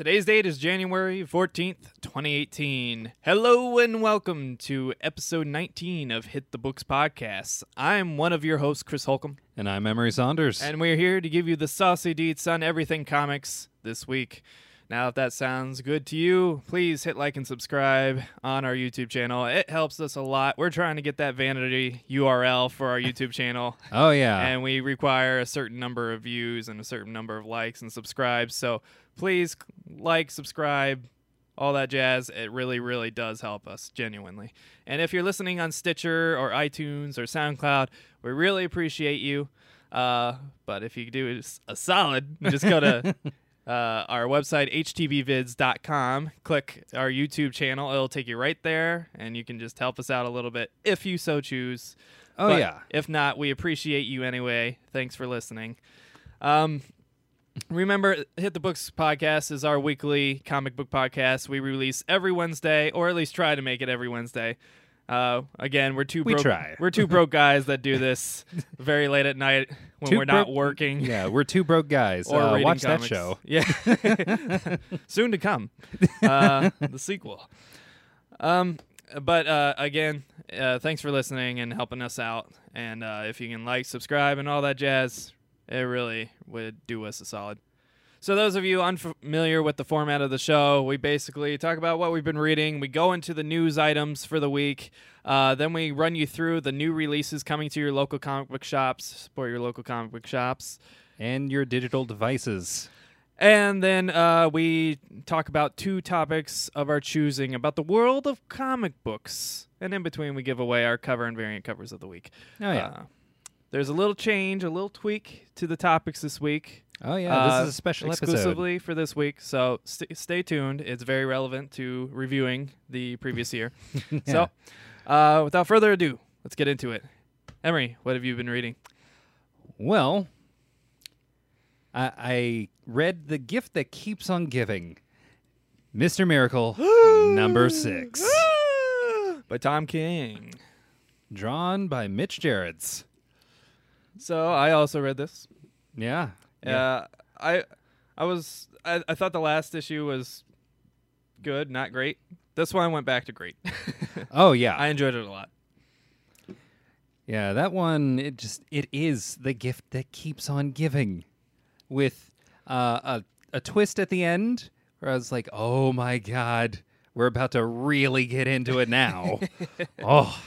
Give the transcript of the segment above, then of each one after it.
Today's date is January 14th, 2018. Hello and welcome to episode 19 of Hit the Books Podcast. I'm one of your hosts, Chris Holcomb, And I'm Emery Saunders. and we're here to give you the saucy deets on everything comics this week. Now, if that sounds good to you, please hit like and subscribe on our YouTube channel. It helps us a lot. We're trying to get that vanity URL for our YouTube channel. oh yeah. and we require a certain number of views and a certain number of likes and subscribes. So please like, subscribe, all that jazz. It really, really does help us genuinely. And if you're listening on Stitcher or iTunes or SoundCloud, we really appreciate you. Uh, but if you do a solid, just go to uh, our website htbvids.com click our youtube channel it'll take you right there and you can just help us out a little bit if you so choose oh but yeah. If not, we appreciate you anyway. Thanks for listening. Um, remember, Hit the Books podcast is our weekly comic book podcast. We release every Wednesday, or at least try to make it every Wednesday. Uh, again, we're two We broke, try. we're two broke guys that do this very late at night when Two we're not working. Yeah, we're two broke guys. Or uh, watch comics. that show. Yeah, soon to come, uh, the sequel. Um, but uh, again, uh, thanks for listening and helping us out. And uh, if you can like, subscribe, and all that jazz, it really would do us a solid. So, those of you unfamiliar with the format of the show, we basically talk about what we've been reading. We go into the news items for the week. Uh, then we run you through the new releases coming to your local comic book shops. Support your local comic book shops. And your digital devices. And then uh, we talk about two topics of our choosing about the world of comic books. And in between, we give away our cover and variant covers of the week. Oh yeah. Uh, there's a little change, a little tweak to the topics this week. oh yeah. uh, this is a special episode. exclusively for this week. So st- stay tuned. It's very relevant to reviewing the previous year. So uh, without further ado, let's get into it. Emery, what have you been reading? Well, I, I read The Gift That Keeps on Giving. Mr. Miracle, number six. By Tom King. Drawn by Mitch Gerads. So I also read this. Yeah. Yeah, I, I was, I, I thought the last issue was good, not great. This one went back to great. Oh yeah. I enjoyed it a lot. Yeah, that one it just it is the gift that keeps on giving, with uh, a a twist at the end where I was like, oh my god, we're about to really get into it now. oh,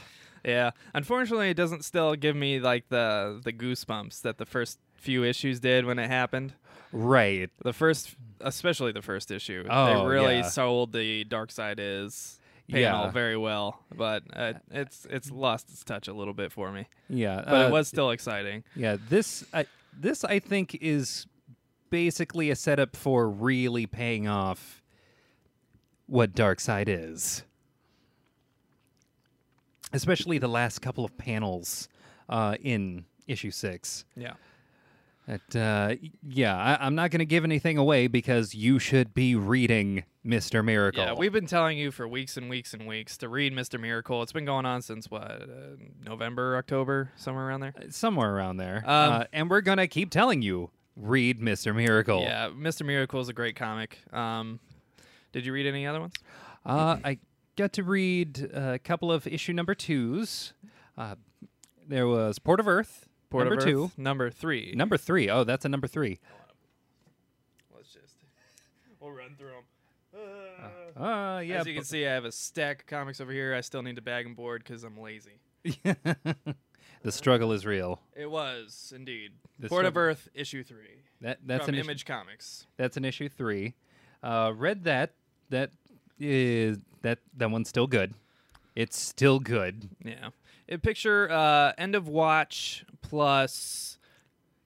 Yeah, unfortunately, it doesn't still give me like the the goosebumps that the first few issues did when it happened. right. The first, especially the first issue, Oh, they really yeah. sold the Darkseid is panel Yeah. very well, but uh, it's it's lost its touch a little bit for me. Yeah, But uh, it was still exciting. Yeah, this I this I think is basically a setup for really paying off what Darkseid is. Especially the last couple of panels uh, in issue six. Yeah. That, uh, yeah, I, I'm not going to give anything away because you should be reading Mr. Miracle. Yeah, we've been telling you for weeks and weeks and weeks to read Mr. Miracle. It's been going on since what, uh, November, October, somewhere around there. somewhere around there. Um, uh, and we're going to keep telling you read Mr. Miracle. Yeah, Mr. Miracle is a great comic. Um, did you read any other ones? Uh, I got to read a couple of issue number twos. Uh, there was Port of Earth, Port number of two. Earth, number three. Number three. Oh, that's a number three. Let's just we'll run through them. Uh, yeah. As you can see, I have a stack of comics over here. I still need to bag and board because I'm lazy. the struggle is real. It was indeed The Port of Earth issue three That that's from an issue, Image Comics. that's an issue three. Uh, read that. That is that that one's still good. It's still good. Yeah, it picture uh, end of watch plus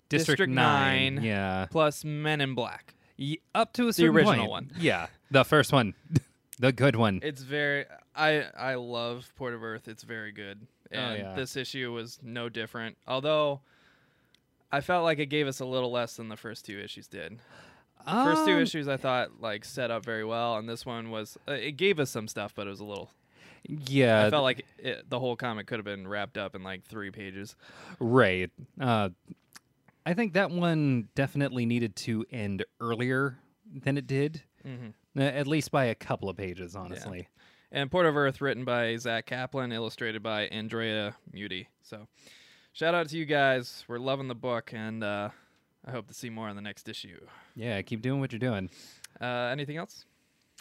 District Nine. Nine. Yeah. plus Men in Black. Y- up to a certain original point. one. Yeah. The first one. the good one. It's very I I love Port of Earth. It's very good. And Oh, yeah. this issue was no different. Although I felt like it gave us a little less than the first two issues did. The first two Um, issues I thought like set up very well and this one was uh, it gave us some stuff but it was a little Yeah. I felt like it, the whole comic could have been wrapped up in like 3 pages. Right. Uh, I think that one definitely needed to end earlier than it did. Mhm. Uh, At least by a couple of pages, honestly. And Port of Earth, written by Zach Kaplan, illustrated by Andrea Mutti. So, shout out to you guys. We're loving the book, and uh, I hope to see more in the next issue. Yeah, keep doing what you're doing. Uh, anything else?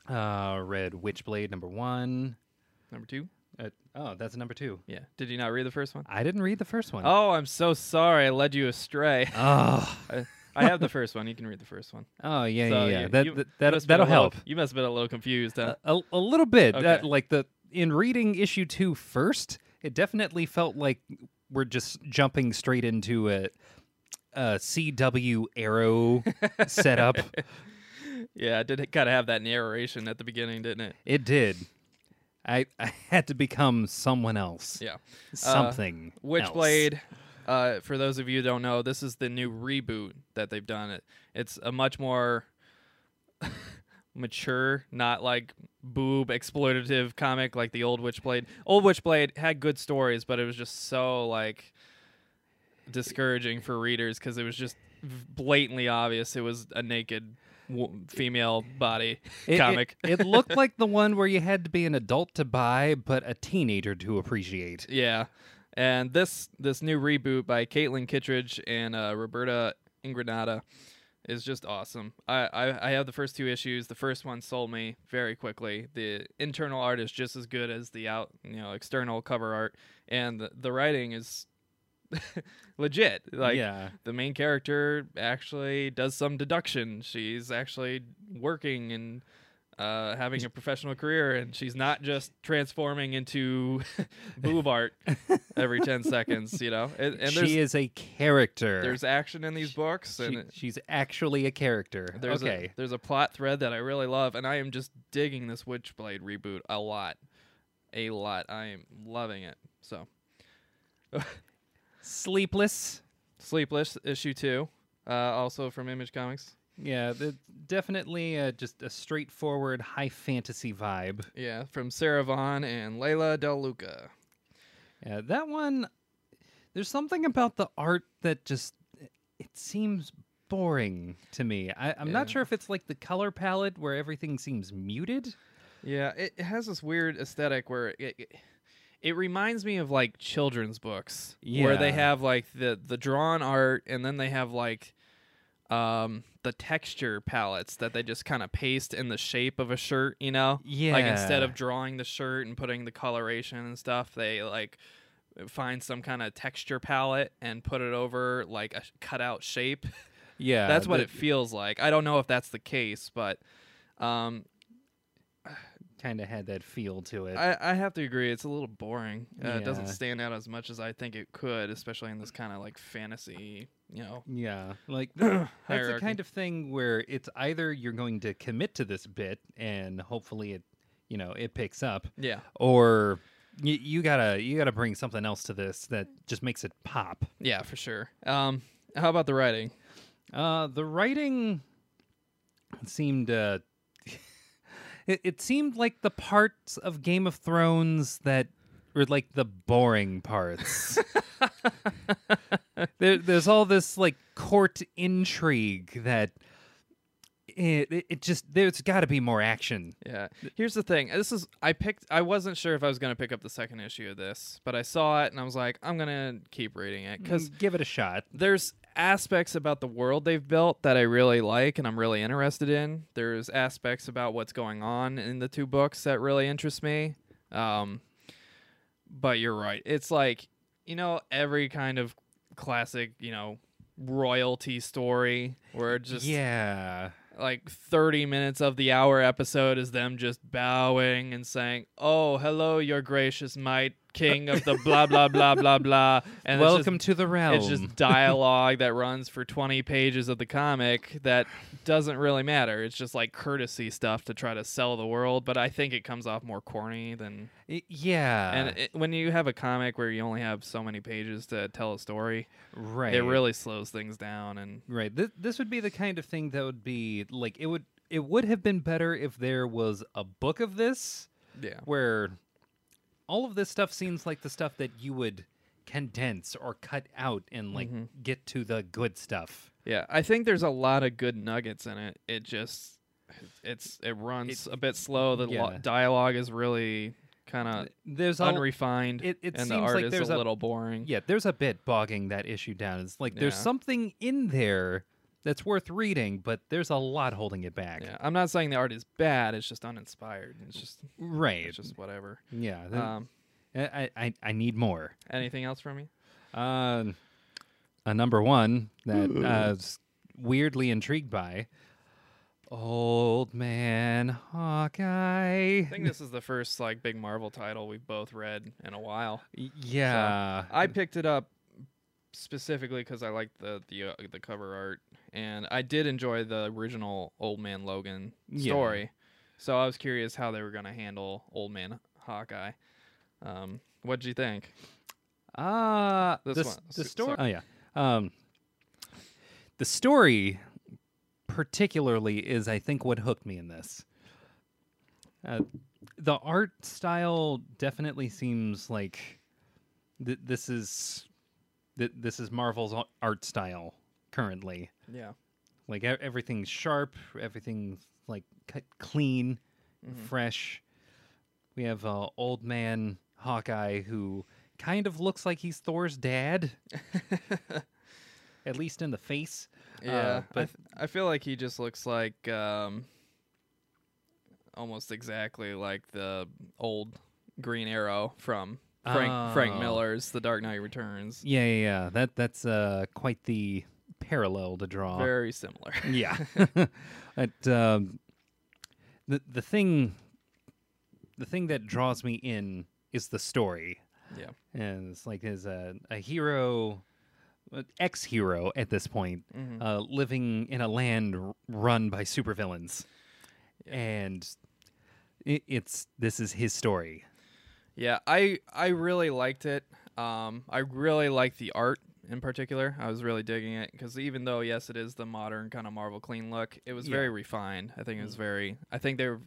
Uh, read Witchblade number one. Number two? Uh, oh, that's number two. Yeah. Did you not read the first one? I didn't read the first one. Oh, I'm so sorry. I led you astray. Oh, I, I have the first one. You can read the first one. oh yeah, So yeah, yeah. you- that, you- that, that must have been that'll little- help. You must have been a little confused, huh? a, a little bit. That, like the in reading issue two first, it definitely felt like we're just jumping straight into a, a CW Arrow setup. yeah, it did kind of have that narration at the beginning, didn't it? It did. I I had to become someone else. Yeah. Something. else. Witchblade. Uh, for those of you who don't know, this is the new reboot that they've done. It it's a much more mature, not like boob exploitative comic like the old Witchblade. Old Witchblade had good stories, but it was just so like discouraging for readers because it was just blatantly obvious it was a naked w- female body It- it- comic. It, looked like the one where you had to be an adult to buy, but a teenager to appreciate. Yeah, and this this new reboot by Caitlin Kittredge and uh, Roberta Ingranata is just awesome. I, I I have the first two issues. The first one sold me very quickly. The internal art is just as good as the out you know external cover art, and the, the writing is legit. Like yeah, the main character actually does some deduction. She's actually working and uh, having a professional career, and she's not just transforming into boob art every ten seconds. You know, and, and she is a character. there's action in these books, and She- she's actually a character. there's okay. a, there's a plot thread that I really love, and I am just digging this Witchblade reboot a lot, a lot. I am loving it. So, Sleepless. Sleepless issue two, uh, also from Image Comics. Yeah, the, definitely uh, just a straightforward high fantasy vibe. Yeah, from Sarah Vaughn and Leila Del Duca. Yeah, that one. There's something about the art that just it seems boring to me. I, I'm not sure if it's like the color palette where everything seems muted. Yeah, it, it has this weird aesthetic where it, it it reminds me of like children's books where they have like the the drawn art and then they have like um the texture palettes that they just kind of paste in the shape of a shirt, you know? Yeah. Like instead of drawing the shirt and putting the coloration and stuff, they like find some kind of texture palette and put it over like a cutout shape. Yeah, that's what the- it feels like. I don't know if that's the case, but um kind of had that feel to it. I, I have to agree. It's a little boring. Uh, It doesn't stand out as much as I think it could, especially in this kind of like fantasy, you know. yeah, like that's the kind of thing where it's either you're going to commit to this bit and hopefully it, you know, it picks up, Yeah. or you, you gotta you gotta bring something else to this that just makes it pop. Yeah, for sure. Um, how about the writing? Uh, the writing seemed uh, it, it seemed like the parts of Game of Thrones that were like the boring parts. there, there's all this like court intrigue that it, it, it just there's got to be more action. Yeah. Here's the thing. This is I picked. I wasn't sure if I was gonna pick up the second issue of this, but I saw it and I was like, I'm gonna keep reading it because mm, give it a shot. there's aspects about the world they've built that I really like and I'm really interested in. There's aspects about what's going on in the two books that really interest me. Um, but you're right. It's like, you know, every kind of classic, you know, royalty story where just yeah, like 30 minutes of the hour episode is them just bowing and saying, "Oh, hello, your gracious might, king of the blah blah blah blah blah." And it's just- welcome to the realm. it's just dialogue that runs for 20 pages of the comic that doesn't really matter. It's just like courtesy stuff to try to sell the world, but I think it comes off more corny than. Yeah, and it, when you have a comic where you only have so many pages to tell a story, right. it really slows things down. And Right. This this would be the kind of thing that would be like it would it would have been better if there was a book of this yeah, where all of this stuff seems like the stuff that you would condense or cut out and like mm-hmm. get to the good stuff. yeah, I think there's a lot of good nuggets in it. It just it's it runs a bit slow. The lo- dialogue is really kind of There's unrefined, it- it and the seems art like is there's a a- little boring. yeah. There's a bit bogging that issue down. It's like there's something in there that's worth reading, but there's a lot holding it back. Yeah, I'm not saying the art is bad. It's just uninspired. It's just Right. it's just whatever. yeah. th- Um, I, I I need more. anything else from you? Uh, a number one that I was weirdly intrigued by. Old Man Hawkeye. I think this is the first like big Marvel title we've both read in a while. Y- yeah. I picked it up specifically because I liked the the uh, the cover art, and I did enjoy the original Old Man Logan Yeah. story. So I was curious how they were going to handle Old Man Hawkeye. Um, what'd you think? Uh This the, one. the story. Oh yeah. Um, the story, particularly, is I think what hooked me in this. Uh, the art style definitely seems like th- this is th- this is Marvel's art style currently. Yeah. Like e- everything's sharp, everything's like cut clean, Mm-hmm. fresh. We have uh, old man Hawkeye who kind of looks like he's Thor's dad, at least in the face. Yeah, Uh, I, but th- I feel like he just looks like um, almost exactly like the old Green Arrow from Frank Frank Oh. Miller's The Dark Knight Returns. yeah, yeah, yeah. That that's uh, quite the parallel to draw. Very similar. yeah. but um, the the thing the thing that draws me in is the story. yeah. and it's like as a, a hero ex hero at this point Mhm. uh, living in a land r- run by supervillains Yeah. and it, it's this is his story Yeah, I I really liked it. Um, I really liked the art in particular. I was really digging it because even though yes, it is the modern kind of Marvel clean look, it was Yeah. very refined. I think it was very. I think they were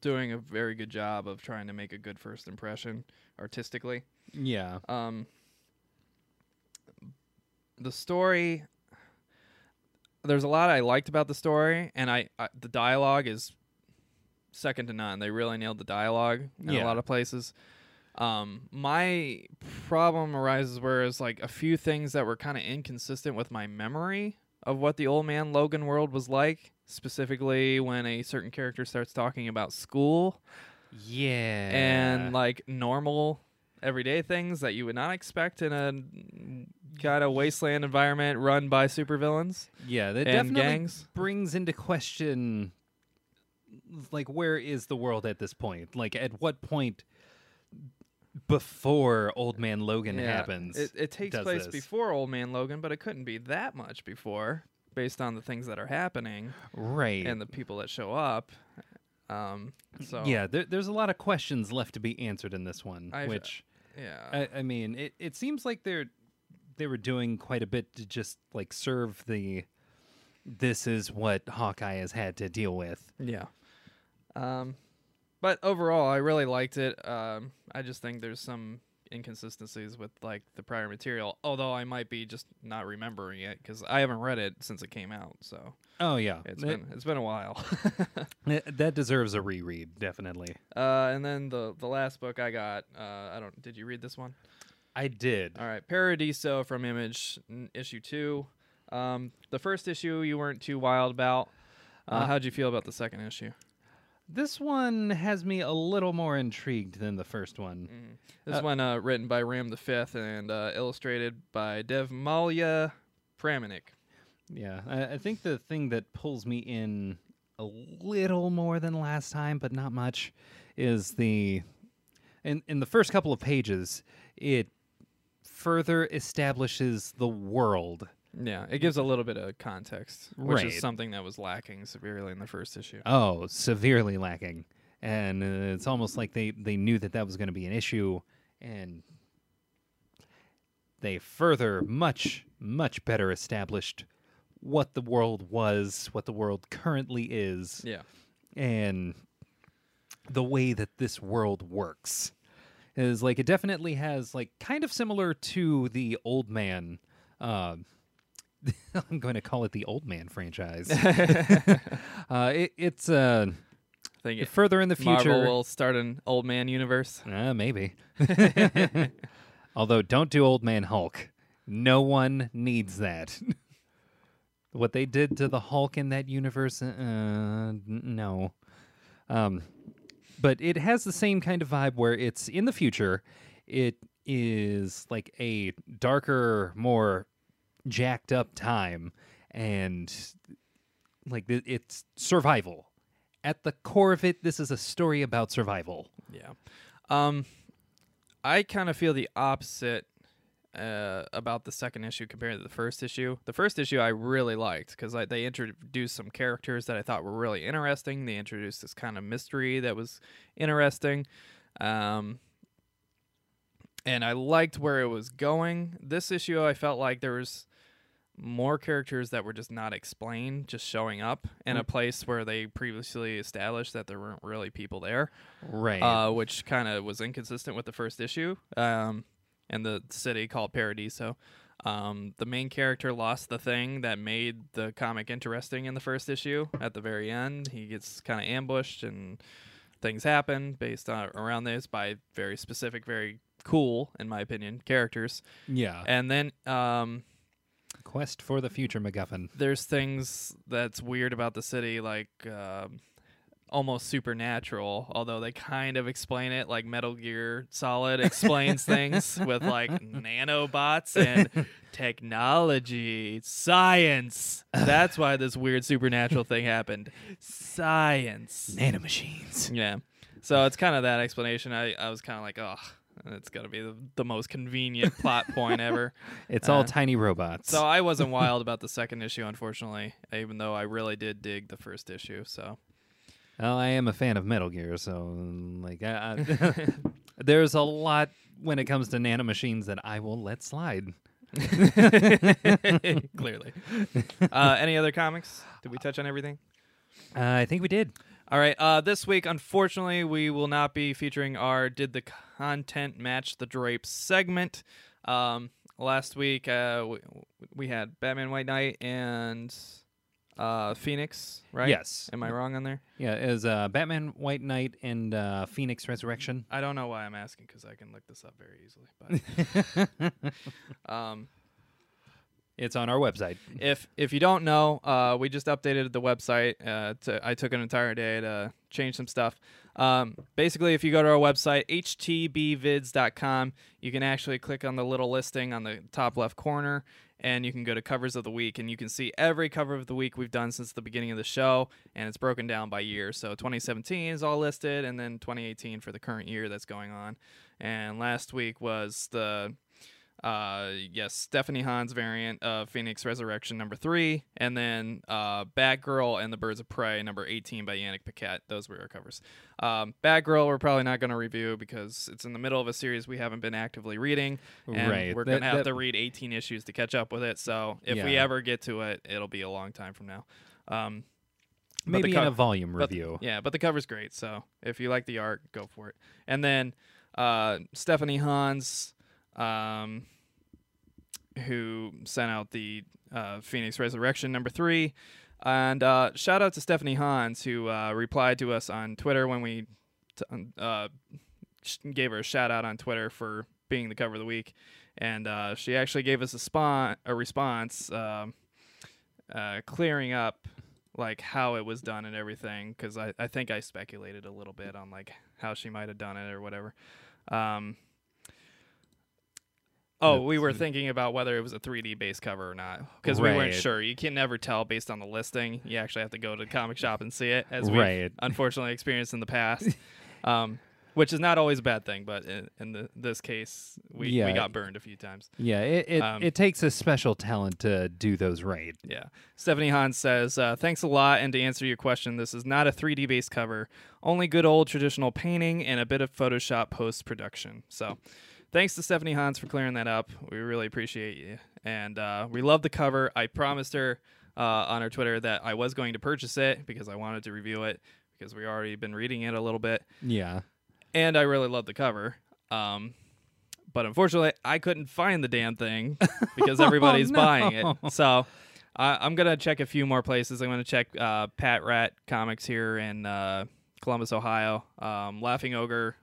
doing a very good job of trying to make a good first impression artistically. yeah Um, the story. There's a lot I liked about the story, and I, I the dialogue is second to none. They really nailed the dialogue in Yeah. a lot of places. Um, my problem arises where it's like a few things that were kind of inconsistent with my memory of what the old man Logan world was like. Specifically, when a certain character starts talking about school yeah and like normal everyday things that you would not expect in a kind of wasteland environment run by supervillains yeah that definitely gangs. brings into question like where is the world at this point like at what point before old man logan Yeah, happens It, it takes place this. before Old Man Logan, but it couldn't be that much before, based on the things that are happening right and the people that show up. Um, so yeah there, there's a lot of questions left to be answered in this one I've- which yeah, I, I mean it, it seems like they're they were doing quite a bit to just like serve the this is what hawkeye has had to deal with yeah. Um, but overall, I really liked it. Um, I just think there's some inconsistencies with like the prior material. Although I might be just not remembering it because I haven't read it since it came out. So oh yeah it's It- been it's been a while. it- that deserves a reread definitely uh, and then the the last book I got. Uh, I don't. Did you read this one? i did All right, Paradiso from Image, n- issue two. Um, the first issue you weren't too wild about. Uh, Uh, how'd you feel about the second issue? This one has me a little more intrigued than the first one. This Uh, one uh, written by Ram the Fifth and uh, illustrated by Devmalya Pramanik. Yeah, I, I think the thing that pulls me in a little more than last time, but not much, is the in in the first couple of pages, it further establishes the world. Yeah, it gives a little bit of context, which Right. is something that was lacking severely in the first issue. Oh, severely lacking, and uh, it's almost like they they knew that that was going to be an issue, and they further much much better established what the world was, what the world currently is, Yeah, and the way that this world works is like it definitely has like kind of similar to the old man uh, I'm going to call it the Old Man franchise. uh, it, it's uh, think it, further in the future. Marvel will start an old man universe. Uh, maybe. Although, don't do Old Man Hulk. No one needs that. what they did to the Hulk in that universe, uh, no. Um, but it has the same kind of vibe where it's in the future. It is like a darker, more jacked up time, and like it's survival. At the core of it, this is a story about survival. Yeah. Um, I kind of feel the opposite uh, about the second issue compared to the first issue. The first issue I really liked because they introduced some characters that I thought were really interesting. They introduced this kind of mystery that was interesting. Um, and I liked where it was going. This issue, I felt like there was more characters that were just not explained, just showing up in a place where they previously established that there weren't really people there Right. uh, which kind of was inconsistent with the first issue um, and the city called Paradiso. Um, the main character lost the thing that made the comic interesting in the first issue. At the very end, he gets kind of ambushed and things happen based on around this by very specific, very cool, in my opinion, characters. yeah. And then um, Quest for the future MacGuffin. there's things that's weird about the city, like um, almost supernatural. Although they kind of explain it, like Metal Gear Solid explains things with like nanobots and technology, science. That's why this weird supernatural thing happened. Science. Nanomachines. Yeah. So it's kind of that explanation. I, I was kind of like, oh, it's got to be the, the most convenient plot point ever. It's all Uh, tiny robots. So I wasn't wild about the second issue, unfortunately, even though I really did dig the first issue. So well, I am a fan of Metal Gear, so um, like, I, I, there's a lot when it comes to nanomachines that I will let slide. clearly. Uh, any other comics? Did we touch on everything? Uh, I think we did. All right. Uh, this week, unfortunately, we will not be featuring our "Did the content match the drapes?" segment. Um, last week, uh, we, we had Batman White Knight and uh, Phoenix, right? Yes. Am I wrong on there? Yeah, it was uh, Batman, White Knight, and uh, Phoenix Resurrection. I don't know why I'm asking because I can look this up very easily. But um, It's on our website. if if you don't know, uh, we just updated the website. Uh, to, I took an entire day to change some stuff. Um, basically, if you go to our website htbvids.com, you can actually click on the little listing on the top left corner, and you can go to covers of the week, and you can see every cover of the week we've done since the beginning of the show, and it's broken down by year. So 2017 is all listed, and then 2018 for the current year that's going on. And last week was the uh yes stephanie hahn's variant of phoenix resurrection number three and then uh batgirl and the birds of prey number 18 by yannick paquette those were our covers um batgirl we're probably not going to review because it's in the middle of a series we haven't been actively reading and Right. we're going to have that- to read 18 issues to catch up with it so if we ever get to it it'll be a long time from now um Maybe co- in a volume but- review. yeah, but the cover's great. So if you like the art, go for it. And then uh, Stephanie Hans, um, who sent out the uh, Phoenix Resurrection number three. And uh, shout out to Stephanie Hans, who uh, replied to us on Twitter when we t- uh, gave her a shout out on Twitter for being the cover of the week. And uh, she actually gave us a, spon- a response um, uh, clearing up like how it was done and everything because I, I think I speculated a little bit on like how she might have done it or whatever. Um, oh, we were thinking about whether it was a 3D base cover or not because we weren't sure. You can never tell based on the listing. You actually have to go to the comic shop and see it, as we Right. unfortunately experienced in the past. um, which is not always a bad thing, but in, in the, this case, we, we got burned a few times. Yeah, it it, Um, it takes a special talent to do those right. Yeah. Stephanie Hans says, uh, Thanks a lot. And to answer your question, this is not a 3D base cover, only good old traditional painting and a bit of Photoshop post production. So thanks to Stephanie Hans for clearing that up. We really appreciate you. And uh, we love the cover. I promised her uh, on her Twitter that I was going to purchase it because I wanted to review it because we already been reading it a little bit Yeah. and I really love the cover. Um, but unfortunately, I couldn't find the damn thing because everybody's no. buying it. So I I'm gonna check a few more places. I'm gonna check uh, Packrat Comics here in uh, Columbus, Ohio. Um, Laughing Ogre,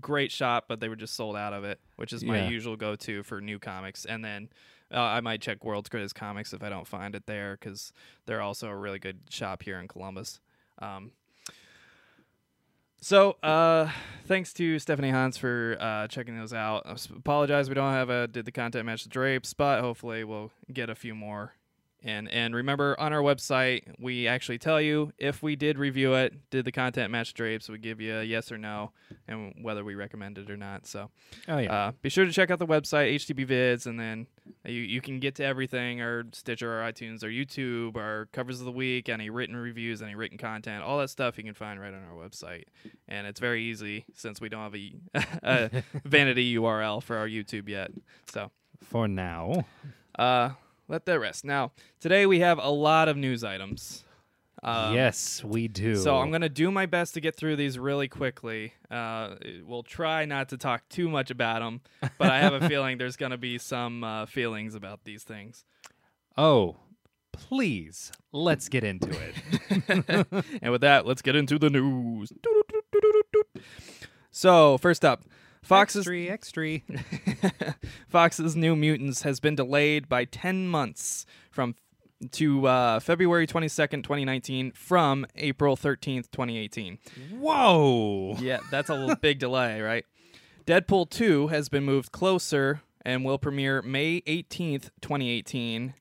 great shop, but they were just sold out of it, which is my Yeah. usual go-to for new comics. And then uh, I might check World's Greatest Comics if I don't find it there, because they're also a really good shop here in Columbus. Um, so, uh, thanks to Stephanie Hans for uh, checking those out. I apologize we don't have a did the content match the drapes, but hopefully we'll get a few more. And and remember on our website we actually tell you if we did review it, did the content match drapes, we give you a yes or no, and whether we recommend it or not. So Oh yeah. uh, be sure to check out the website HTB Vids, and then you you can get to everything: our Stitcher, our iTunes, our YouTube, our covers of the week, any written reviews, any written content, all that stuff you can find right on our website. And it's very easy since we don't have a, a vanity URL for our YouTube yet. So For now. uh, let that rest. Now today we have a lot of news items. Um, yes, we do. so I'm gonna do my best to get through these really quickly. Uh, we'll try not to talk too much about them, but I have a feeling there's gonna be some uh, feelings about these things. Oh, please, let's get into it. and with that, let's get into the news. So first up, Fox's Extra, extra. Fox's New Mutants has been delayed by 10 months from to uh, February 22nd, 2019 from April 13th, 2018. Whoa. Yeah, that's a little big delay, right? Deadpool 2 has been moved closer and will premiere May 18th, 2018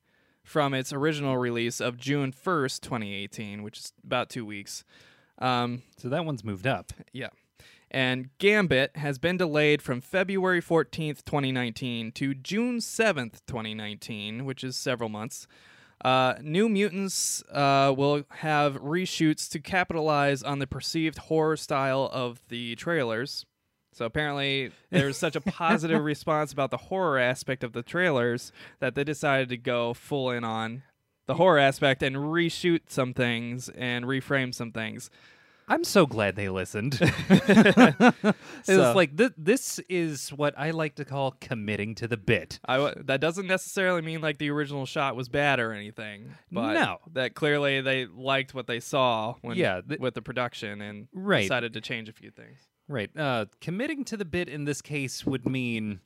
from its original release of June 1st, 2018, which is about 2 weeks. Um, So that one's moved up. yeah. And Gambit has been delayed from February 14th, 2019 to June 7th, 2019, which is several months. Uh, New Mutants uh, will have reshoots to capitalize on the perceived horror style of the trailers. So apparently, there's such a positive response about the horror aspect of the trailers that they decided to go full in on the horror aspect and reshoot some things and reframe some things. I'm so glad they listened. it So- was like th- this is what I like to call committing to the bit. I w- that doesn't necessarily mean like the original shot was bad or anything, but No. that clearly they liked what they saw when, Yeah, th- with the production and Right. decided to change a few things. Right. Uh, committing to the bit in this case would mean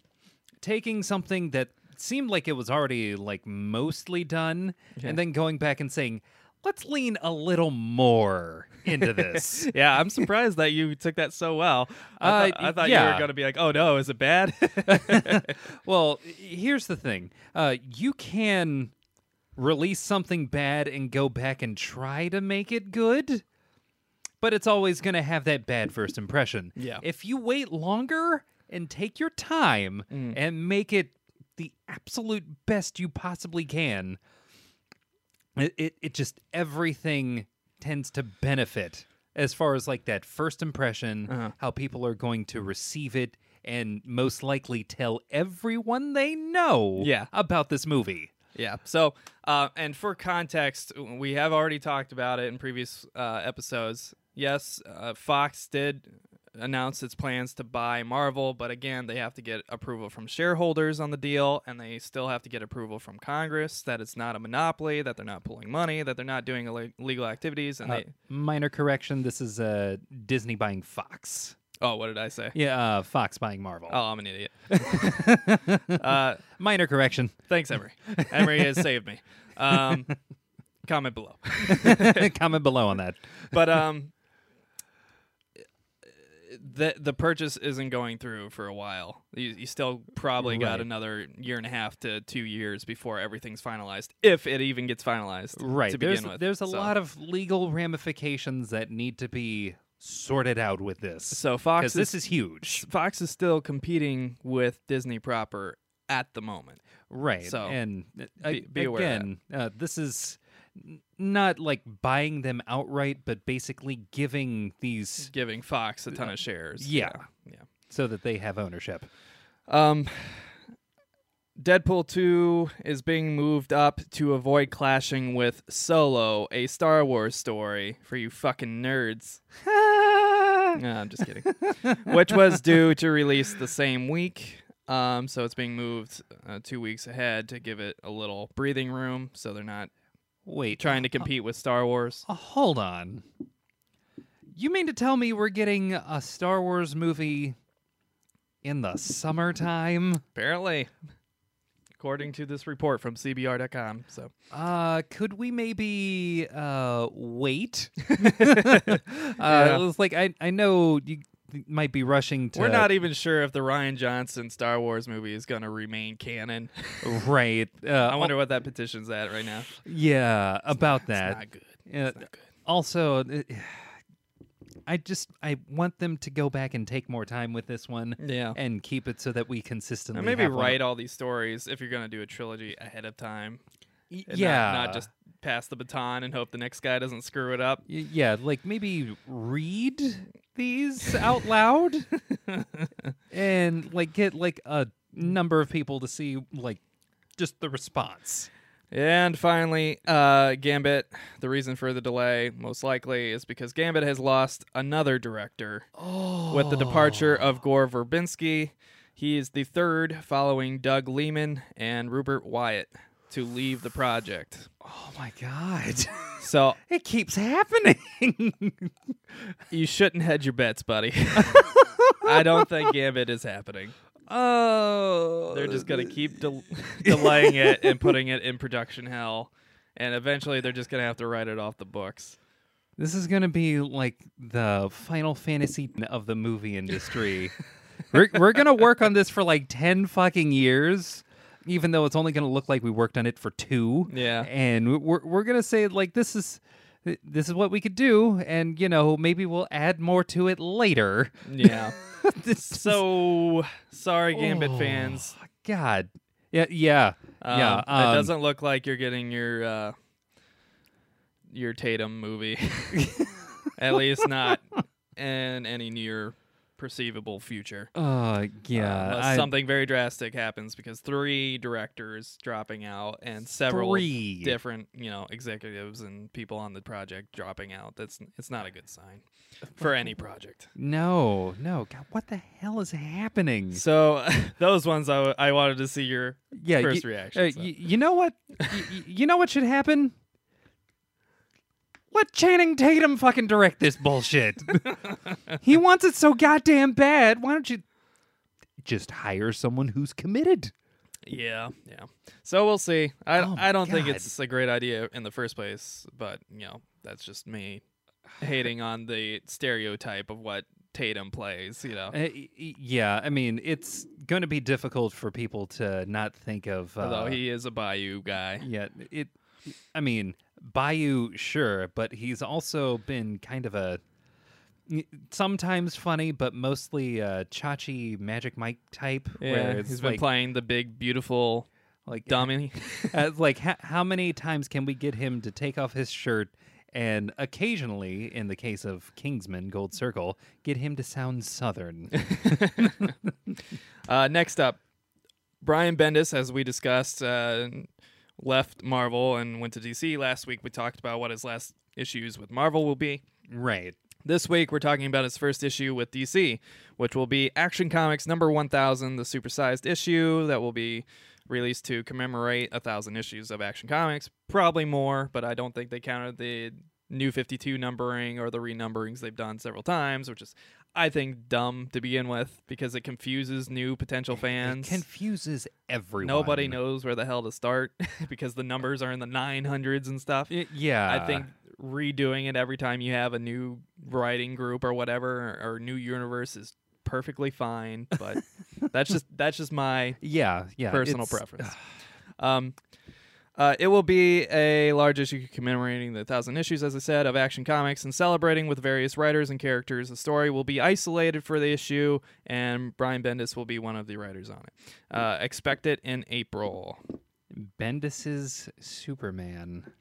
taking something that seemed like it was already like mostly done Yeah. and then going back and saying, let's lean a little more into this. Yeah, I'm surprised that you took that so well. I, Uh, thought- I thought you were going to be like, "Oh no, is it bad?" well, here's the thing uh, you can release something bad and go back and try to make it good. But it's always going to have that bad first impression. Yeah. If you wait longer and take your time Mm. and make it the absolute best you possibly can, it, it, it just everything tends to benefit as far as like that first impression, Uh-huh. how people are going to receive it, and most likely tell everyone they know Yeah. about this movie. Yeah. So, uh, and for context, we have already talked about it in previous uh, episodes. Yes, uh, Fox did announce its plans to buy Marvel, but again, they have to get approval from shareholders on the deal, and they still have to get approval from Congress that it's not a monopoly, that they're not pulling money, that they're not doing ille- illegal activities, and Uh, they. minor correction: this is uh, Disney buying Fox. Oh, what did I say? Yeah, uh, Fox buying Marvel. Oh, I'm an idiot. uh, Minor correction. thanks, Emery. Emery has saved me. Um, comment below. Comment below on that. but um the the purchase isn't going through for a while. You, you still probably got another year and a half to two years before everything's finalized, if it even gets finalized. Right. To there's begin with, there's a So- lot of legal ramifications that need to be sorted out with this. So Fox is, this is huge. Fox is still competing with Disney proper at the moment. Right. So, and uh, be- be aware of that. again, uh, this is not like buying them outright, but basically giving these Giving Fox a ton of shares. Uh, yeah. Yeah. so that they have ownership. Um, Deadpool 2 is being moved up to avoid clashing with Solo, a Star Wars story for you fucking nerds. no, I'm just kidding. Which was due to release the same week. Um, so it's being moved uh, two weeks ahead to give it a little breathing room, so they're not Wait, trying to compete with Star Wars. uh, hold on. You mean to tell me we're getting a Star Wars movie in the summertime? Apparently, according to this report from CBR.com. So Uh, could we maybe uh wait? uh, Yeah. it's like I I know you might be rushing to we're not even sure if the Rian Johnson Star Wars movie is going to remain canon. right. Uh, I wonder what that petition's at right now. Yeah, about It's that. not good. Yeah, It's not good. also uh, I just I want them to go back and take more time with this one Yeah. and keep it so that we consistently And maybe have one- write all these stories if you're going to do a trilogy ahead of time. Y- and not- yeah Not, just pass the baton and hope the next guy doesn't screw it up. Y- yeah like maybe read these out loud and like get like a number of people to see like just the response And finally, uh, Gambit. The reason for the delay, most likely, is because Gambit has lost another director oh with the departure of Gore Verbinski. He is the third, following Doug Liman and Rupert Wyatt, to leave the project. oh my god So it keeps happening you shouldn't hedge your bets, buddy. I don't think Gambit is happening. oh They're just gonna keep del- delaying it and putting it in production hell, and eventually they're just gonna have to write it off the books. This is gonna be like the Final Fantasy of the movie industry. we're we're gonna work on this for like ten fucking years, even though it's only gonna look like we worked on it for two. Yeah. and we're we're gonna say like this is this is what we could do, and you know maybe we'll add more to it later. Yeah. Is- So sorry, Gambit Oh, fans. God, yeah, yeah, Um, yeah. it um, doesn't look like you're getting your uh, your Tatum movie. At least not in any near perceivable future. Uh, Uh, yeah, unless I- something very drastic happens because three directors dropping out and several three. different, you know, executives and people on the project dropping out. That's it's not a good sign for any project. No, no, God, what the hell is happening? So those ones I, w- I wanted to see your yeah, first y- reaction. Uh, so. y- you know what? y- you know what should happen? Let Channing Tatum fucking direct this bullshit. he wants it so goddamn bad. Why don't you just hire someone who's committed? Yeah, yeah. So we'll see. I Oh I don't think it's a great idea in the first place, but you know that's just me hating on the stereotype of what Tatum plays. You know, Uh, yeah, I mean, it's going to be difficult for people to not think of. Uh, although he is a Bayou guy. Yeah, it. I mean, Bayou, sure, but he's also been kind of a sometimes funny, but mostly uh, Chachi Magic Mike type. Yeah, he's been like, playing the big, beautiful like dummy. uh, like ha- how many times can we get him to take off his shirt? And occasionally, in the case of Kingsman Gold Circle, get him to sound Southern. Uh, next up, Brian Bendis, as we discussed, uh, left Marvel and went to DC. Last week we talked about what his last issues with Marvel will be. right. This week, we're talking about his first issue with DC, which will be Action Comics number 1000, the supersized issue that will be released to commemorate a thousand issues of Action Comics. Probably more, but I don't think they counted the new 52 numbering or the renumberings they've done several times, which is, I think, dumb to begin with because it confuses new potential fans. It confuses everyone. Nobody knows where the hell to start because the numbers are in the 900s and stuff. Y- yeah. I think redoing it every time you have a new writing group or whatever or, or new universe is perfectly fine. But that's just that's just my Yeah, yeah. personal preference. Um, uh, it will be a large issue commemorating the thousand issues, as I said, of Action Comics and celebrating with various writers and characters. The story will be isolated for the issue, and Brian Bendis will be one of the writers on it. Uh, expect it in April. Bendis's Superman.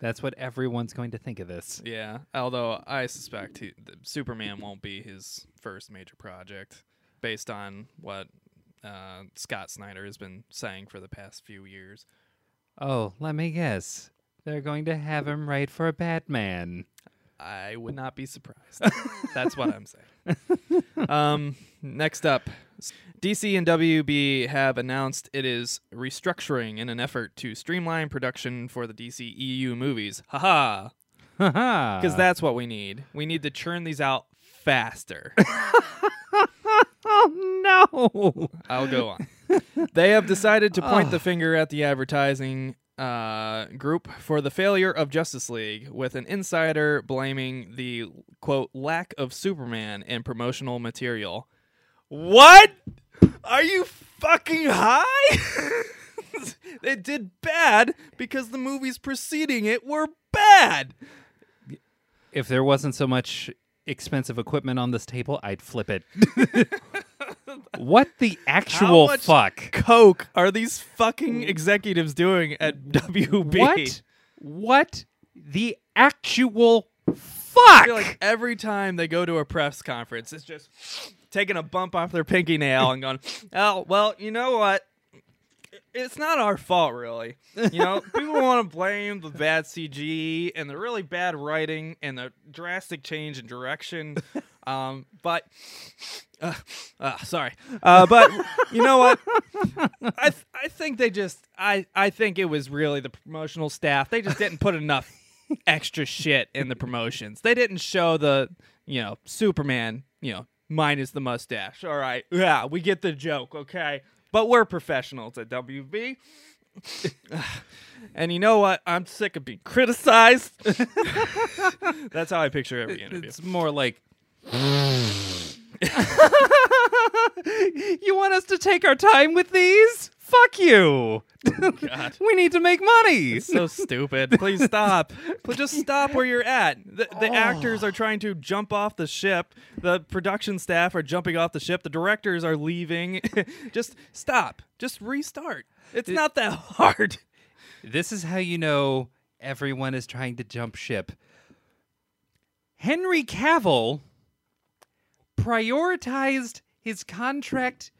That's what everyone's going to think of this. Yeah, although I suspect he, the Superman won't be his first major project, based on what uh, Scott Snyder has been saying for the past few years. Oh, let me guess. They're going to have him write for Batman. I would not be surprised. That's what I'm saying. um, next up, DC and WB have announced it is restructuring in an effort to streamline production for the DC EU movies. Haha. Because Because that's what we need. We need to churn these out faster. Oh no! I'll go on. they have decided to point the finger at the advertising uh, group for the failure of Justice League, with an insider blaming the quote lack of Superman in promotional material. What? Are you fucking high? it did bad because the movies preceding it were bad. If there wasn't so much expensive equipment on this table, I'd flip it. what the actual fuck? Coke are these fucking executives doing at WB? What? What the actual fuck? I feel like every time they go to a press conference, it's just taking a bump off their pinky nail and going, "Oh, well, you know what? It's not our fault, really. You know, people want to blame the bad CG and the really bad writing and the drastic change in direction. Um, but, uh, uh, sorry, uh, but you know what? I th- I think they just I I think it was really the promotional staff. They just didn't put enough extra shit in the promotions. They didn't show the, you know, Superman, you know, minus the mustache. All right. Yeah, we get the joke, okay? But we're professionals at WB. and you know what? I'm sick of being criticized. That's how I picture every interview. It's more like. you want us to take our time with these? Fuck you. Oh, God. we need to make money. It's so stupid. Please stop. Please just stop where you're at. The, the oh. actors are trying to jump off the ship. The production staff are jumping off the ship. The directors are leaving. just stop. Just restart. It's not that hard. This is how you know everyone is trying to jump ship. Henry Cavill prioritized his contract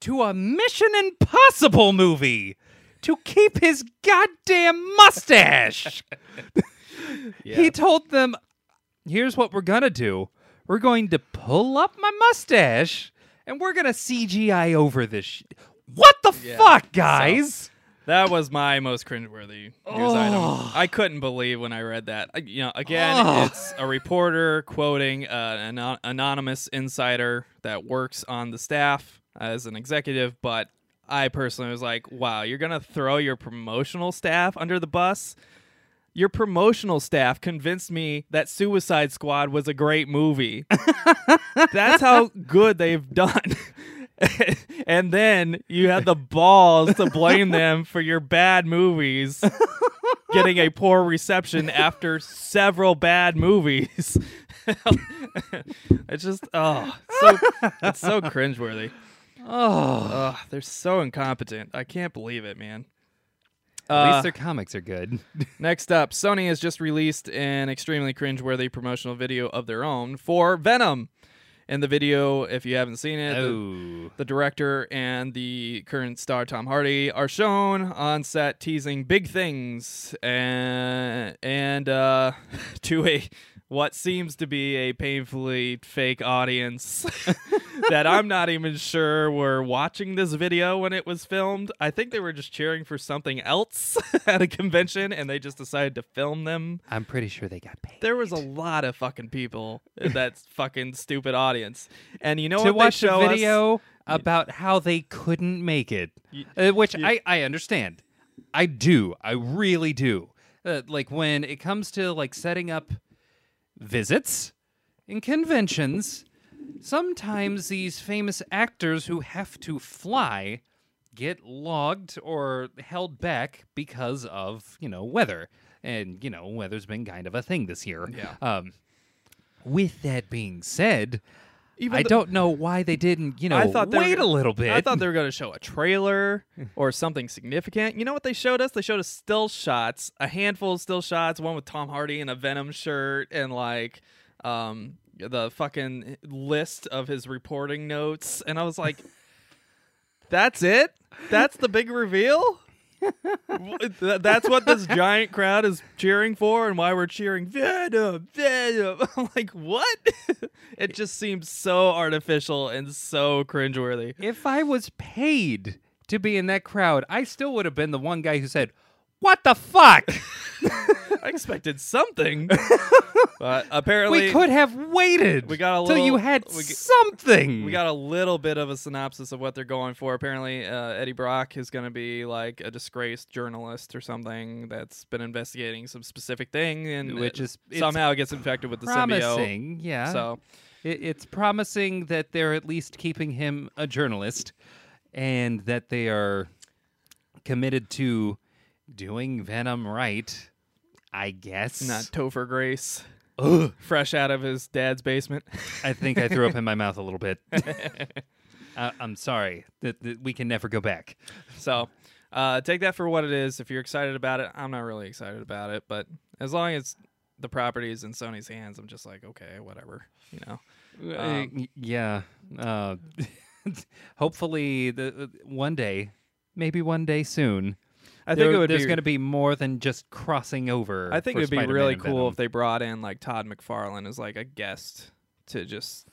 to a Mission Impossible movie to keep his goddamn mustache. He told them, here's what we're going to do we're going to pull up my mustache and we're going to CGI over this. Sh- what the Yeah. fuck, guys? That was my most cringeworthy news item. I couldn't believe when I read that. I- You know, again, Oh. it's a reporter quoting uh, an anon- anonymous insider that works on the staff as an executive, but I personally was like, "Wow, you're gonna throw your promotional staff under the bus." Your promotional staff convinced me that Suicide Squad was a great movie. That's how good they've done. and then you had the balls to blame them for your bad movies getting a poor reception after several bad movies. it's just oh, so it's so cringeworthy. Oh. Oh, they're so incompetent. I can't believe it, man. At Uh, least their comics are good. Next up, Sony has just released an extremely cringeworthy promotional video of their own for Venom. In the video, if you haven't seen it, the- oh. the director and the current star Tom Hardy are shown on set teasing big things and and uh, to a what seems to be a painfully fake audience that I'm not even sure were watching this video when it was filmed. I think they were just cheering for something else at a convention and they just decided to film them. I'm pretty sure they got paid. There was a lot of fucking people in that fucking stupid audience. And you know to what they watch show a us? video about how they couldn't make it, uh, which I, I understand. I do. I really do. Uh, like when it comes to like setting up visits and conventions, sometimes these famous actors who have to fly get logged or held back because of you know weather and you know weather's been kind of a thing this year Yeah. um with that being said Even I the- don't know why they didn't, you know, I thought were wait gonna- a little bit. I thought they were going to show a trailer or something significant. You know what they showed us? They showed us still shots, a handful of still shots, one with Tom Hardy in a Venom shirt and like um the fucking list of his reporting notes and I was like that's it? That's the big reveal? Th- That's what this giant crowd is cheering for, and why we're cheering Venom, Venom. I'm like, what? it just seems so artificial and so cringeworthy. If I was paid to be in that crowd, I still would have been the one guy who said, "What the fuck?" I expected something, but apparently we could have waited. we got a little, till you had we something. We got a little bit of a synopsis of what they're going for. Apparently, uh, Eddie Brock is going to be like a disgraced journalist or something that's been investigating some specific thing, and Which it is- somehow gets infected with the symbiote. promising. Yeah. So It, it's promising that they're at least keeping him a journalist, and that they are committed to doing Venom right. I guess. not Topher Grace, Ugh. fresh out of his dad's basement. I think I threw up in my mouth a little bit. uh, I'm sorry. That that we can never go back. So uh, take that for what it is. If you're excited about it, I'm not really excited about it, but as long as the property is in Sony's hands, I'm just like, okay, whatever. You know. Uh, Um, yeah. Uh, hopefully, the one day, maybe one day soon. I think there- it would there's going to be more than just crossing over. I think it'd be Spider-Man really cool if they brought in like Todd McFarlane as like a guest to just,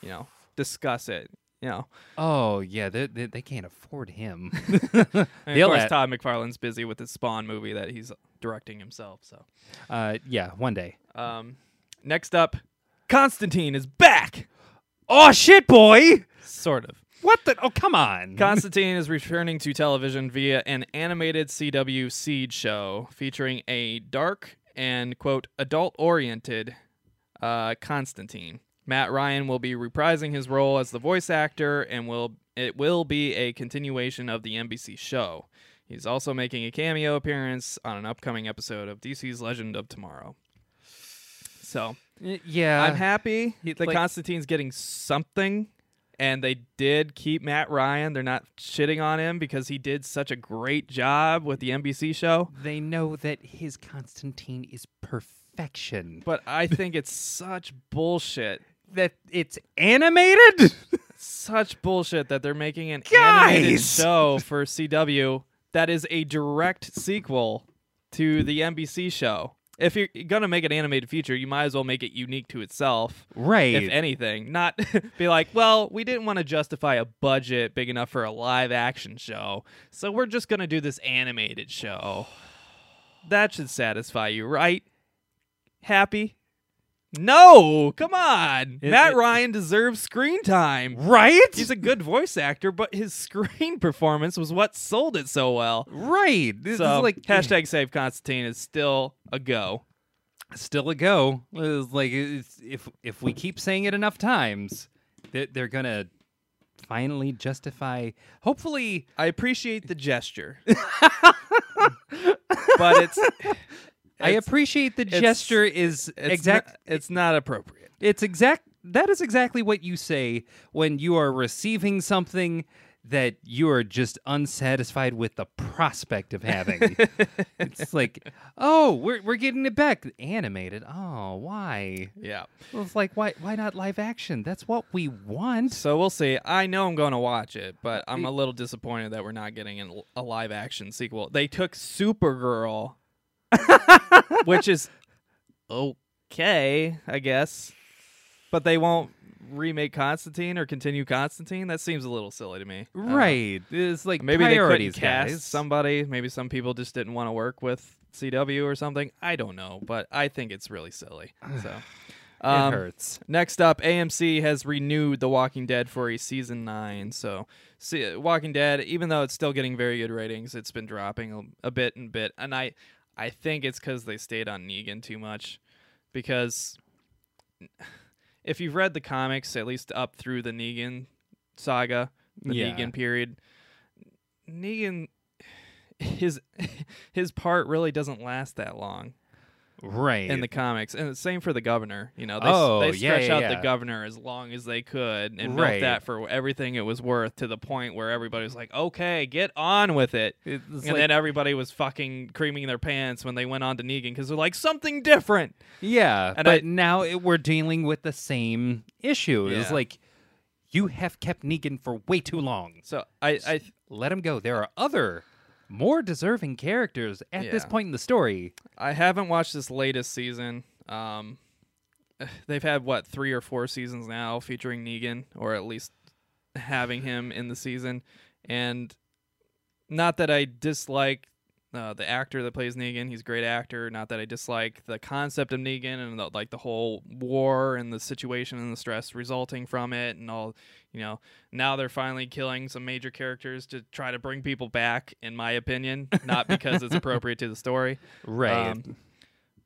you know, discuss it. You know, Oh yeah, they, they, they can't afford him. of course let- Todd McFarlane's busy with his Spawn movie that he's directing himself. So, uh, yeah, one day. um, next up, Constantine is back. Oh shit, boy! Sort of. What the? Oh come on! Constantine is returning to television via an animated CW Seed show featuring a dark and quote adult oriented uh, Constantine. Matt Ryan will be reprising his role as the voice actor and will it will be a continuation of the NBC show. He's also making a cameo appearance on an upcoming episode of DC's Legend of Tomorrow. So, yeah, I'm happy he- that like- Constantine's getting something, and they did keep Matt Ryan. They're not shitting on him because he did such a great job with the NBC show. they know that his Constantine is perfection. But I think it's such bullshit. That it's animated. Such bullshit that they're making an animated show for CW that is a direct sequel to the NBC show. If you're gonna make an animated feature, you might as well make it unique to itself. right. if anything, not be like, well, we didn't want to justify a budget big enough for a live action show, so we're just going to do this animated show. That should satisfy you, right? Happy? No, come on. It- Matt it- Ryan deserves screen time. right. He's a good voice actor, but his screen performance was what sold it so well. right. This So, is like hashtag save Constantine is still a go. still a go. It's like it's, if if we keep saying it enough times, they're, they're gonna finally justify. Hopefully, I appreciate the gesture, but it's. I appreciate the it's- gesture is it's exact. Not, it's not appropriate. it's exact. That is exactly what you say when you are receiving something that you are just unsatisfied with the prospect of having. it's like, oh, we're we're getting it back animated. Oh, why? Yeah. Well, it's like why why not live action? That's what we want. So we'll see. I know I'm going to watch it, but I'm a little disappointed that we're not getting an, a live action sequel. They took Supergirl, which is okay, I guess, but they won't remake Constantine or continue Constantine. That seems a little silly to me. Right. It's like Maybe they couldn't cast guys. somebody. Maybe some people just didn't want to work with CW or something. I don't know, but I think it's really silly. So. it Um, hurts. Next up, AMC has renewed The Walking Dead for a season nine. So, see, Walking Dead, even though it's still getting very good ratings, it's been dropping a, a bit and bit. And I, I think it's because they stayed on Negan too much. Because if you've read the comics, at least up through the Negan saga, the Yeah. Negan period, Negan, his his part really doesn't last that long Right. in the comics, and the same for the governor. You know, they, Oh, they yeah, stretch yeah, out yeah. the governor as long as they could and Right. milk that for everything it was worth to the point where everybody was like, "Okay, get on with it." It's and like- then everybody was fucking creaming their pants when they went on to Negan because they're like something different. yeah, and but I- now it, we're dealing with the same issue. It's like you have kept Negan for way too long. So I, I Let him go. There are other more deserving characters at this point in the story. I haven't watched this latest season. Um, they've had what three or four seasons now featuring Negan, or at least having him in the season. And not that I dislike uh, the actor that plays Negan; he's a great actor. Not that I dislike the concept of Negan and the, like the whole war and the situation and the stress resulting from it, and all. You know, now they're finally killing some major characters to try to bring people back. In my opinion, not because it's appropriate to the story. Right. Um,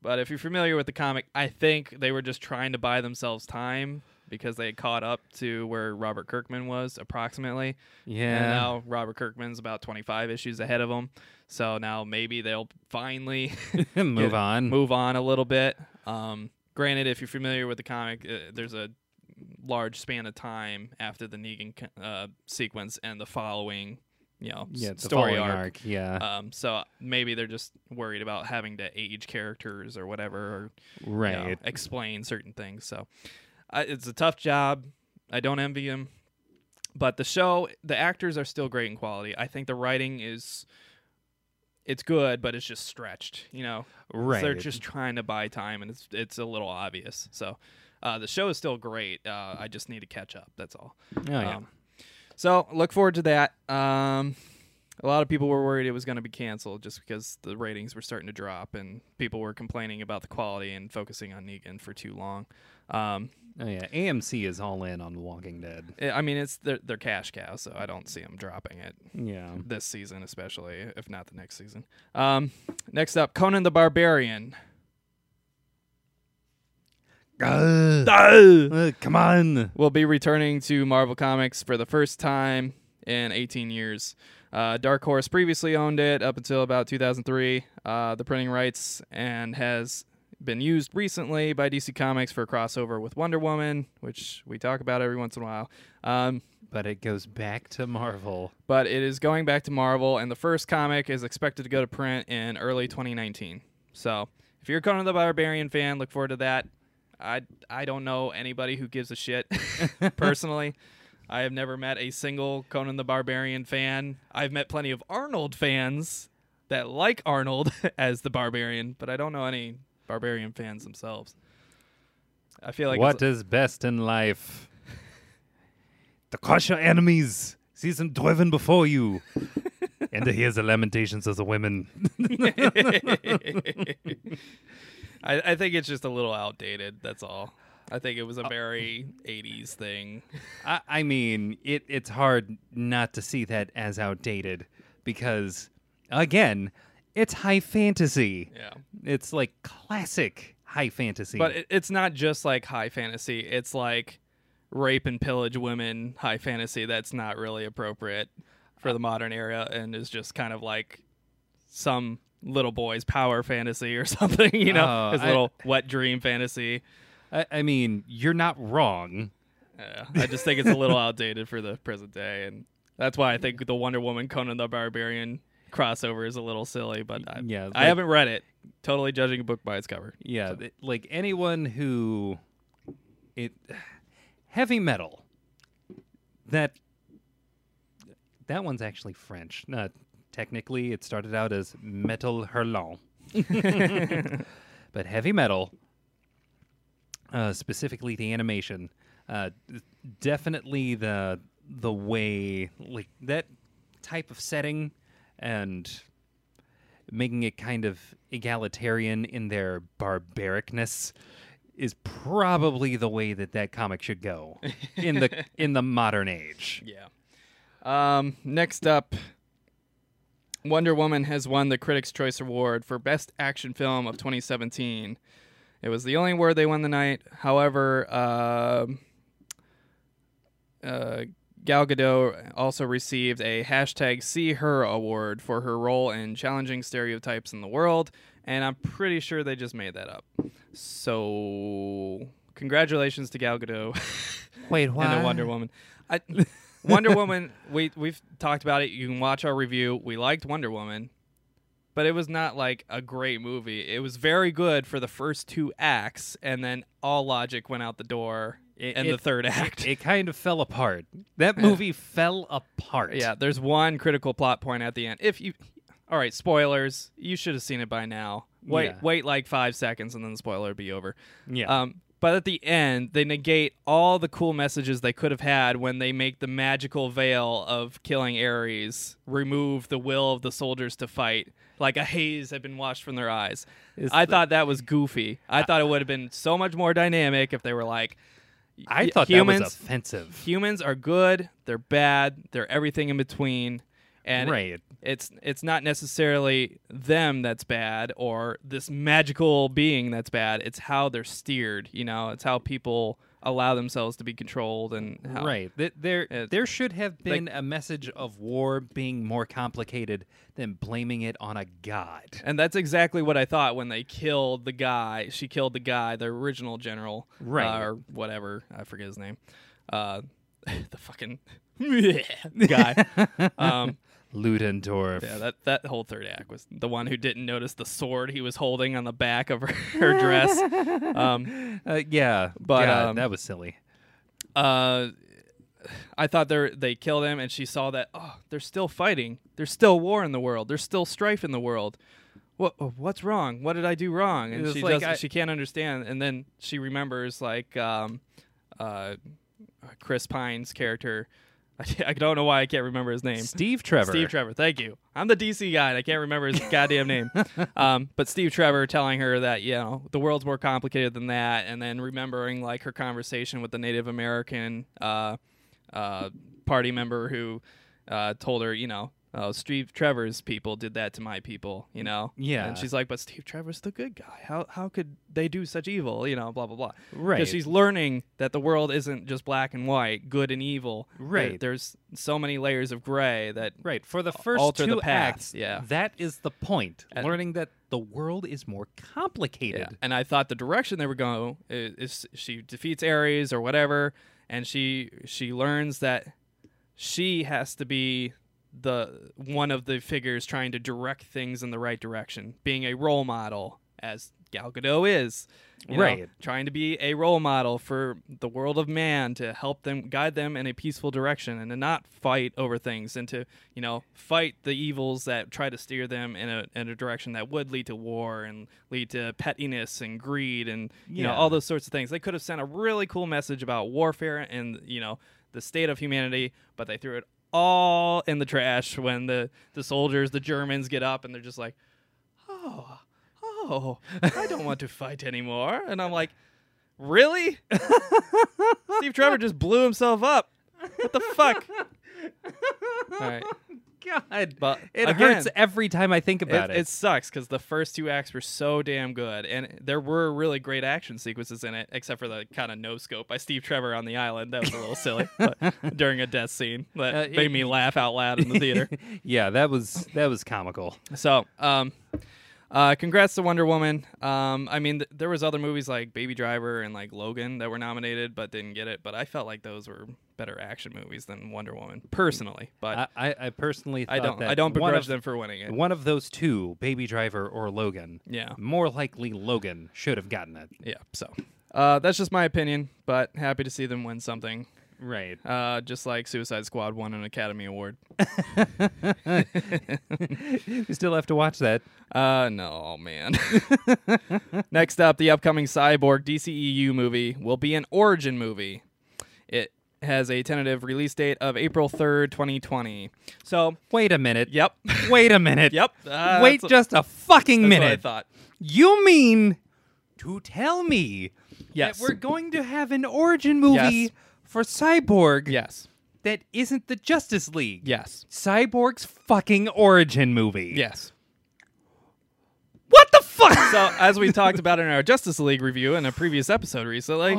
but if you're familiar with the comic, I think they were just trying to buy themselves time because they had caught up to where Robert Kirkman was approximately. And yeah. now Robert Kirkman's about 25 issues ahead of him. So now maybe they'll finally Move on. move on a little bit. Um, granted, if you're familiar with the comic, uh, there's a large span of time after the Negan uh, sequence and the following, you know, Yeah, story arc. arc. Yeah. Um, so maybe they're just worried about having to age characters or whatever, or you know, right. explain certain things. So uh, it's a tough job. I don't envy him, but the show, the actors are still great in quality. I think the writing is, it's good, but it's just stretched. You know, Right. they're just trying to buy time, and it's it's a little obvious. So uh, the show is still great. Uh, I just need to catch up. That's all. Oh, yeah. Um, so look forward to that. Um, a lot of people were worried it was going to be canceled just because the ratings were starting to drop and people were complaining about the quality and focusing on Negan for too long. Um, oh yeah. AMC is all in on The Walking Dead. I mean, it's their, their cash cow, so I don't see them dropping it Yeah. this season, especially if not the next season. Um, next up, Conan the Barbarian. Uh, come on. We'll be returning to Marvel Comics for the first time in 18 years. Uh, Dark Horse previously owned it up until about 2003, uh, the printing rights, and has been used recently by DC Comics for a crossover with Wonder Woman, which we talk about every once in a while. Um, But it goes back to Marvel. but it is going back to Marvel, and the first comic is expected to go to print in early 2019. So if you're a Conan the Barbarian fan, look forward to that. I I don't know anybody who gives a shit personally. I have never met a single Conan the Barbarian fan. I've met plenty of Arnold fans that like Arnold as the Barbarian, but I don't know any Barbarian fans themselves. I feel like what is best in life? To crush your enemies, see them driven before you, and to hear the lamentations of the women. I, I think it's just a little outdated. That's all. I think it was a uh, very 80s thing. I, I mean, it, it's hard not to see that as outdated because, again, it's high fantasy. Yeah. It's like classic high fantasy. But it, it's not just like high fantasy. It's like rape and pillage women high fantasy that's not really appropriate for the uh, modern era and is just kind of like some little boy's power fantasy or something, you know, Oh, his I- little wet dream fantasy. I, I mean, you're not wrong. Yeah, I just think it's a little outdated for the present day, and that's why I think the Wonder Woman Conan the Barbarian crossover is a little silly. But I, Yeah, I haven't read it. Totally judging a book by its cover. Yeah, th- like anyone who it heavy metal that that one's actually French. Not technically, it started out as metal hurlant, but heavy metal, uh, specifically the animation, uh, definitely the the way like that type of setting and making it kind of egalitarian in their barbaricness is probably the way that that comic should go in the in the modern age. Yeah. Um, next up, Wonder Woman has won the Critics' Choice Award for Best Action Film of 2017. It was the only award they won the night. However, um uh, Gal Gadot also received a hashtag See Her award for her role in challenging stereotypes in the world, and I'm pretty sure they just made that up. So, congratulations to Gal Gadot. Wait, and the Wonder Woman. I, Wonder Woman. We we've talked about it. You can watch our review. We liked Wonder Woman, but it was not like a great movie. It was very good for the first two acts, and then all logic went out the door It- in the third act. It kind of fell apart. That movie fell apart. yeah, there's one critical plot point at the end. If you, all right, spoilers. You should have seen it by now. Wait, Yeah. wait like five seconds, and then the spoiler would be over. Yeah. Um, but at the end, they negate all the cool messages they could have had when they make the magical veil of killing Ares remove the will of the soldiers to fight, like a haze had been washed from their eyes. Is I the- thought that was goofy. I thought it would have been so much more dynamic if they were like, I thought humans, that was offensive. humans are good, they're bad, they're everything in between, and right. it's it's not necessarily them that's bad or this magical being that's bad. It's how they're steered. You know, it's how people allow themselves to be controlled and how, Right. Th- There, It's- there should have been a message of war being more complicated than blaming it on a god. And that's exactly what I thought when they killed the guy. She killed the guy, the original general, Right. uh, or whatever. I forget his name. Uh, the fucking guy. um, Ludendorff. Yeah, that that whole third act was the one who didn't notice the sword he was holding on the back of her, her dress. Um, Uh, yeah, But, God, um, that was silly. uh, I thought they they killed him, and she saw that oh, they're still fighting. There's still war in the world. There's still strife in the world. What what's wrong? What did I do wrong? And she like doesn't, I- she can't understand. And then she remembers like um, uh, Chris Pine's character. I, don't know why I can't remember his name. Steve Trevor. Steve Trevor, thank you. I'm the DC guy, and I can't remember his goddamn name. Um, but Steve Trevor telling her that you know the world's more complicated than that, and then remembering like her conversation with the Native American uh, uh, party member who uh, told her, you know, oh, Steve Trevor's people did that to my people, you know. Yeah. And she's like, but Steve Trevor's the good guy. How how could they do such evil? You know, blah blah blah. Right. Because she's learning that the world isn't just black and white, good and evil. There- Right. there's so many layers of gray that Right. For the first two the acts, yeah. that is the point. And- learning that the world is more complicated. Yeah. And I thought the direction they were going is, is she defeats Ares or whatever, and she she learns that she has to be the one of the figures trying to direct things in the right direction, being a role model as Gal Gadot is. you know, Right. trying to be a role model for the world of man to help them guide them in a peaceful direction and to not fight over things and to you know fight the evils that try to steer them in a in a direction that would lead to war and lead to pettiness and greed and you know all those sorts of things they could have sent a really cool message about warfare and you know the state of humanity but they threw it all in the trash when the the soldiers the germans get up and they're just like oh oh i don't want to fight anymore. And i'm like really? Steve trevor just blew himself up. What the fuck? All right God, But it again, hurts every time I think about it, it. it sucks because the first two acts were so damn good, and there were really great action sequences in it, except for the kind of no scope by Steve Trevor on the island. That was a little silly, but during a death scene that Uh, made it- me laugh out loud in the theater. yeah, that was that was comical. so, um, uh, congrats to Wonder Woman. Um, I mean, th- there was other movies like Baby Driver and like Logan that were nominated but didn't get it. But I felt like those were better action movies than Wonder Woman, personally. But I, I, personally thought I don't, I don't begrudge of, them for winning it. One of those two, Baby Driver or Logan, Yeah. more likely Logan should have gotten it. Yeah. So uh, that's just my opinion, but happy to see them win something. Right. Uh, just like Suicide Squad won an Academy Award. you still have to watch that. Uh, no, man. Next up, the upcoming Cyborg DCEU movie will be an origin movie. It has a tentative release date of April 3rd, 2020. So, Wait a minute. yep. Wait a minute. yep. Uh, Wait just a fucking that's what I thought. You mean to tell me Yes. that we're going to have an origin movie Yes. For Cyborg Yes. that isn't the Justice League? Yes. Cyborg's fucking origin movie. Yes. What the fuck? So, as we talked about in our Justice League review in a previous episode recently,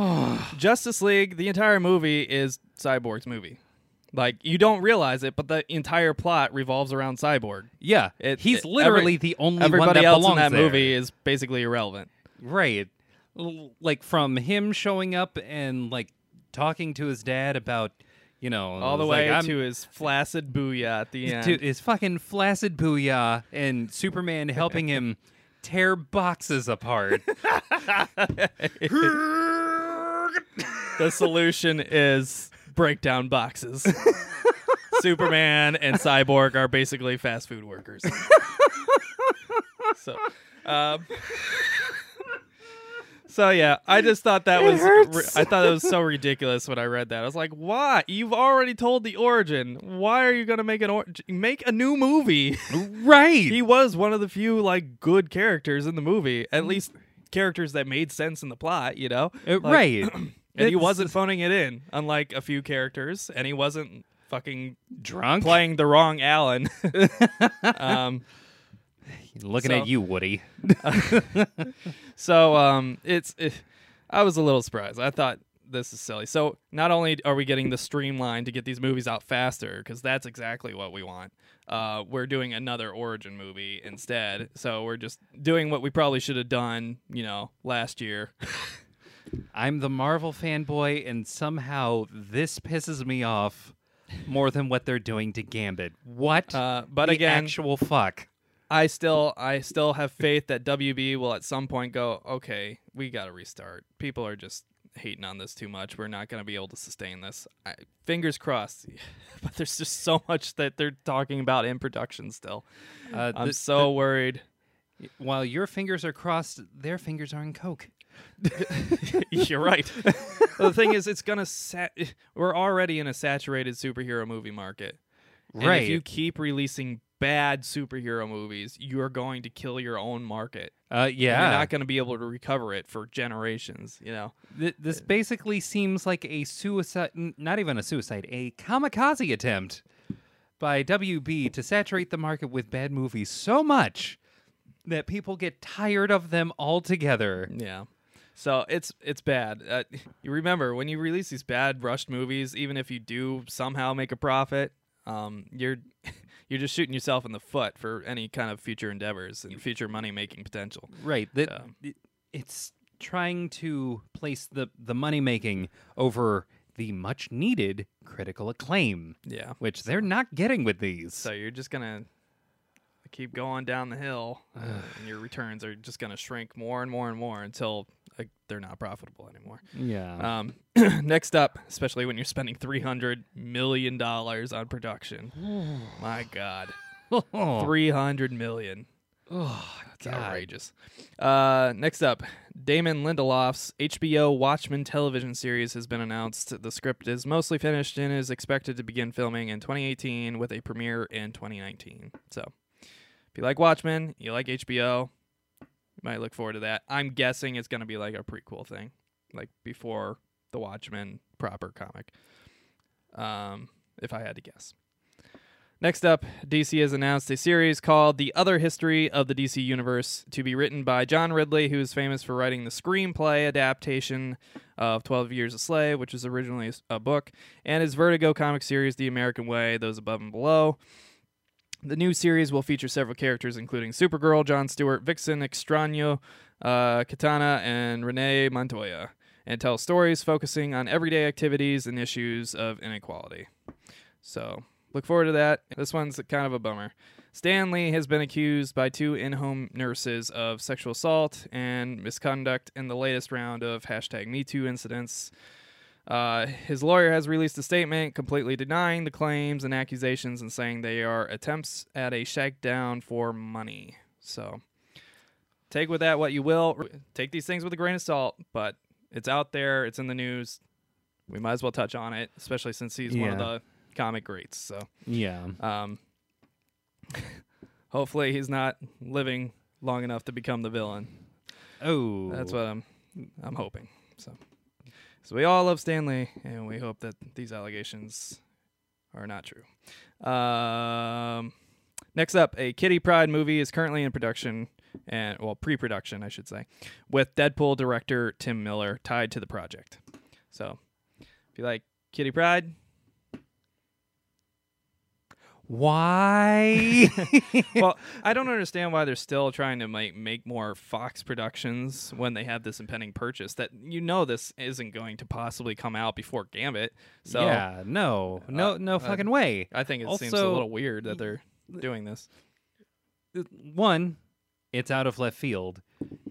Justice League, the entire movie is Cyborg's movie. Like you don't realize it, but the entire plot revolves around Cyborg. yeah, It- he's it- literally every- the only one Everybody that else in that there. movie is basically irrelevant. Right. Like from him showing up and like talking to his dad about, you know, All the it's like, way to his flaccid booyah at the end. to his fucking flaccid booyah and Superman helping him tear boxes apart. the solution is break down boxes. Superman and Cyborg are basically fast food workers. so, um, so yeah, I just thought that It was hurts. I thought it was so ridiculous when I read that. I was like, "Why? You've already told the origin. Why are you gonna make an or- make a new movie?" right. he was one of the few like good characters in the movie, at least characters that made sense in the plot. You know, Uh, Like, right. and he wasn't phoning it in, unlike a few characters, and he wasn't fucking Drunk. playing the wrong Alan. um, Looking So- at you, Woody. so um, it's it, I was a little surprised. I thought this is silly. So not only are we getting the streamline to get these movies out faster, because that's exactly what we want. Uh, we're doing another origin movie instead. So we're just doing what we probably should have done, you know, last year. I'm the Marvel fanboy, and somehow this pisses me off more than what they're doing to Gambit. What? Uh, but the again, actual fuck. I still I still have faith that WB will at some point go, okay, we got to restart. People are just hating on this too much. We're not going to be able to sustain this. I, fingers crossed. but there's just so much that they're talking about in production still. Uh, I'm the- so worried. while your fingers are crossed, their fingers are in coke. You're right. the thing is, it's gonna. Sat- we're already in a saturated superhero movie market. And Right. if you keep releasing bad superhero movies, you are going to kill your own market. Uh, And yeah. You're not going to be able to recover it for generations. You know. Th- this basically seems like a suicide, not even a suicide, a kamikaze attempt by WB to saturate the market with bad movies so much that people get tired of them altogether. Yeah. So it's it's bad. Uh, you remember when you release these bad rushed movies, even if you do somehow make a profit, um, you're you're just shooting yourself in the foot for any kind of future endeavors and future money making potential. Right. That it- it's trying to place the the money making over the much needed critical acclaim, Yeah. which they're not getting with these. So you're just gonna keep going down the hill, and your returns are just gonna shrink more and more and more until like, they're not profitable anymore. yeah. Um, next up, especially when you're spending three hundred million dollars on production, my God, three hundred million. oh, that's God. outrageous. Uh, next up, Damon Lindelof's HBO Watchmen television series has been announced. The script is mostly finished and is expected to begin filming in 2018 with a premiere in 2019. So, if you like Watchmen, you like HBO, might look forward to that. I'm guessing it's going to be like a prequel thing, like before the Watchmen proper comic. Um, if I had to guess. Next up, DC has announced a series called The Other History of the DC Universe to be written by John Ridley, who is famous for writing the screenplay adaptation of 12 Years a Slave, which was originally a book, and his Vertigo comic series, The American Way, Those Above and Below. The new series will feature several characters, including Supergirl, John Stewart, Vixen, Extraño, uh, Katana, and Renee Montoya, and tell stories focusing on everyday activities and issues of inequality. So, look forward to that. This one's kind of a bummer. Stan Lee has been accused by two in home nurses of sexual assault and misconduct in the latest round of hashtag MeToo incidents. Uh, his lawyer has released a statement completely denying the claims and accusations and saying they are attempts at a shakedown for money. So, take with that what you will. Take these things with a grain of salt, but it's out there, it's in the news. We might as well touch on it, especially since he's one of the comic greats. So, Yeah. um, hopefully, he's not living long enough to become the villain. Oh. That's what I'm I'm hoping. So, so we all love Stan Lee, and we hope that these allegations are not true. Um, next up, a Kitty Pryde movie is currently in production, and well, pre-production, I should say, with Deadpool director Tim Miller tied to the project. So, if you like Kitty Pryde, Why? well, I don't understand why they're still trying to make make more Fox productions when they have this impending purchase. That you know this isn't going to possibly come out before Gambit. So yeah. No. No. Uh, no uh, fucking way. I think it seems a little weird that they're doing this. One, it's out of left field.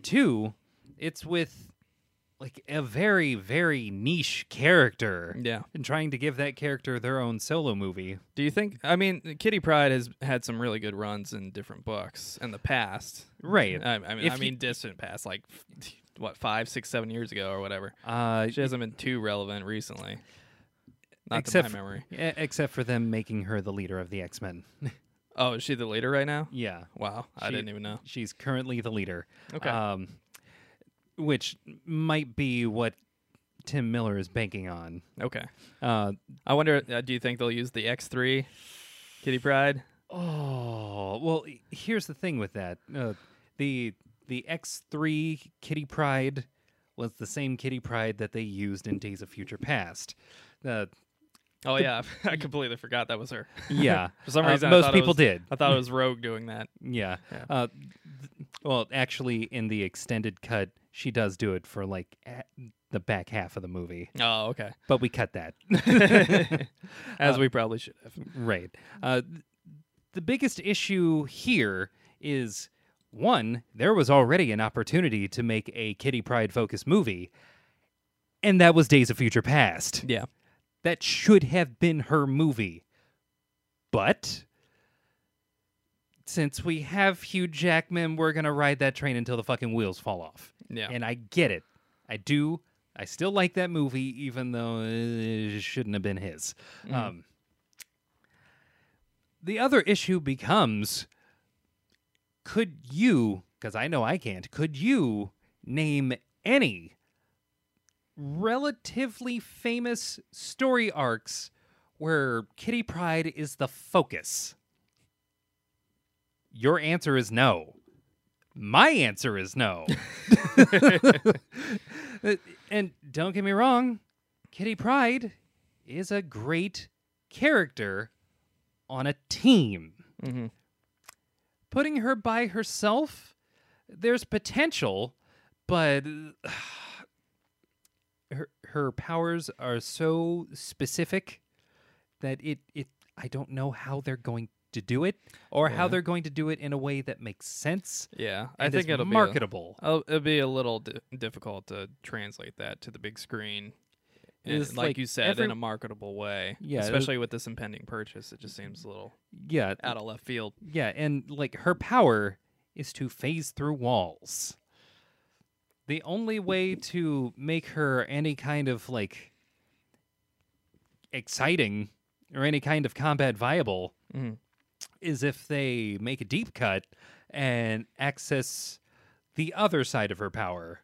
Two, it's with like a very very niche character Yeah. and trying to give that character their own solo movie. Do you think? I mean, Kitty Pryde has had some really good runs in different books in the past. Right. I, I mean, If I you- mean, distant past, like what five, six, seven years ago or whatever. Uh, She hasn't been too relevant recently. Not Except to my memory. e- except for them making her the leader of the X-Men. Oh, is she the leader right now? yeah. Wow, I didn't even know. She's currently the leader. Okay. Um, which might be what Tim Miller is banking on. okay. Uh, I wonder. Uh, do you think they'll use the X three Kitty Pryde? oh, well, here's the thing with that. Uh, the the X3 Kitty Pryde was the same Kitty Pryde that they used in Days of Future Past. Uh, Oh yeah, I completely forgot that was her. yeah. For some Uh, reason, I most people was- did. I thought it was Rogue doing that. Yeah. Yeah. Uh, th- well, actually, in the extended cut, she does do it for like the back half of the movie, Oh, okay. but we cut that. As Uh, we probably should have. right. Uh, th- the biggest issue here is one, there was already an opportunity to make a Kitty Pryde focused movie, and that was Days of Future Past. Yeah. That should have been her movie. But since we have Hugh Jackman, we're going to ride that train until the fucking wheels fall off. Yeah. And I get it. I do. I still like that movie, even though it shouldn't have been his. Um, the other issue becomes could you, because I know I can't, could you name any relatively famous story arcs where Kitty Pryde is the focus? Your answer is no. My answer is no. and don't get me wrong, Kitty Pryde is a great character on a team. Mhm. Putting her by herself, there's potential, but her her powers are so specific that it it I don't know how they're going to do it or how they're going to do it in a way that makes sense. Yeah. I think it'll be a- marketable. It'll be a little di- difficult to translate that to the big screen. And like, like you said, every- in a marketable way. Yeah, Especially with this impending purchase, it just seems a little yeah, out of left field. Yeah, and like her power is to phase through walls. The only way to make her any kind of like exciting or any kind of combat viable Mhm. is if they make a deep cut and access the other side of her power,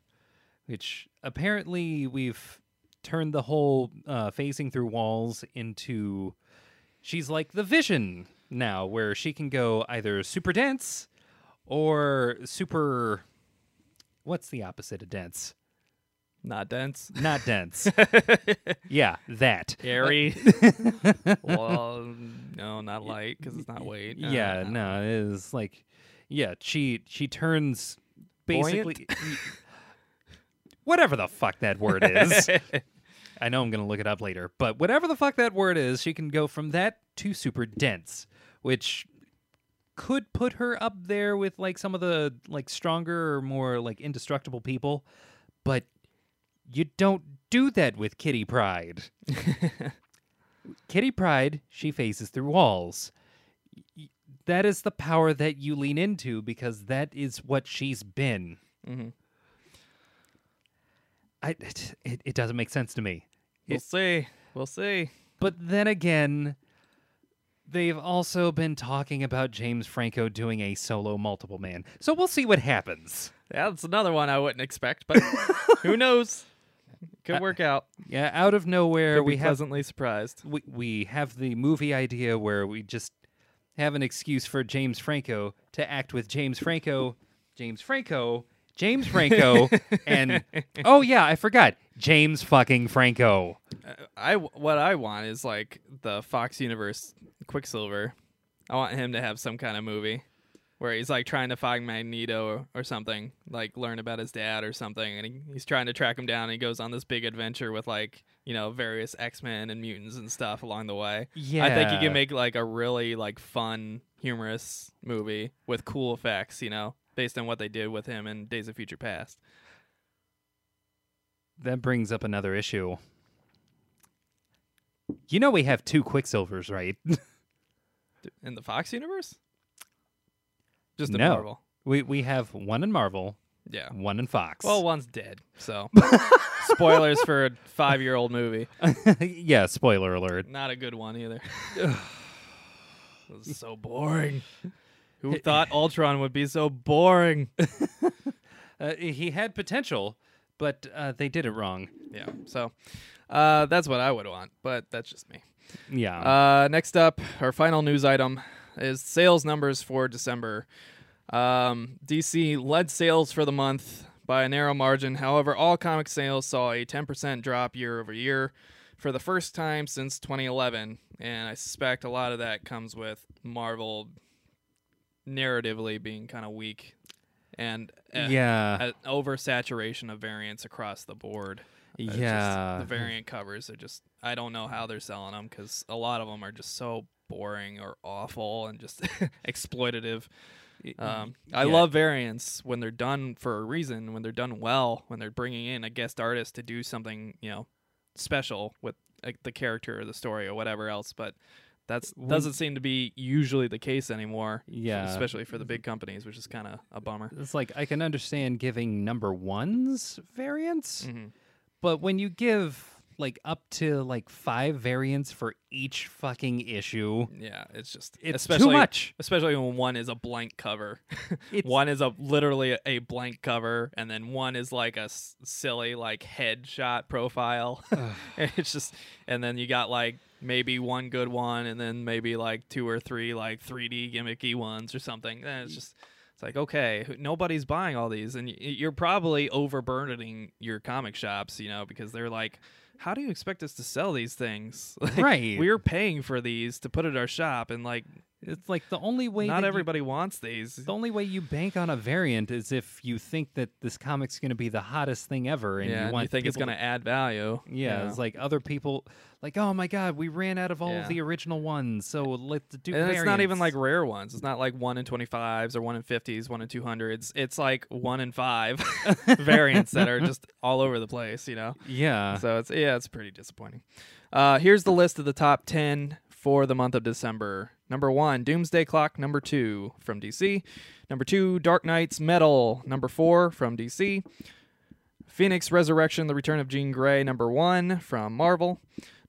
which apparently we've turned the whole uh, phasing through walls into she's like the vision now, where she can go either super dense or super. What's the opposite of dense? Not dense. Not dense. yeah, that. Airy. well, no, not light because it's not weight. Uh, Yeah, no, it is like, yeah, she she turns basically. whatever the fuck that word is. I know I'm going to look it up later, but whatever the fuck that word is, she can go from that to super dense, which could put her up there with like some of the like stronger or more like indestructible people, but you don't do that with Kitty Pryde. Kitty Pryde, she faces through walls. That is the power that you lean into because that is what she's been. Mhm. I, it, it, it doesn't make sense to me. We'll It- see. We'll see. But then again, they've also been talking about James Franco doing a solo multiple man. So we'll see what happens. Yeah, that's another one I wouldn't expect, but who knows? Could uh, work out. Yeah, out of nowhere Could we have pleasantly surprised. we, we have the movie idea where we just have an excuse for James Franco to act with James Franco, James Franco, James Franco, and oh yeah, I forgot James fucking Franco. Uh, I what I want is like the Fox Universe Quicksilver. I want him to have some kind of movie where he's like trying to find Magneto or, or something, like learn about his dad or something, and he, he's trying to track him down. and He goes on this big adventure with like you know various X Men and mutants and stuff along the way. Yeah, I think you can make like a really like fun, humorous movie with cool effects. You know, based on what they did with him in Days of Future Past. that brings up another issue. You know we have two Quicksilvers, right? In the Fox universe? Just in No. Marvel. we we have one in Marvel, Yeah. one in Fox. Well, one's dead. So, spoilers for a five-year-old movie. yeah, spoiler alert. Not a good one either. it was so boring. Who thought Ultron would be so boring? Uh, he had potential, but uh, they did it wrong. Yeah. So, uh, that's what I would want, but that's just me. Yeah. Uh, next up, our final news item is sales numbers for December. Um, DC led sales for the month by a narrow margin. However, all comic sales saw a 10% drop year over year for the first time since 2011. And I suspect a lot of that comes with Marvel narratively being kind of weak and uh, yeah. an oversaturation of variants across the board. It's just- yeah. the variant covers are just I don't know how they're selling them because a lot of them are just so boring or awful and just exploitative. Um, I Yeah. love variants when they're done for a reason, when they're done well, when they're bringing in a guest artist to do something you know special with like, the character or the story or whatever else. But that's When- doesn't seem to be usually the case anymore. Yeah. especially for the big companies, which is kind of a bummer. It's like I can understand giving number ones variants, hmm but when you give like up to like five variants for each fucking issue, Yeah, it's just it's especially too much. especially when one is a blank cover. One is a literally a blank cover, and then one is like a s- silly like headshot profile. it's just, and then you got like maybe one good one, and then maybe like two or three like 3D gimmicky ones or something. Then it's just. It's like okay, nobody's buying all these, and you're probably overburdening your comic shops, you know, because they're like, "How do you expect us to sell these things? Like, Right. We're paying for these to put at our shop, and like, It's like the only way not that you- everybody wants these. the only way you bank on a variant is if you think that this comic's going to be the hottest thing ever, and yeah, you want you think it's going to add value. Yeah, you it's like other people, like, oh my god, we ran out of all Yeah. of the original ones, so let's do. and it's not even like rare ones. It's not like one in twenty fives or one in fifties, one in two hundreds. It's like one in five variants that are just all over the place. You know. yeah, So it's yeah, it's pretty disappointing. Uh, here's the list of the top ten for the month of December. Number one, Doomsday Clock. Number two, from DC. Number two, Dark Nights Metal. Number four, from DC. Phoenix Resurrection: The Return of Jean Grey. Number one, from Marvel.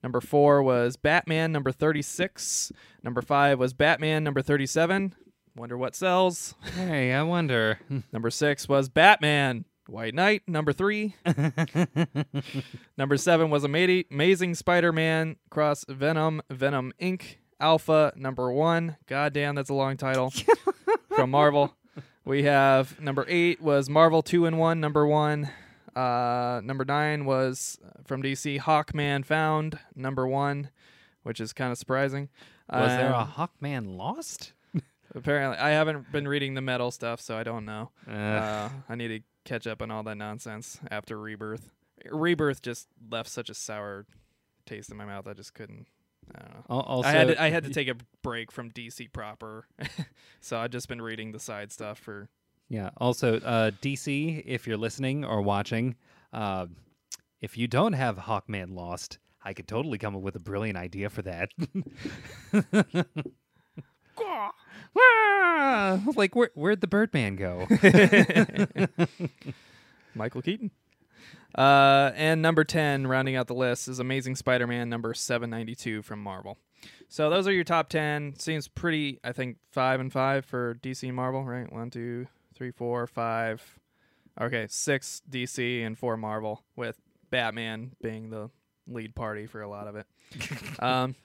Number four was Batman. Number thirty-six. Number five was Batman. Number thirty-seven. Wonder what sells. hey, I wonder. Number six was Batman. White Knight. Number three. Number seven was Ama- Amazing Spider-Man cross Venom, Venom Inc. Alpha. Number one. God damn, that's a long title. from Marvel. We have number eight was Marvel Two in One. Number one. Uh, number nine was uh, from DC Hawkman Found. Number one, which is kind of surprising. Was there a Um, Hawkman lost? apparently? I haven't been reading the metal stuff, so I don't know. Uh, Uh, I need to catch up on all that nonsense after Rebirth. Rebirth just left such a sour taste in my mouth. I just couldn't. I don't know. also, I had to, I had to take a break from DC proper, so I've just been reading the side stuff for. yeah. Also, uh, DC, if you're listening or watching, uh, if you don't have Hawkman lost, I could totally come up with a brilliant idea for that. Ah, like where where'd the Birdman go? Michael Keaton. Uh, and number 10, rounding out the list, is Amazing Spider Man number 792 from Marvel. So those are your top 10. Seems pretty, I think, 5 and 5 for DC and Marvel, right? One, two, three, four, five. Okay, 6 DC and 4 Marvel, with Batman being the lead party for a lot of it. um,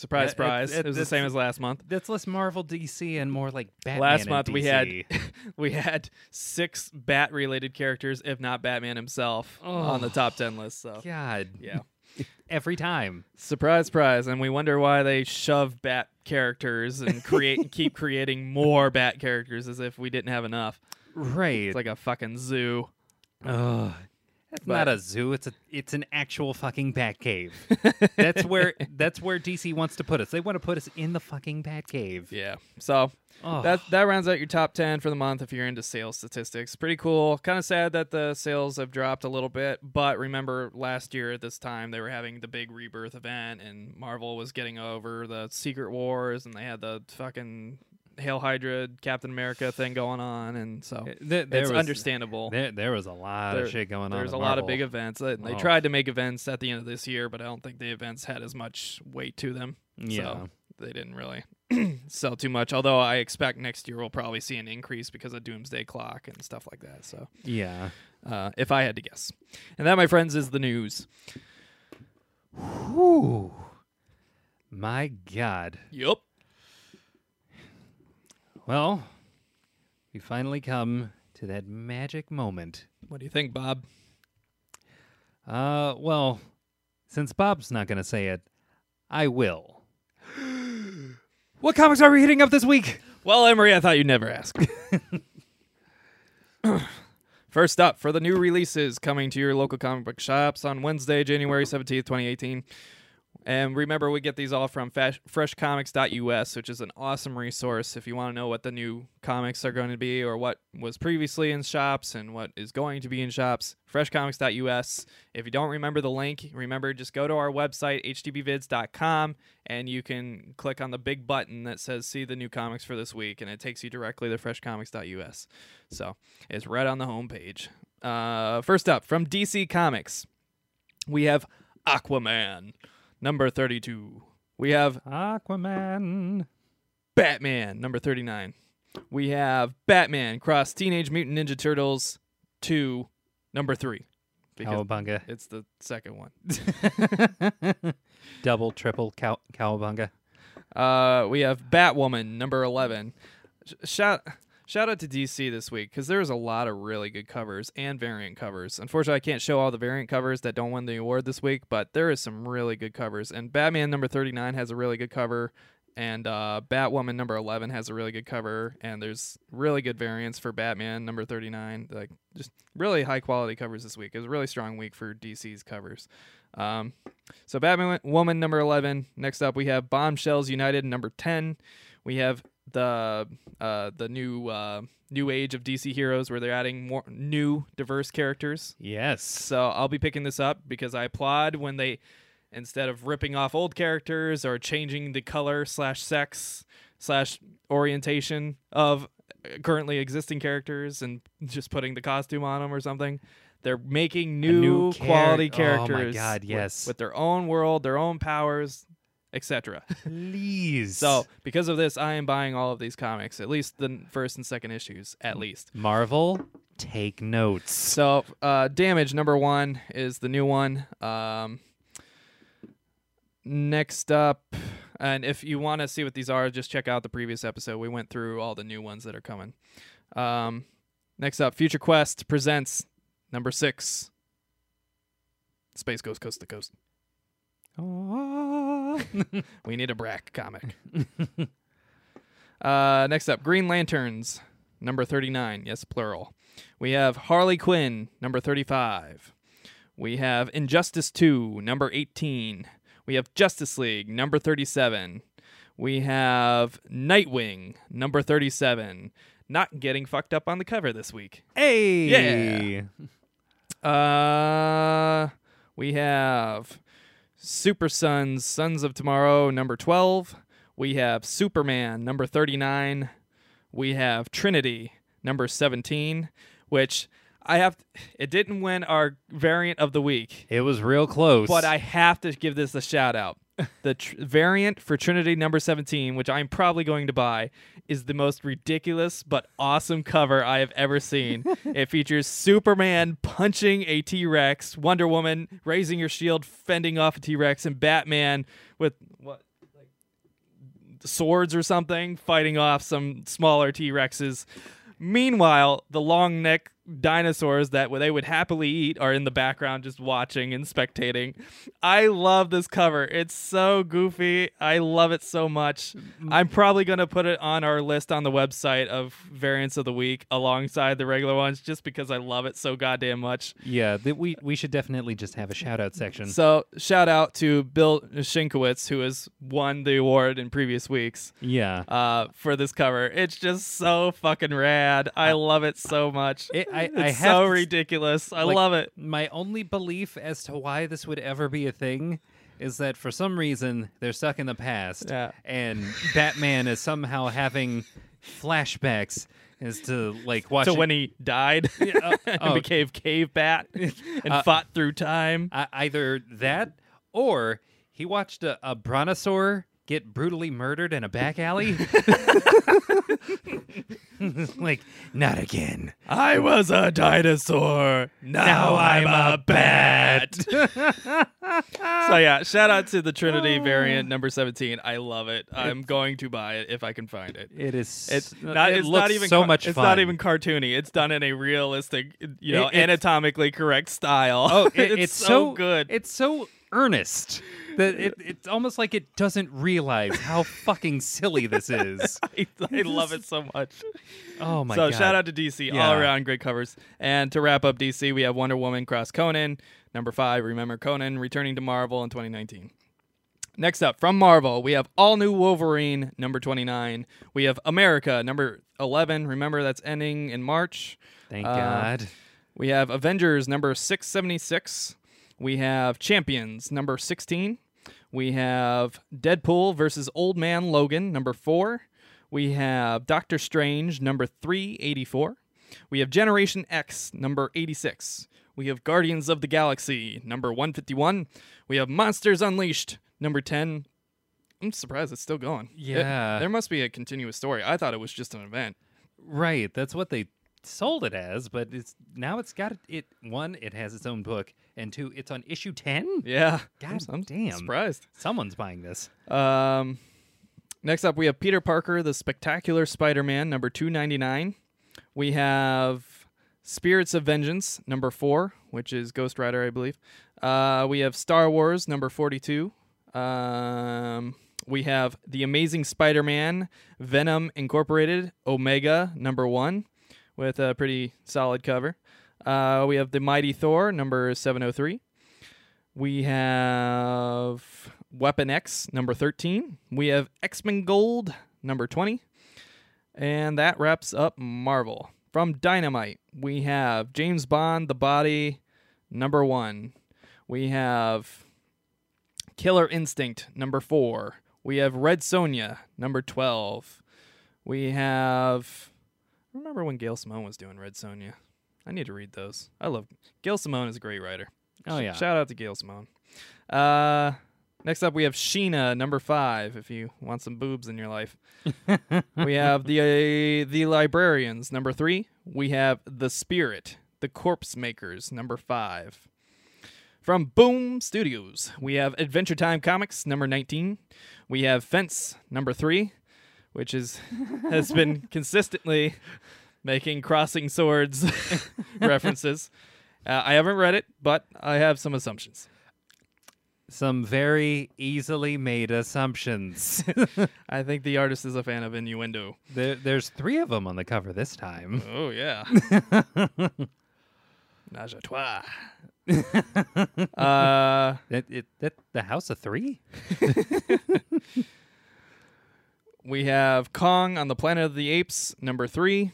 surprise, Uh, it- surprise. it- It, was the same as last month. That's less Marvel DC and more like Batman. Last and month we had DC. we had six bat related characters, if not Batman himself, on the Oh. top ten list. So God, yeah, every time. surprise, surprise, and we wonder why they shove bat characters and create keep creating more bat characters as if we didn't have enough. Right. It's like a fucking zoo. Ugh. It's But- not a zoo. It's a it's an actual fucking bat cave. that's where that's where DC wants to put us. They want to put us in the fucking bat cave. Yeah. So Oh. that that rounds out your top 10 for the month if you're into sales statistics. Pretty cool. Kind of sad that the sales have dropped a little bit, but remember last year at this time they were having the big rebirth event and Marvel was getting over the Secret Wars and they had the fucking Hail Hydra Captain America thing going on and so Uh, There, there it's was, understandable. There, there was a lot There- of shit going on. There's a lot of big events. and They Oh. tried to make events at the end of this year, but I don't think the events had as much weight to them. Yeah. So they didn't really sell too much. Although I expect next year we'll probably see an increase because of Doomsday Clock and stuff like that. So Yeah. uh, if I had to guess, and that, my friends, is the news. Whew. My God. Yep. Well, we finally come to that magic moment. What do you think, Bob? Uh, well, since Bob's not going to say it, I will. what comics are we hitting up this week? Well, Emery, I thought you'd never ask. First up, for the new releases coming to your local comic book shops on Wednesday, January 17th, 2018. And remember, we get these all from freshcomics.us, which is an awesome resource if you want to know what the new comics are going to be or what was previously in shops and what is going to be in shops. Freshcomics.us. If you don't remember the link, remember just go to our website, htbvids.com, and you can click on the big button that says see the new comics for this week, and it takes you directly to freshcomics.us. So it's right on the homepage. Uh, first up, from DC Comics, we have Aquaman, number 32. We have Aquaman. Batman, number 39. We have Batman Cross Teenage Mutant Ninja Turtles 2, number 3. Cowabunga. it's the second one. Double, triple, cow- cowabunga. Uh, we have Batwoman, number 11. Sh- Shout. Shout out to DC this week because there's a lot of really good covers and variant covers. Unfortunately, I can't show all the variant covers that don't win the award this week, but there is some really good covers. And Batman number 39 has a really good cover, and uh, Batwoman number 11 has a really good cover. And there's really good variants for Batman number 39. Like just really high quality covers this week. It was a really strong week for DC's covers. Um, so Batman Woman number 11. Next up, we have Bombshells United number 10. We have the uh, the new uh, new age of DC heroes where they're adding more new diverse characters. Yes. So I'll be picking this up because I applaud when they instead of ripping off old characters or changing the color slash sex slash orientation of currently existing characters and just putting the costume on them or something. They're making new, new char- quality Oh my characters. God, with- yes. with their own world, their own powers, etc. Please. So, because of this, I am buying all of these comics, at least the first and second issues, at least. Marvel, take notes. So, uh, Damage number one is the new one. Um, next up, and if you want to see what these are, just check out the previous episode. We went through all the new ones that are coming. Um, next up, Future Quest presents number six Space Ghost Coast to Coast. We need a Brak comic. uh, next up, Green Lanterns, number 39. Yes, plural. We have Harley Quinn, number 35. We have Injustice 2, number 18. We have Justice League, number 37. We have Nightwing, number 37. Not getting fucked up on the cover this week. hey. Yeah. Uh, we have Super Sons, Sons of Tomorrow, number 12. We have Superman, number 39. We have Trinity, number 17, which I have. It didn't win our variant of the week, It was real close. but I have to give this a shout out. The tr- variant for Trinity number 17, which I'm probably going to buy, is the most ridiculous but awesome cover I have ever seen. it features Superman punching a T Rex, Wonder Woman raising her shield, fending off a T Rex, and Batman with what? like Swords or something, fighting off some smaller T Rexes. Meanwhile, the long neck dinosaurs that they would happily eat are in the background just watching and spectating. I love this cover. It's so goofy. I love it so much. I'm probably going to put it on our list on the website of variants of the week alongside the regular ones just because I love it so goddamn much. Yeah, th- we we should definitely just have a shout out section. So, shout out to Bill Sienkiewicz who has won the award in previous weeks. yeah. Uh, for this cover, it's just so fucking rad. I love it so much. It- I, it's I so to- ridiculous. I like, love it. My only belief as to why this would ever be a thing is that for some reason they're stuck in the past, Yeah. and Batman is somehow having flashbacks as to like watch So when he died uh, and oh. became cave bat and Uh, fought through time. uh, either that or he watched a, a brontosaur get brutally murdered in a back alley. like, not again. I was a dinosaur. Now, I'm a bat. so yeah, shout out to the Trinity variant number 17. I love it. I'm going to buy it if I can find it. It is. It's not. it it's not even so much It's fun. not even cartoony. It's done in a realistic, you know, It- anatomically correct style. Oh, it, it's, it's, so, good. It's so earnest that it, it's almost like it doesn't realize how fucking silly this is. I, I love it so much. Oh my so god! So shout out to DC, all around great covers. And to wrap up DC, we have Wonder Woman cross Conan. Number five, remember Conan returning to Marvel in 2019. Next up, from Marvel, we have All New Wolverine, number 29. We have America, number 11. Remember, that's ending in March. Thank uh, God. We have Avengers, number 676. We have Champions, number 16. We have Deadpool versus Old Man Logan, number 4. We have Doctor Strange, number 384. We have Generation X, number 86. We have Guardians of the Galaxy, number 151. We have Monsters Unleashed, number 10. I'm surprised it's still going. It- Yeah. there must be a continuous story. I thought it was just an event. Right. That's what they sold it as, but it's now it's got it. One, it has its own book, and two, it's on issue ten. Yeah. God I'm, I'm damn. surprised. Someone's buying this. Um, next up, we have Peter Parker, the Spectacular Spider-Man, number two ninety nine. We have Spirits of Vengeance, number four, which is Ghost Rider, I believe. Uh, we have Star Wars, number forty two. Um, we have The Amazing Spider-Man, Venom Incorporated, Omega, number one, with a pretty solid cover. Uh, we have The Mighty Thor, number seven oh three. We have Weapon X, number 13. We have X Men Gold, number 20. And that wraps up Marvel. From Dynamite, we have James Bond, The Body, number 1. We have Killer Instinct, number 4. We have Red Sonja, number 12. We have. Remember when Gail Simone was doing Red Sonja. I need to read those. I love. Gail Simone is a great writer. Oh yeah. Shout out to Gail Simone. Uh, next up, we have Sheena, number five. If you want some boobs in your life, we have the uh, the Librarians, number three. We have the Spirit, the Corpse Makers, number five. From Boom Studios, we have Adventure Time Comics, number nineteen. We have Fence, number three, which is has been consistently making crossing swords references. Uh, I haven't read it, but I have some assumptions. Some very easily made assumptions. I think the artist is a fan of innuendo. there, there's three of them on the cover this time. Oh yeah. Nage à toi. uh, That it that the House of Three. We have Kong on the Planet of the Apes, number three.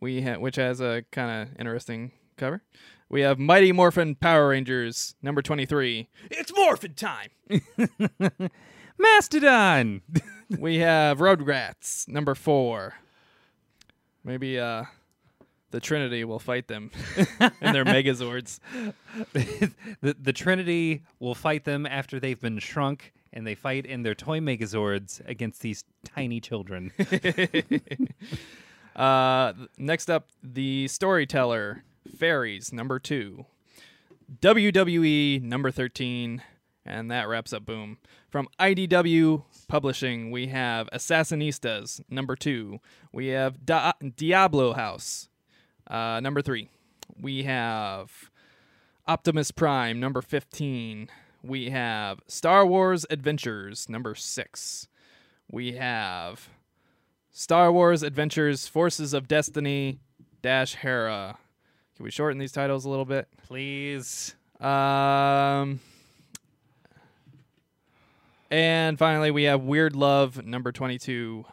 We ha- which has a kind of interesting cover. We have Mighty Morphin Power Rangers, number twenty-three. It's Morphin time. Mastodon. we have Rugrats, number four. Maybe uh, the Trinity will fight them and their Megazords. the the Trinity will fight them after they've been shrunk, and they fight in their toy Megazords against these tiny children. Uh, next up, the Storyteller, Fairies, number two. WWE, number 13. And that wraps up Boom. From IDW Publishing, we have Assassinistas, number two. We have da- Diablo House, Uh, number three, we have Optimus Prime. Number 15, we have Star Wars Adventures. Number six, we have Star Wars Adventures Forces of Destiny Dash Hera. Can we shorten these titles a little bit? Please. Um, and finally, we have Weird Love number 22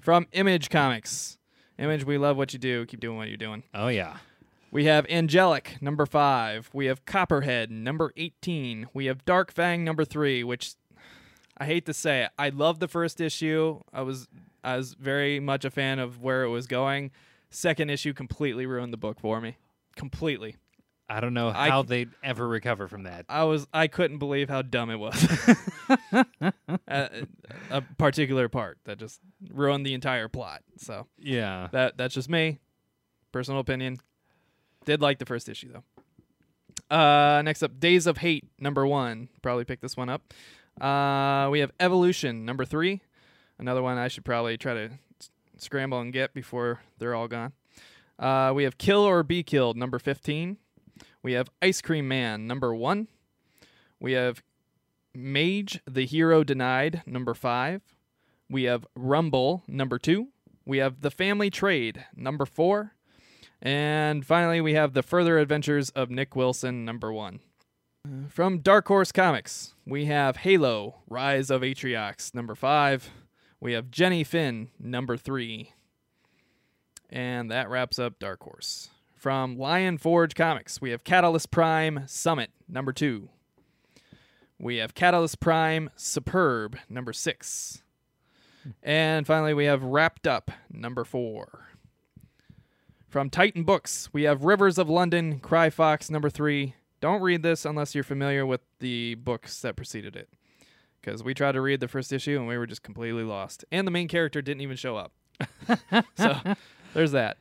from Image Comics. Image, we love what you do. Keep doing what you're doing. Oh yeah. We have Angelic number 5. We have Copperhead number 18. We have Dark Fang number 3, which I hate to say it. I love the first issue. I was I was very much a fan of where it was going. Second issue completely ruined the book for me. Completely. I don't know how c- they'd ever recover from that. I was I couldn't believe how dumb it was. a, a particular part that just ruined the entire plot. So Yeah. that that's just me, personal opinion. Did like the first issue though. Uh, next up, Days of Hate number one. Probably pick this one up. Uh, we have Evolution number three. Another one I should probably try to s- scramble and get before they're all gone. Uh, we have Kill or Be Killed number fifteen. We have Ice Cream Man number one. We have Mage the Hero Denied number five. We have Rumble number two. We have The Family Trade number four. And finally, we have The Further Adventures of Nick Wilson number one. From Dark Horse Comics, we have Halo Rise of Atriox number five. We have Jenny Finn number three. And that wraps up Dark Horse. From Lion Forge Comics, we have Catalyst Prime Summit number two. We have Catalyst Prime Superb number six. And finally, we have Wrapped Up number four. From Titan Books, we have Rivers of London, Cry Fox number three. Don't read this unless you're familiar with the books that preceded it. Because we tried to read the first issue and we were just completely lost. And the main character didn't even show up. so there's that.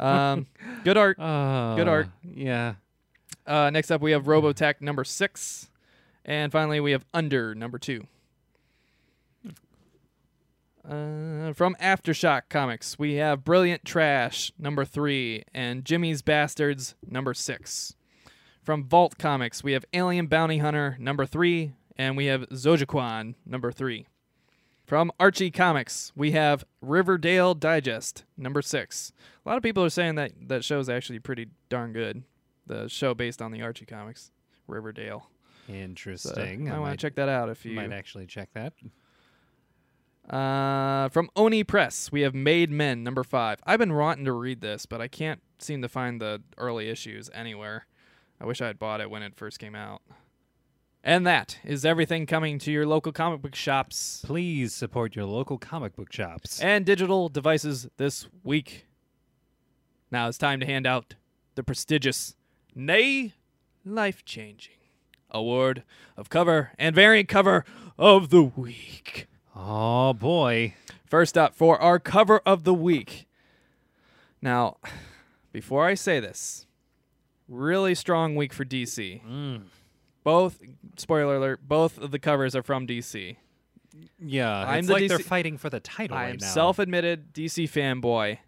Um, good art. Uh, art. Yeah. Uh, next up, we have Robotech number six. And finally, we have Under number two. Uh, from Aftershock Comics, we have Brilliant Trash number three and Jimmy's Bastards number six. From Vault Comics, we have Alien Bounty Hunter number three, and we have Zojaqan number three. From Archie Comics, we have Riverdale Digest number six. A lot of people are saying that that show is actually pretty darn good. The show based on the Archie comics, Riverdale. So Interesting. I, want to check that out if you. might actually check that. Uh, from Oni Press, we have Made Men number five. I've been wanting to read this, but I can't seem to find the early issues anywhere. I wish I had bought it when it first came out. And that is everything coming to your local comic book shops Please support your local comic book shops. and digital devices this week. Now it's time to hand out the prestigious, nay, life changing award of cover and variant cover of the week. Oh boy. First up for our cover of the week. Now, before I say this, really strong week for DC. Mm. Both, spoiler alert, both of the covers are from DC. Yeah, I'm it's the like they're fighting for the title I right self-admitted DC fanboy.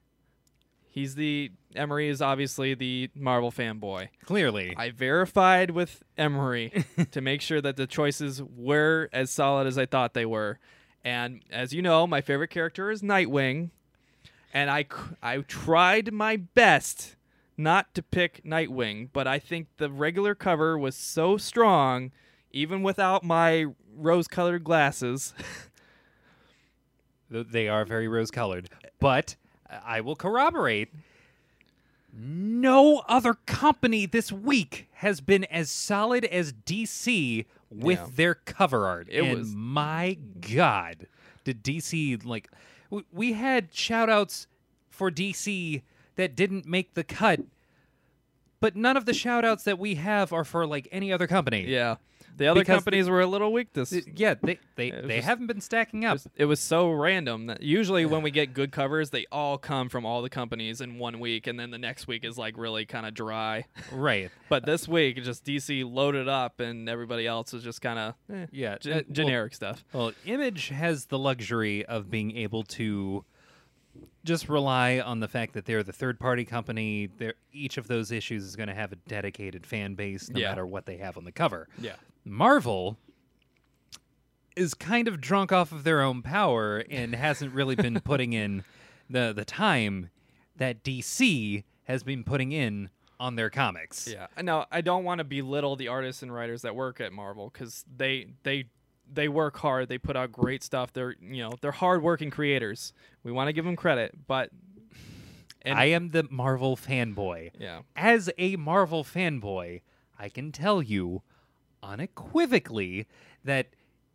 He's the Emery is obviously the Marvel fanboy. Clearly. I verified with Emery to make sure that the choices were as solid as I thought they were. And as you know, my favorite character is Nightwing, and I I tried my best not to pick Nightwing, but I think the regular cover was so strong even without my rose-colored glasses. They are very rose colored. But uh, I will corroborate no other company this week has been as solid as DC with Yeah. their cover art. It and was- my God, did DC like w- we had shout outs for DC that didn't make the cut, but none of the shout outs that we have are for like any other company. yeah. The other Because companies were a little weak this Th- Yeah, they they, they just- haven't been stacking up. Just- it was so random that usually when we get good covers, they all come from all the companies in one week, and then the next week is like really kind of dry. right. But this week, just DC loaded up, and everybody else was just kind of eh, Yeah. gen- uh, well, generic stuff. Well, Image has the luxury of being able to just rely on the fact that they're the third party company. They're, each of those issues is going to have a dedicated fan base, no Yeah. matter what they have on the cover. Yeah. Marvel is kind of drunk off of their own power and hasn't really been putting in the the time that DC has been putting in on their comics. Yeah. Now, I don't want to belittle the artists and writers that work at Marvel because they they they work hard. They put out great stuff. They're you know they're hardworking creators. We want to give them credit, but and- I am the Marvel fanboy. yeah, As a Marvel fanboy, I can tell you unequivocally that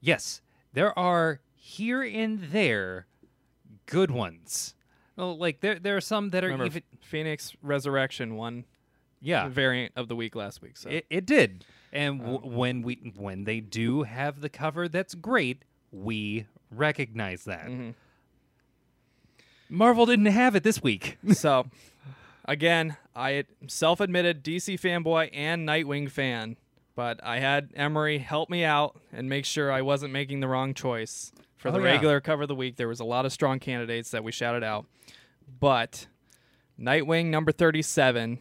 yes, there are here and there good ones. Well, like there there are some that are remember even Phoenix Resurrection one, yeah. variant of the week last week. So It, it did, and w- when we when they do have the cover that's great, we recognize that. Mhm. Marvel didn't have it this week. so again, I self-admitted DC fanboy and Nightwing fan, but I had Emery help me out and make sure I wasn't making the wrong choice for the Oh, yeah. regular cover of the week. There was a lot of strong candidates that we shouted out, but Nightwing number 37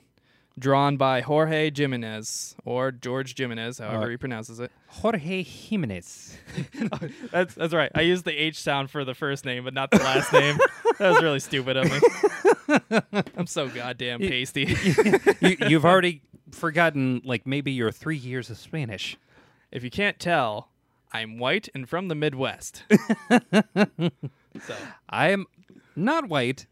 drawn by Jorge Jimenez or George Jimenez, however Uh, he pronounces it. Jorge Jimenez. That's that's right. I used the H sound for the first name, but not the last name. That was really stupid of me. I'm so goddamn pasty. you, you've already forgotten, like maybe your three years of Spanish. if you can't tell, I'm white and from the Midwest. so I am not white,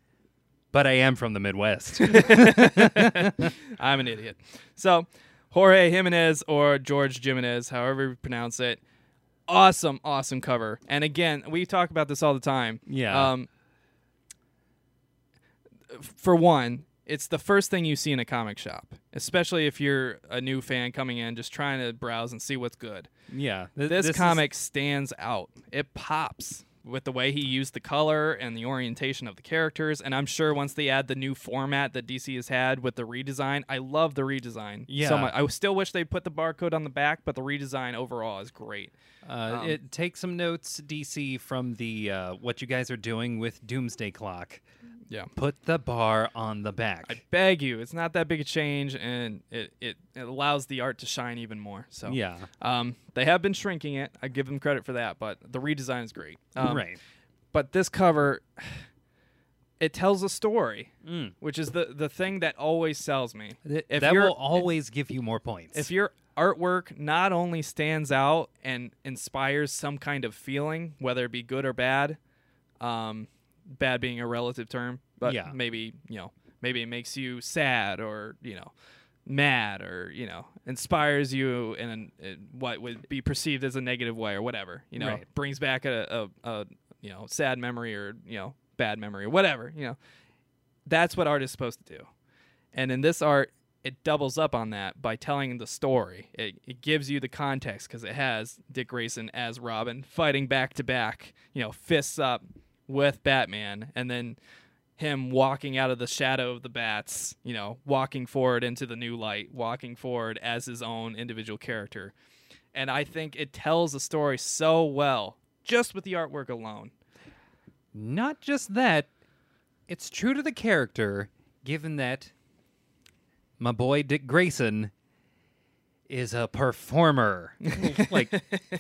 but I am from the Midwest. I'm an idiot. So Jorge Jimenez or George Jimenez, however you pronounce it. Awesome, awesome cover. And again, we talk about this all the time. Yeah. Um, for one, it's the first thing you see in a comic shop, especially if you're a new fan coming in, just trying to browse and see what's good. yeah, th- This, is- comic stands out. It pops with the way he used the color and the orientation of the characters. And I'm sure once they add the new format that DC has had with the redesign, I love the redesign Yeah. so much. I still wish they put the barcode on the back, but the redesign overall is great. Uh, Um, it take some notes, DC, from the uh, what you guys are doing with Doomsday Clock. Yeah. Put the bar on the back. I beg you, it's not that big a change, and it, it, it allows the art to shine even more. So yeah, um, they have been shrinking it. I give them credit for that, but the redesign is great. Um, right. But this cover, it tells a story, Mm. which is the the thing that always sells me. Th- if that will always give you more points. If your artwork not only stands out and inspires some kind of feeling, whether it be good or bad, um, bad being a relative term, but Yeah. maybe you know, maybe it makes you sad or you know, mad or you know, inspires you in an, in what would be perceived as a negative way or whatever, you know, Right. brings back a, a, a you know sad memory or you know bad memory or whatever, you know, that's what art is supposed to do. And in this art, it doubles up on that by telling the story. It, it gives you the context because it has Dick Grayson as Robin fighting back to back, you know, fists up with Batman, and then him walking out of the shadow of the bats, you know, walking forward into the new light, walking forward as his own individual character. And I think it tells the story so well just with the artwork alone. Not just that, it's true to the character, given that my boy Dick Grayson is a performer. like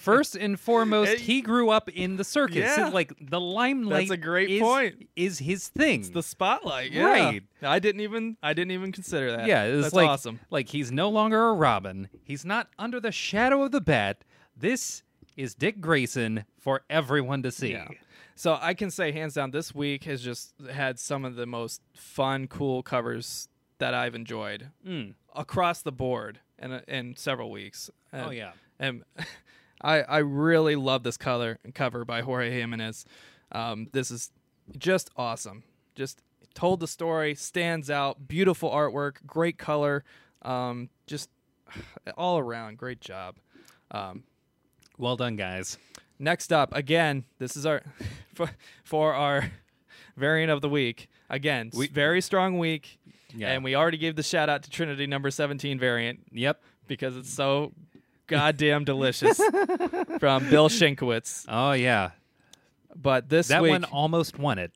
first and foremost, It- he grew up in the circus. Yeah. Like the limelight That's a great is, point. is his thing. It's the spotlight, yeah. Right. I didn't even I didn't even consider that. yeah, it's That's like awesome. like he's no longer a Robin. He's not under the shadow of the bat. This is Dick Grayson for everyone to see. Yeah. So I can say hands down, this week has just had some of the most fun, cool covers that I've enjoyed Mm. across the board in in several weeks. Oh yeah. and I I really love this color cover by Jorge Jimenez. Um, this is just awesome. Just told the story, stands out, beautiful artwork, great color, um, just all around great job. Um, Well done, guys. Next up, again, this is our for, for our variant of the week. Again, We- very strong week, Yeah. and we already gave the shout out to Trinity number seventeen variant Yep. because it's so goddamn delicious from Bill Sienkiewicz. Oh yeah. But this That week, one almost won it.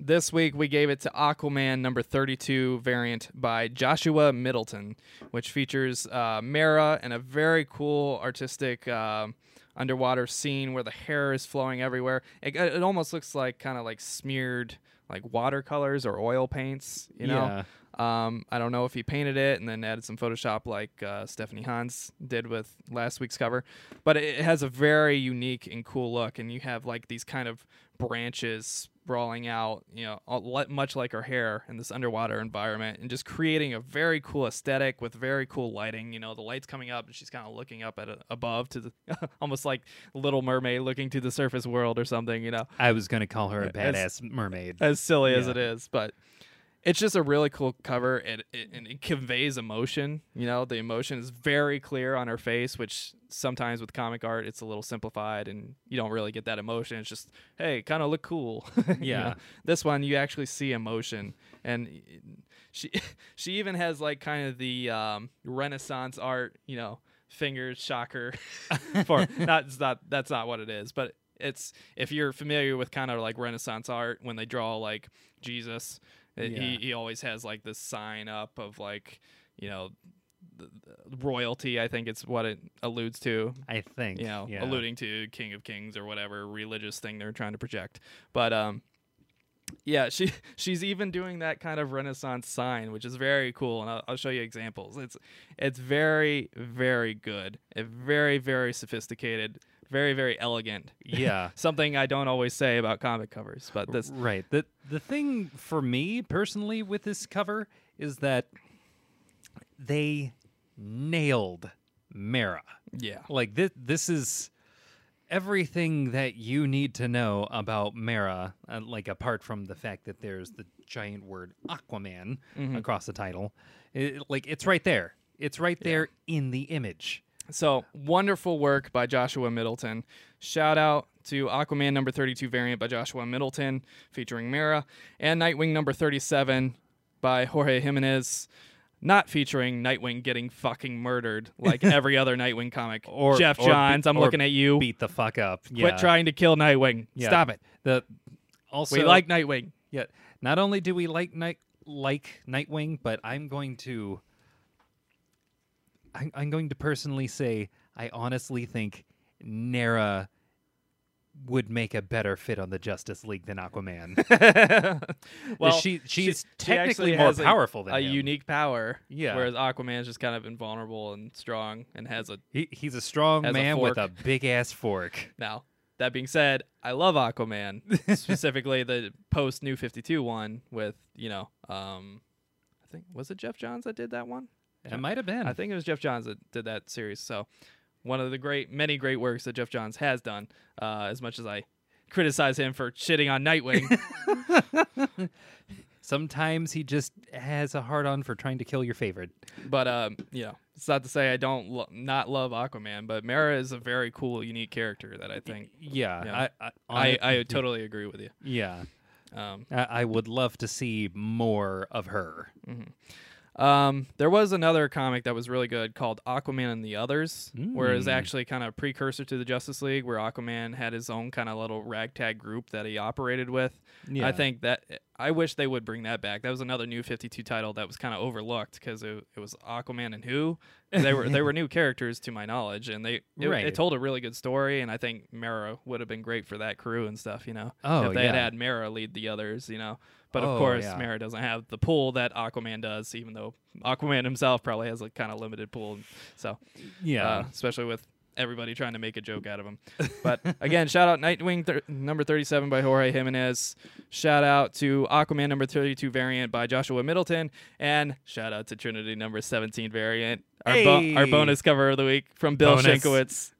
this week we gave it to Aquaman number 32 variant by Joshua Middleton, which features uh, Mera and a very cool artistic uh, underwater scene where the hair is flowing everywhere. It, it almost looks like kind of like smeared like watercolors or oil paints, you know. Um, I don't know if he painted it and then added some Photoshop like uh, Stephanie Hans did with last week's cover, but it has a very unique and cool look. And you have like these kind of branches sprawling out, you know, all, much like her hair in this underwater environment, and just creating a very cool aesthetic with very cool lighting. You know, the light's coming up and she's kind of looking up at a, above to the almost like Little Mermaid looking to the surface world or something. You know, I was gonna call her a As- badass mermaid. as silly as it is, but it's just a really cool cover and it, and it conveys emotion. You know, the emotion is very clear on her face, which sometimes with comic art it's a little simplified and you don't really get that emotion. It's just, hey, kind of look cool. You Yeah. know? This one you actually see emotion and she she even has like kind of the um, Renaissance art, you know, fingers shocker for not not that's not what it is, but it's if you're familiar with kind of like Renaissance art when they draw like Jesus, uh, he he always has like this sign up of like you know royalty. I think it's what it alludes to. I think. You know, yeah. alluding to King of Kings or whatever religious thing they're trying to project. But um, yeah, she she's even doing that kind of Renaissance sign, which is very cool, and I'll, I'll show you examples. It's it's very very good, and very very sophisticated, very very elegant. Yeah. Something I don't always say about comic covers, but this Right. The the thing for me personally with this cover is that they nailed Mera. yeah Like this this is everything that you need to know about Mera, uh, like apart from the fact that there's the giant word Aquaman Mm-hmm. across the title. It- like it's right there. It's right there in the image. So wonderful work by Joshua Middleton. Shout out to Aquaman number 32 variant by Joshua Middleton featuring Mera and Nightwing number 37 by Jorge Jimenez. Not featuring Nightwing getting fucking murdered like every other Nightwing comic. Or Geoff or Johns, be- I'm or looking at you. Beat the fuck up. Quit trying to kill Nightwing. Yeah. Stop it. The also we like Nightwing. Yeah. Not only do we like night like Nightwing, but I'm going to I'm, I'm going to personally say I honestly think Mera would make a better fit on the Justice League than Aquaman. well, she she's she technically more has a- powerful than a him. unique power. Yeah. Whereas Aquaman's just kind of invulnerable and strong and has a he, he's a strong Has a man with a big ass fork. Now, that being said, I love Aquaman, specifically the post New 52 one with, you know, um I think was it Geoff Johns that did that one? It might have been. I think it was Geoff Johns that did that series. So, one of the great many great works that Geoff Johns has done. Uh as much as I criticize him for shitting on Nightwing. Sometimes he just has a hard on for trying to kill your favorite. but um, you know, it's not to say I don't lo- not love Aquaman, but Mera is a very cool unique character that I think Yeah, Yeah. I, I, I, I hon- totally agree with you. yeah. Um I, I would love to see more of her. Um, there was another comic that was really good called Aquaman and the Others, where it's Mm. actually kind of a precursor to the Justice League, where Aquaman had his own kind of little ragtag group that he operated with. Yeah. I think that I wish they would bring that back. That was another new 52 title that was kind of overlooked because it, it was Aquaman and who they were they were new characters to my knowledge, and they it, Right. it told a really good story. And I think Mera would have been great for that crew and stuff. You know, Oh, if they had had Mera lead the others, you know. But of Oh, course, yeah. Mera doesn't have the pool that Aquaman does, even though Aquaman himself probably has a kind of limited pool. So, Yeah. uh, especially with everybody trying to make a joke out of him. But again, shout out Nightwing thir- number 37 by Jorge Jimenez. Shout out to Aquaman number 32 variant by Joshua Middleton. And shout out to Trinity number 17 variant, our, bo- our bonus cover of the week from Bill Bonus. Sienkiewicz.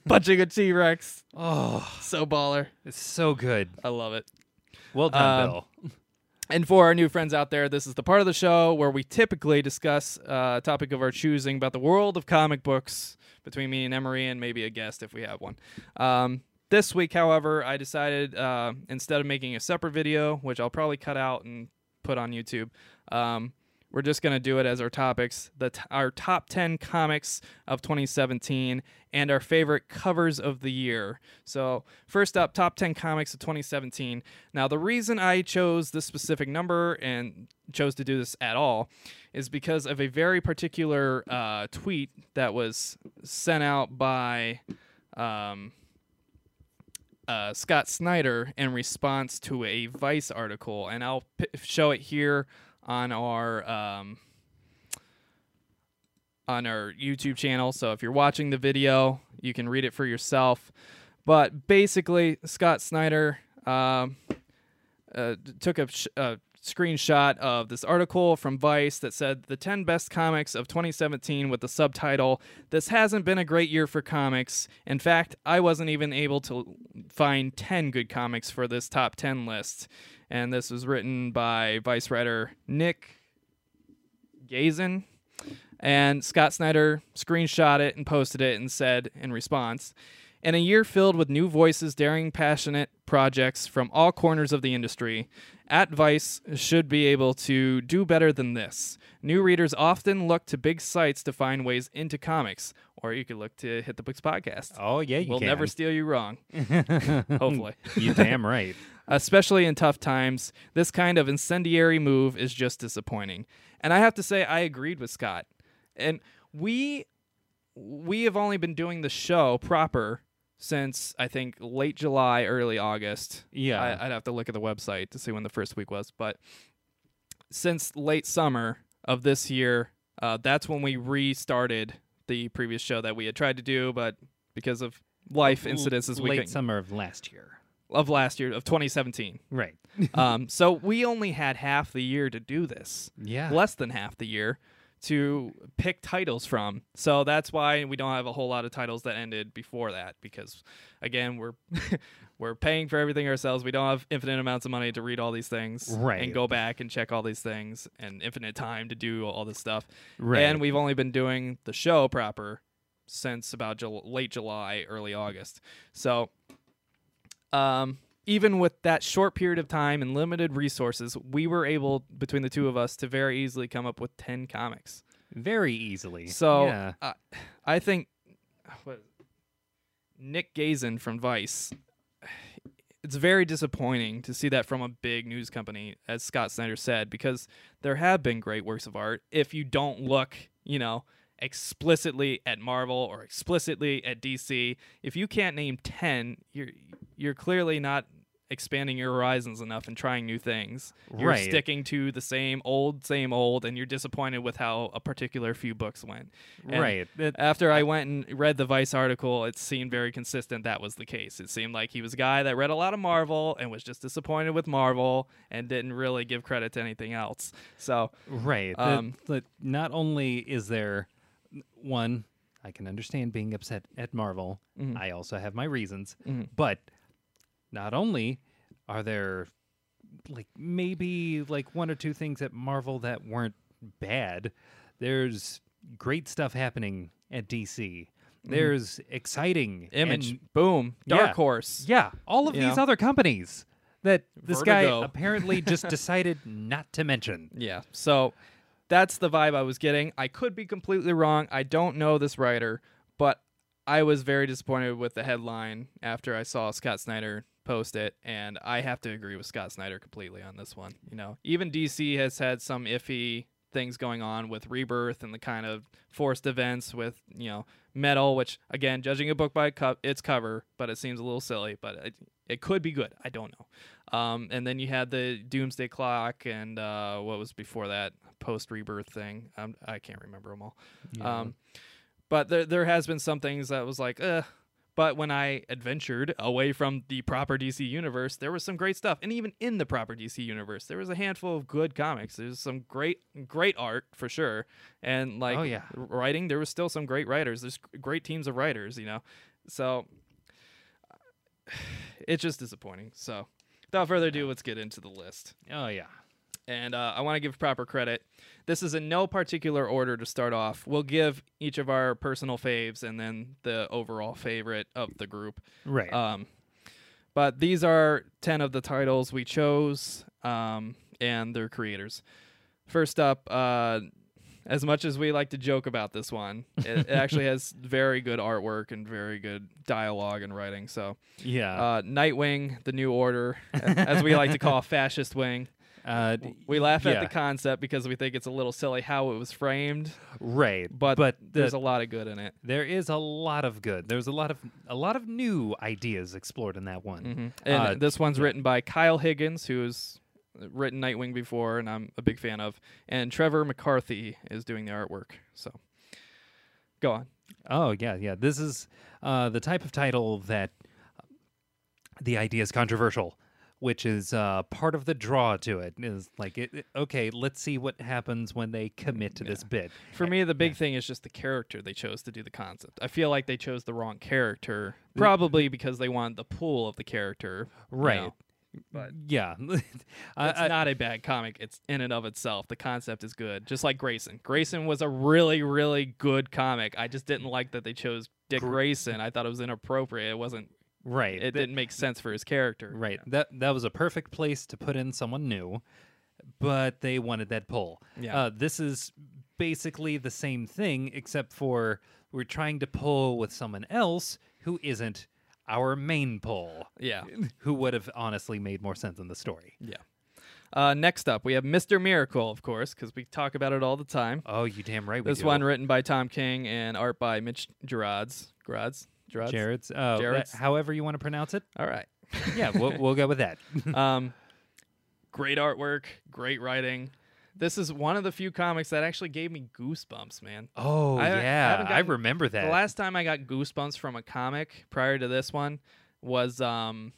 Punching a T Rex. oh, So baller. it's so good. I love it. Well done, Um, Bill. And for our new friends out there, this is the part of the show where we typically discuss uh, a topic of our choosing about the world of comic books between me and Emery and maybe a guest if we have one. Um, this week, however, I decided uh, instead of making a separate video, which I'll probably cut out and put on YouTube, um, we're just going to do it as our topics the t- our top 10 comics of 2017 and our favorite covers of the year. So first up top 10 comics of 2017 now the reason i chose this specific number and chose to do this at all is because of a very particular uh, tweet that was sent out by um, uh, Scott Snyder in response to a Vice article, and I'll p- show it here on our um, on our YouTube channel. So if you're watching the video, you can read it for yourself. But basically, Scott Snyder um, uh, took a, sh- a screenshot of this article from Vice that said the 10 best comics of 2017 with the subtitle This hasn't been a great year for comics. In fact, I wasn't even able to find 10 good comics for this top 10 list. And this was written by Vice writer Nick Gazin. And Scott Snyder screenshot it and posted it and said in response, in a year filled with new voices, daring, passionate projects from all corners of the industry, At Vice should be able to do better than this. New readers often look to big sites to find ways into comics, or you could look to Hit the Books podcast. Oh yeah, you we'll can. never steal you wrong, hopefully. you damn right. Especially in tough times, this kind of incendiary move is just disappointing. And I have to say, I agreed with Scott. And we we have only been doing the show proper since I think late July, early August. Yeah. I, I'd have to look at the website to see when the first week was, but since late summer of this year, uh, that's when we restarted the previous show that we had tried to do, but because of life incidences, we late summer of last year. of last year of 2017. Right. um, so we only had half the year to do this, Yeah. less than half the year to pick titles from. So that's why we don't have a whole lot of titles that ended before that because again, we're we're paying for everything ourselves. We don't have infinite amounts of money to read all these things Right. and go back and check all these things and infinite time to do all this stuff. Right. And we've only been doing the show proper since about Jul- late July, early August. So, um, even with that short period of time and limited resources, we were able, between the two of us, to very easily come up with 10 comics. Very easily. So, yeah. uh, I think what, Nick Gazin from Vice. It's very disappointing to see that from a big news company, as Scott Snyder said, because there have been great works of art. If you don't look, you know, explicitly at Marvel or explicitly at DC, if you can't name ten, you're you're clearly not expanding your horizons enough and trying new things. You're Right. sticking to the same old, same old, and you're disappointed with how a particular few books went. And right. It- after I went and read the Vice article, it seemed very consistent that was the case. It seemed like he was a guy that read a lot of Marvel and was just disappointed with Marvel and didn't really give credit to anything else. So, Right. that- Um, that not only is there one, I can understand being upset at Marvel. Mhm. I also have my reasons. Mhm. But not only are there like maybe like one or two things at Marvel that weren't bad, there's great stuff happening at DC. There's exciting Mm-hmm. Image, and- boom, Dark Yeah. Horse. yeah, all of You these know? other companies that this guy apparently just decided not to mention. Yeah. So that's the vibe I was getting. I could be completely wrong. I don't know this writer, but I was very disappointed with the headline after I saw Scott Snyder post it, and I have to agree with Scott Snyder completely on this one. You know, even DC has had some iffy things going on with Rebirth and the kind of forced events with you know metal, which again, judging a book by co- its cover, but it seems a little silly, but it, it could be good. I don't know. Um, and then you had the Doomsday Clock and uh, what was before that post Rebirth thing. Um, I can't remember them all. Um, but there there has been some things that was like, uh. But when I adventured away from the proper DC universe, there was some great stuff, and even in the proper DC universe, there was a handful of good comics. There's some great, great art for sure, and oh, like Oh, yeah. writing, there was still some great writers. There's great teams of writers, you know. So it's just disappointing. So without further ado, let's get into the list oh yeah. And uh, I want to give proper credit. This is in no particular order to start off. We'll give each of our personal faves and then the overall favorite of the group. Right. Um, but these are 10 of the titles we chose um, and their creators. First up, uh, as much as we like to joke about this one, it, it actually has very good artwork and very good dialogue and writing. So, Yeah. uh, Nightwing, the New Order, as we like to call Fascist Wing. Uh, We laugh at the concept because we think it's a little silly how it was framed, right. but, but there's the- a lot of good in it. there is a lot of good. There's a lot of a lot of new ideas explored in that one. hmm And Uh, this one's yeah. written by Kyle Higgins, who's written Nightwing before, and I'm a big fan of. And Trevor McCarthy is doing the artwork. So, go on. Oh yeah, yeah. This is uh, the type of title that the idea is controversial, which is uh, part of the draw to it. Is like, it, okay, let's see what happens when they commit to this bit. For me, the big thing is just the character they chose to do the concept. I feel like they chose the wrong character, probably because they wanted the pull of the character. you Right. know. But Yeah, it's I- not a bad comic. It's in and of itself. The concept is good, just like Grayson. Grayson was a really, really good comic. I just didn't like that they chose Dick Gr- Grayson. I thought it was inappropriate. It wasn't. Right. It Th- didn't make sense for his character. Right. That that was a perfect place to put in someone new, but they wanted that pull. Yeah. Uh, this is basically the same thing, except for we're trying to pull with someone else who isn't our main pull, Yeah. who would have honestly made more sense in the story. Yeah. Uh, next up, we have Mr. Miracle, of course, because we talk about it all the time. Oh, you damn right. We This one written by Tom King and art by Mitch Gerads. Gerads? Gerads? Jared's, uh, Jared's. however you want to pronounce it. All right. Yeah, we'll, we'll go with that. um, great artwork, great writing. This is one of the few comics that actually gave me goosebumps, man. Oh I haven't- I yeah, I, remember that. The last time I got goosebumps from a comic prior to this one was um,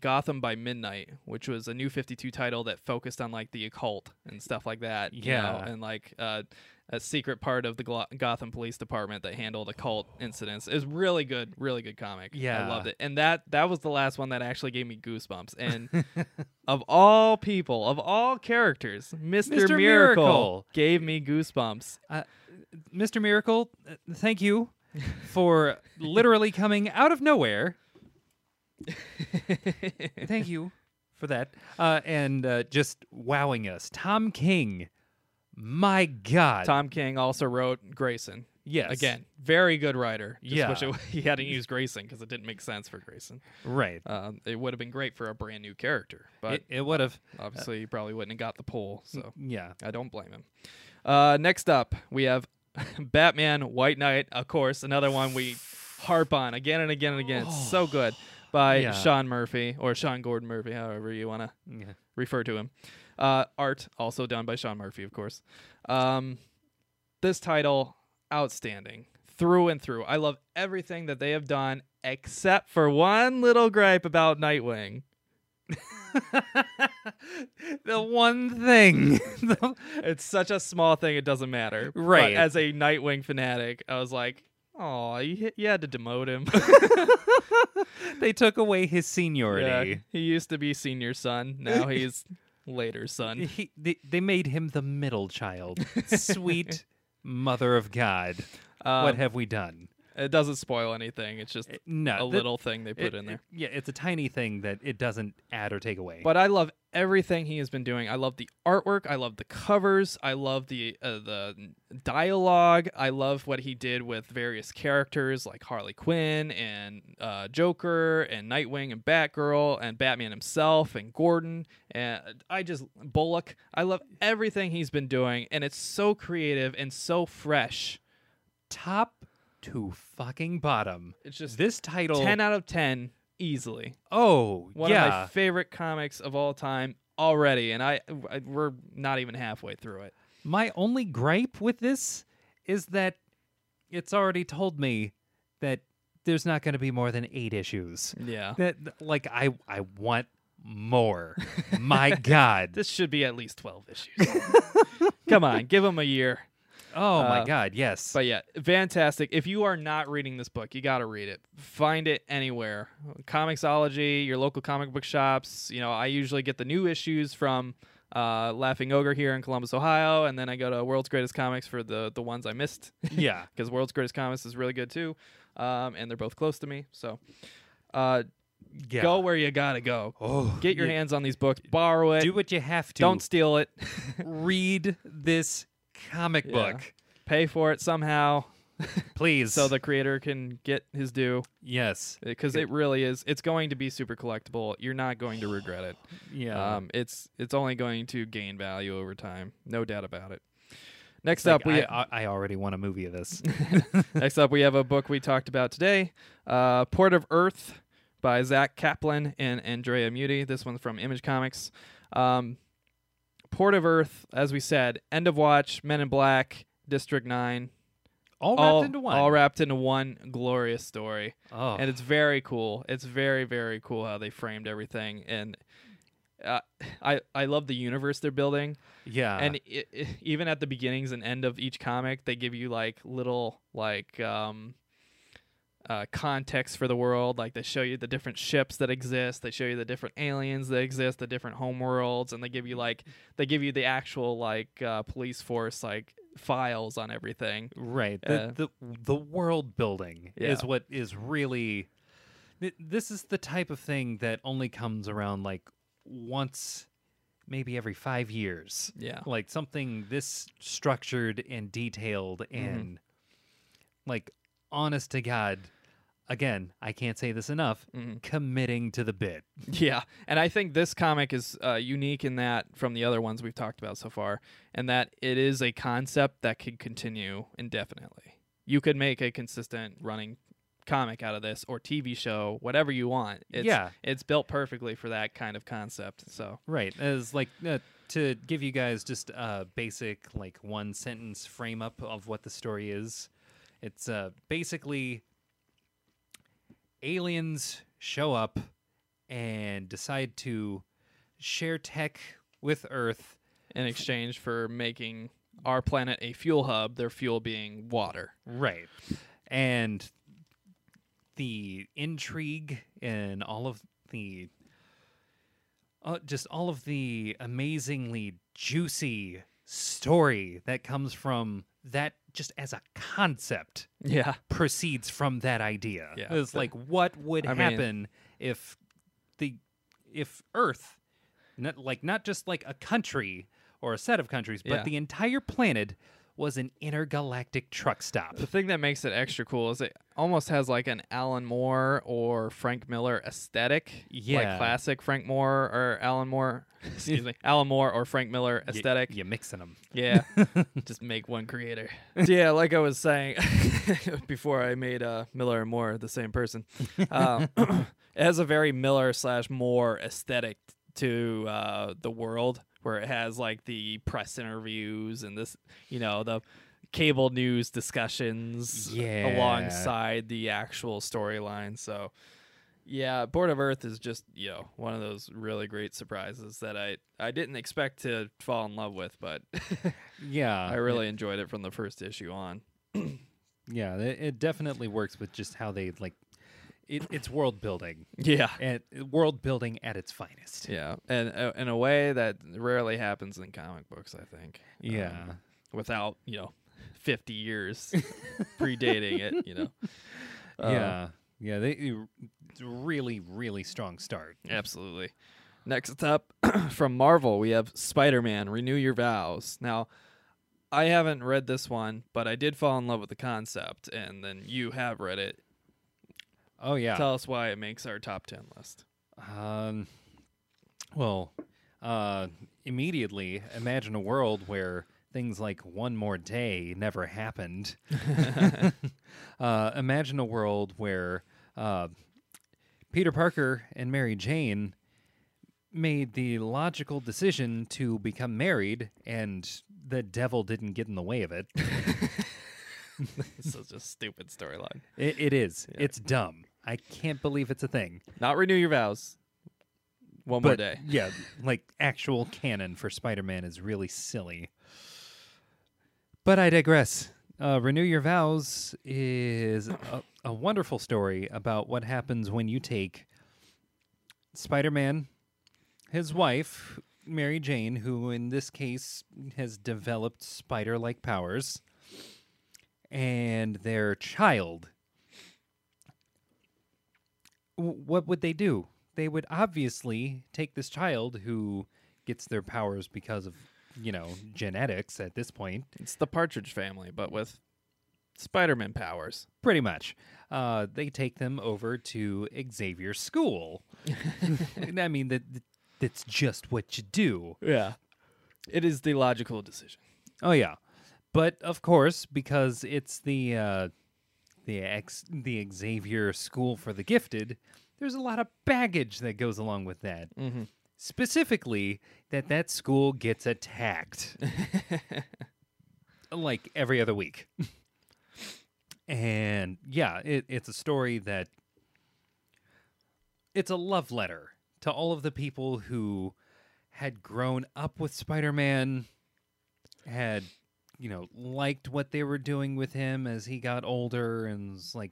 Gotham by Midnight, which was a new 52 title that focused on like the occult and stuff like that. you know, Yeah. and like uh, a secret part of the Glo- Gotham Police Department that handled occult incidents. It was really good, really good comic. Yeah, I loved it. And that that was the last one that actually gave me goosebumps. And of all people, of all characters, Mr. Mr. Miracle, Miracle. gave me goosebumps. Mr. Miracle, uh, thank you for literally coming out of nowhere. thank you for that. Uh, and uh, just wowing us. Tom King. My God. Tom King also wrote Grayson. Yes. Again, very good writer. Just Yeah. wish it, he hadn't used Grayson because it didn't make sense for Grayson. Right. Um, it would have been great for a brand new character, but it, it would have. obviously he probably wouldn't have got the pull. So Yeah. I don't blame him. Uh, next up, we have Batman White Knight, of course, another one we harp on again and again and again. It's so good by Yeah. Sean Murphy or Sean Gordon Murphy, however you want to Yeah. refer to him. Uh, art also done by Sean Murphy, of course. Um, this title, outstanding through and through. I love everything that they have done except for one little gripe about Nightwing. the one thing. it's such a small thing; it doesn't matter. But Right. as a Nightwing fanatic, I was like, "Oh, you, you had to demote him." they took away his yeah, seniority. he used to be senior son. Now he's later son. He, they, they made him the middle child. Sweet mother of God. Um, what have we done? It doesn't spoil anything. It's just No. a that- little thing they put it- in there. it- yeah, it's a tiny thing that it doesn't add or take away. But I love everything he has been doing. I love the artwork. I love the covers. I love the uh, the dialogue. I love what he did with various characters like Harley Quinn and uh, Joker and Nightwing and Batgirl and Batman himself and Gordon and I just Bullock. I love everything he's been doing, and it's so creative and so fresh. top to fucking bottom. It's just This title. ten out of ten easily. oh, One yeah. of my favorite comics of all time already, and I, I we're not even halfway through it. My only gripe with this is that it's already told me that there's not going to be more than eight issues. Yeah. That like I I want more. My God. This should be at least 12 issues. Come on, give them a year. Oh my uh, God. Yes. But yeah, fantastic. If you are not reading this book, you got to read it. Find it anywhere. Comixology, your local comic book shops. You know, I usually get the new issues from uh, Laughing Ogre here in Columbus, Ohio, and then I go to World's Greatest Comics for the the ones I missed. yeah. because World's Greatest Comics is really good too, um, and they're both close to me. So, uh, Yeah. Go where you gotta go. Oh, Get your yeah. hands on these books. Borrow it. Do what you have to. Don't steal it. read this comic Yeah. book, Pay for it somehow please. so the creator can get his due. yes, Because it really is. It's going to be super collectible. You're not going to regret it. yeah. Um, it's it's only going to gain value over time. No doubt about it. Next up, we I, I, I already want a movie of this. Next up, we have a book we talked about today, uh, Port of Earth by Zack Kaplan and Andrea Mutti. This one's from Image Comics. Um, Port of Earth, as we said, End of Watch, Men in Black, District 9. All wrapped all, into one. All wrapped into one glorious story. oh, And it's very cool. It's very, very cool how they framed everything. And uh, I, I love the universe they're building yeah. and i i even at the beginnings and end of each comic they give you like little like um uh, context for the world like they show you the different ships that exist they show you the different aliens that exist the different home worlds and they give you like they give you the actual like uh, police force like files on everything Right. Uh, The, the the world building is what is really th- this is the type of thing that only comes around like once maybe every 5 years. yeah Like something this structured and detailed Mm-hmm. and like honest to god again, I can't say this enough, Mhm. committing to the bit. Yeah, and I think this comic is uh, unique in that from the other ones we've talked about so far, and that it is a concept that could continue indefinitely. You could make a consistent running comic out of this or TV show, whatever you want. It's, Yeah. it's built perfectly for that kind of concept. So Right. As like uh, to give you guys just a basic like one sentence frame up of what the story is. It's uh basically aliens show up and decide to share tech with Earth. in exchange for making our planet a fuel hub, their fuel being water. Right. And the intrigue and all of the uh, just all of the amazingly juicy story that comes from that just as a concept Yeah. proceeds from that idea. Yeah. It's like what would I mean- happen if the if Earth not like not just like a country or a set of countries, but Yeah. the entire planet was an intergalactic truck stop. The thing that makes it extra cool is it almost has like an Alan Moore or Frank Miller aesthetic. Yeah. Like classic Frank Moore or Alan Moore. Excuse me. Alan Moore or Frank Miller aesthetic. You, are mixing them. Yeah. Just make one creator. yeah, like I was saying before I made uh, Miller and Moore the same person. Um, it has a very Miller slash Moore aesthetic to uh, the world where it has like the press interviews and this, you know, the cable news discussions Yeah. alongside the actual storyline. So, yeah, Port of Earth is just you know one of those really great surprises that I I didn't expect to fall in love with, but Yeah, I really enjoyed it from the first issue on. yeah. It, it definitely works with just how they like. It, it's world building Yeah, and world building at its finest. yeah, and uh, in a way that rarely happens in comic books, I think. Yeah. Um, without you know, fifty years predating it, you know. Uh, yeah, yeah. They really, really strong start. Absolutely. Next up from Marvel, we have Spider Man Renew Your Vows. Now, I haven't read this one, but I did fall in love with the concept, and then you have read it. Oh yeah. Tell us why it makes our top 10 list. Um, well, uh, immediately imagine a world where things like one more day never happened. uh, imagine a world where uh, Peter Parker and Mary Jane made the logical decision to become married, and the devil didn't get in the way of it. It's such a stupid storyline. It, it is. Yeah. It's dumb. I can't believe it's a thing. Not Renew Your Vows. One more day. yeah, like actual canon for Spider-Man is really silly. But I digress. Uh, Renew Your Vows is a, a wonderful story about what happens when you take Spider-Man, his wife Mary Jane, who in this case has developed spider-like powers, and their child. What would they do? They would obviously take this child who gets their powers because of, you know, genetics at this point, It's the Partridge Family, but with Spider-Man powers. pretty much. Uh, they take them over to Xavier School. I mean, that that's just what you do. Yeah, it is the logical decision. Oh yeah, but of course, because it's the uh, the ex the Xavier School for the Gifted, there's a lot of baggage that goes along with that. Mm-hmm. Specifically, that that school gets attacked like every other week. and yeah, it, it's a story that it's a love letter to all of the people who had grown up with Spider-Man, had you know liked what they were doing with him as he got older and like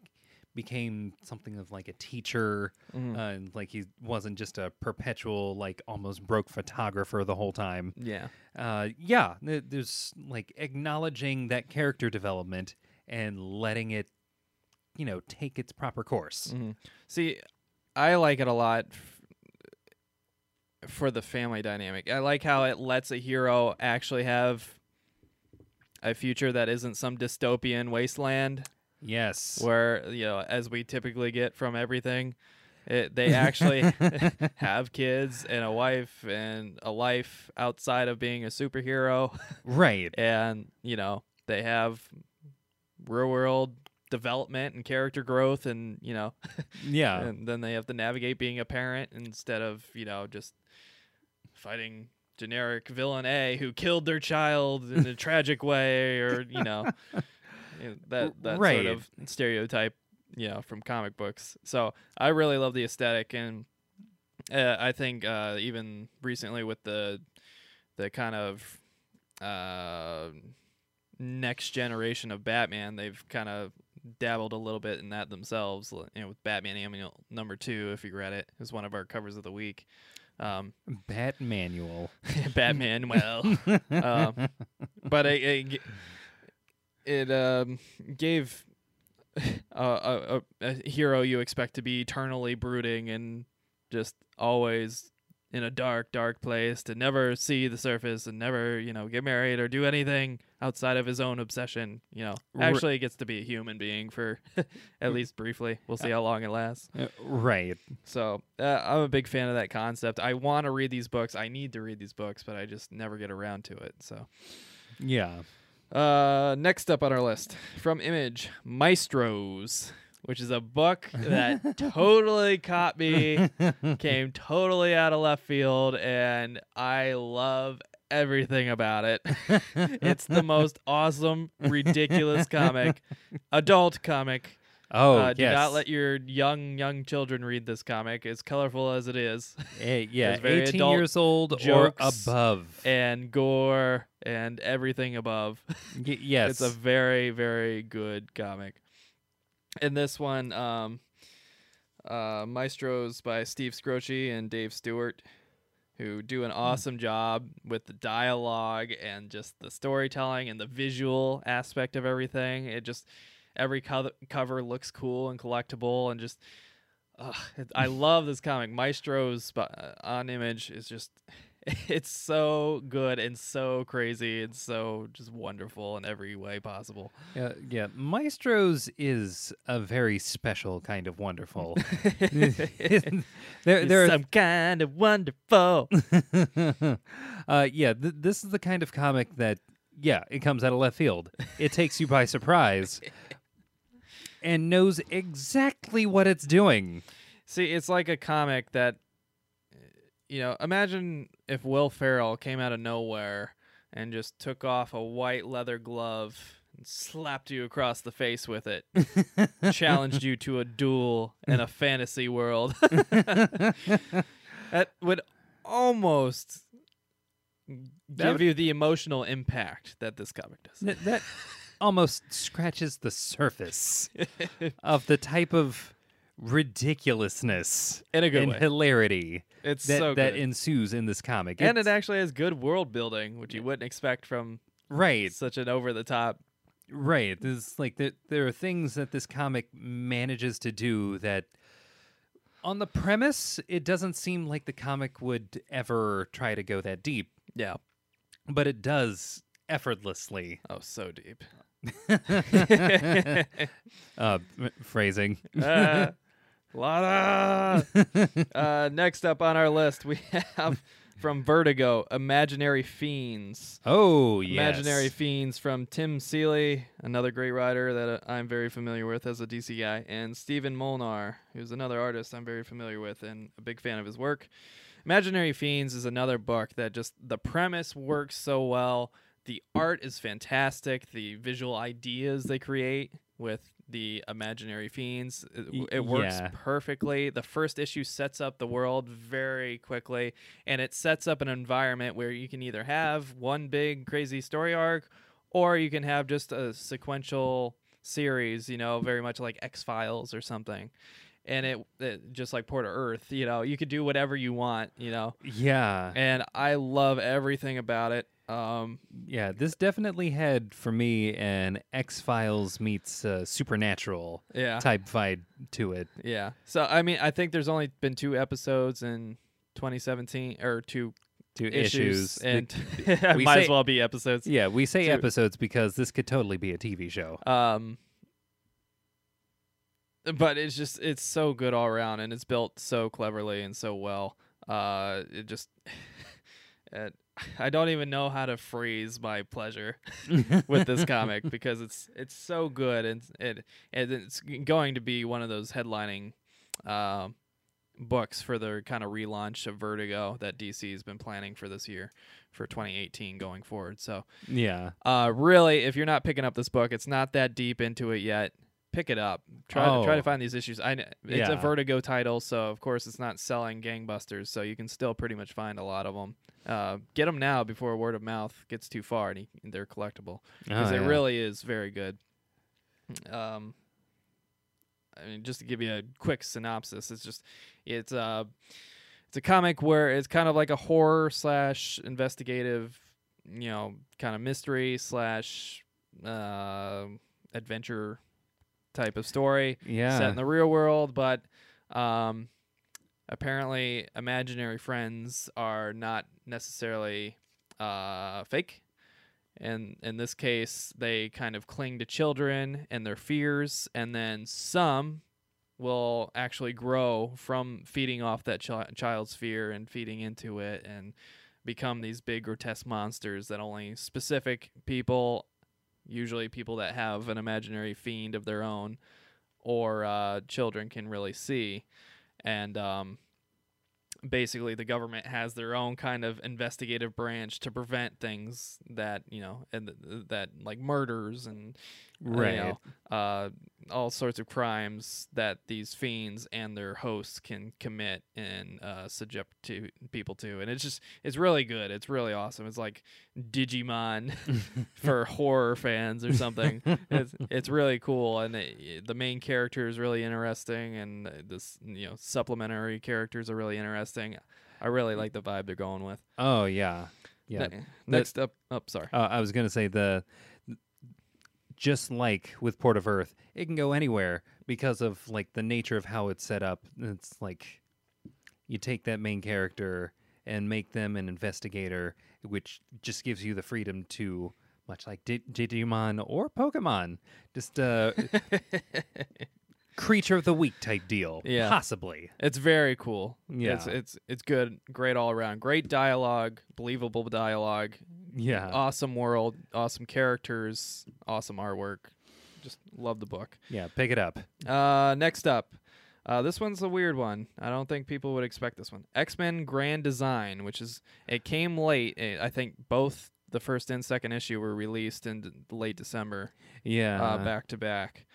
became something of like a teacher Mhm. uh, and like he wasn't just a perpetual like almost broke photographer the whole time Yeah, uh yeah th- there's like acknowledging that character development and letting it you know take its proper course Mhm. See, I like it a lot f- for the family dynamic. I like how it lets a hero actually have a future that isn't some dystopian wasteland yes. where, you know, as we typically get from everything, it, they actually have kids and a wife and a life outside of being a superhero. right. And you know they have real world development and character growth and you know yeah. and then they have to navigate being a parent instead of you know just fighting generic villain a who killed their child in a tragic way or you know that that Right. sort of stereotype you know from comic books so i really love the aesthetic and uh, i think uh, even recently with the the kind of uh, next generation of Batman, they've kind of dabbled a little bit in that themselves. You know, with Batman Annual number two, if you read it, is one of our covers of the week. Um, bat manual. Batman, well, um, but it it, it um, gave a a hero you expect to be eternally brooding and just always in a dark, dark place to never see the surface and never, you know, get married or do anything outside of his own obsession. You know, actually gets to be a human being for at least briefly. We'll see how long it lasts. Uh, right So uh, I'm a big fan of that concept. I want to read these books. I need to read these books, but I just never get around to it. So yeah uh, next up on our list from Image, Maestros, which is a book that totally caught me, came totally out of left field, and I love everything about it. it's the most awesome, ridiculous comic, adult comic. oh uh, do not let your young young children read this comic, as colorful as it is, Eh, yeah very 18 adult years old or above and gore and everything above. Y- yes It's a very, very good comic. And this one, um, uh, Maestros by Steve Skroce and Dave Stewart, who do an awesome job with the dialogue and just the storytelling and the visual aspect of everything. It just every co- cover looks cool and collectible and just. Uh, I love this comic. Maestros uh, on Image is just it's so good and so crazy and so just wonderful in every way possible. Yeah, yeah. Maestros is a very special kind of wonderful. there, It's there. some kind of wonderful. Uh, yeah, th- this is the kind of comic that, yeah, it comes out of left field. It takes you by surprise, and knows exactly what it's doing. See, it's like a comic that, you know, imagine if Will Ferrell came out of nowhere and just took off a white leather glove and slapped you across the face with it, challenged you to a duel in a fantasy world. that would almost That give would- you the emotional impact that this comic does. That, that almost scratches the surface of the type of ridiculousness In a good and way. hilarity It's that, so that ensues in this comic. and it actually has good world building, which you wouldn't expect from right, such an over the top. right. There's like there, there are things that this comic manages to do that On the premise, it doesn't seem like the comic would ever try to go that deep, Yeah. but it does effortlessly. Oh, so deep. uh, phrasing. uh, Lana. uh, next up on our list, we have from Vertigo, Imaginary Fiends. Oh, yes. Imaginary Fiends from Tim Seeley, another great writer that uh, I'm very familiar with as a DC guy, and Stephen Molnar, who's another artist I'm very familiar with and a big fan of his work. Imaginary Fiends is another book that just the premise works so well. The art is fantastic. The visual ideas they create with the imaginary fiends, uh, it, it works yeah. perfectly. The first issue sets up the world very quickly, and it sets up an environment where you can either have one big crazy story arc, or you can have just a sequential series. You know, very much like X Files or something. And it, it just like Port of Earth, you know, you could do whatever you want, you know. Yeah. And I love everything about it. Um, Yeah, this definitely had for me an X Files meets uh, Supernatural yeah, type vibe to it. yeah. So I mean, I think there's only been two episodes in 2017 or two Two issues, issues. and we might say- as well be episodes. yeah, we say two- episodes because this could totally be a TV show. Um, but it's just it's so good all around, and it's built so cleverly and so well. Uh, it just. it, I don't even know how to phrase my pleasure with this comic because it's it's so good and it and it's going to be one of those headlining um, books for the kind of relaunch of Vertigo that DC has been planning for this year for 2018 going forward. So Yeah. uh, really, if you're not picking up this book, it's not that deep into it yet. Pick it up. Try to try Oh. to find these issues. I it's a Vertigo title, so of course it's not selling gangbusters. So you can still pretty much find a lot of them. Uh, get them now before word of mouth gets too far, and, you, they're collectible because Oh, it yeah. really is very good. Um, I mean, just to give you a quick synopsis, it's just it's uh it's a comic where it's kind of like a horror slash investigative, you know, kind of mystery slash uh, adventure type of story Yeah. set in the real world, but um, apparently imaginary friends are not necessarily uh, fake. And in this case, they kind of cling to children and their fears, and then some will actually grow from feeding off that chi- child's fear and feeding into it and become these big grotesque monsters that only specific people usually people that have an imaginary fiend of their own or uh, children can really see. And um, basically, the government has their own kind of investigative branch to prevent things that you know, and th- that like murders and uh, you Right. know, uh, all sorts of crimes that these fiends and their hosts can commit and uh, subject to people to, and it's just it's really good. It's really awesome. It's like Digimon for horror fans or something. it's it's really cool, and it, the main character is really interesting, and this you know supplementary characters are really interesting. I really like the vibe they're going with. Oh yeah. Yeah. Ne- next up, up, sorry. Uh, I was gonna say the just like with Port of Earth, it can go anywhere because of like the nature of how it's set up. It's like you take that main character and make them an investigator, which just gives you the freedom to, much like Di- Digimon or Pokemon, just uh, creature of the week type deal. Yeah. possibly. It's very cool. Yeah. It's it's it's good, great all around. Great dialogue, believable dialogue, Yeah. awesome world, awesome characters, awesome artwork. Just love the book. yeah. Pick it up. Uh, next up, uh, this one's a weird one. I don't think people would expect this one. X Men Grand Design, which is it came late. eh, I think both the first and second issue were released in d- late December Yeah. uh, back to back.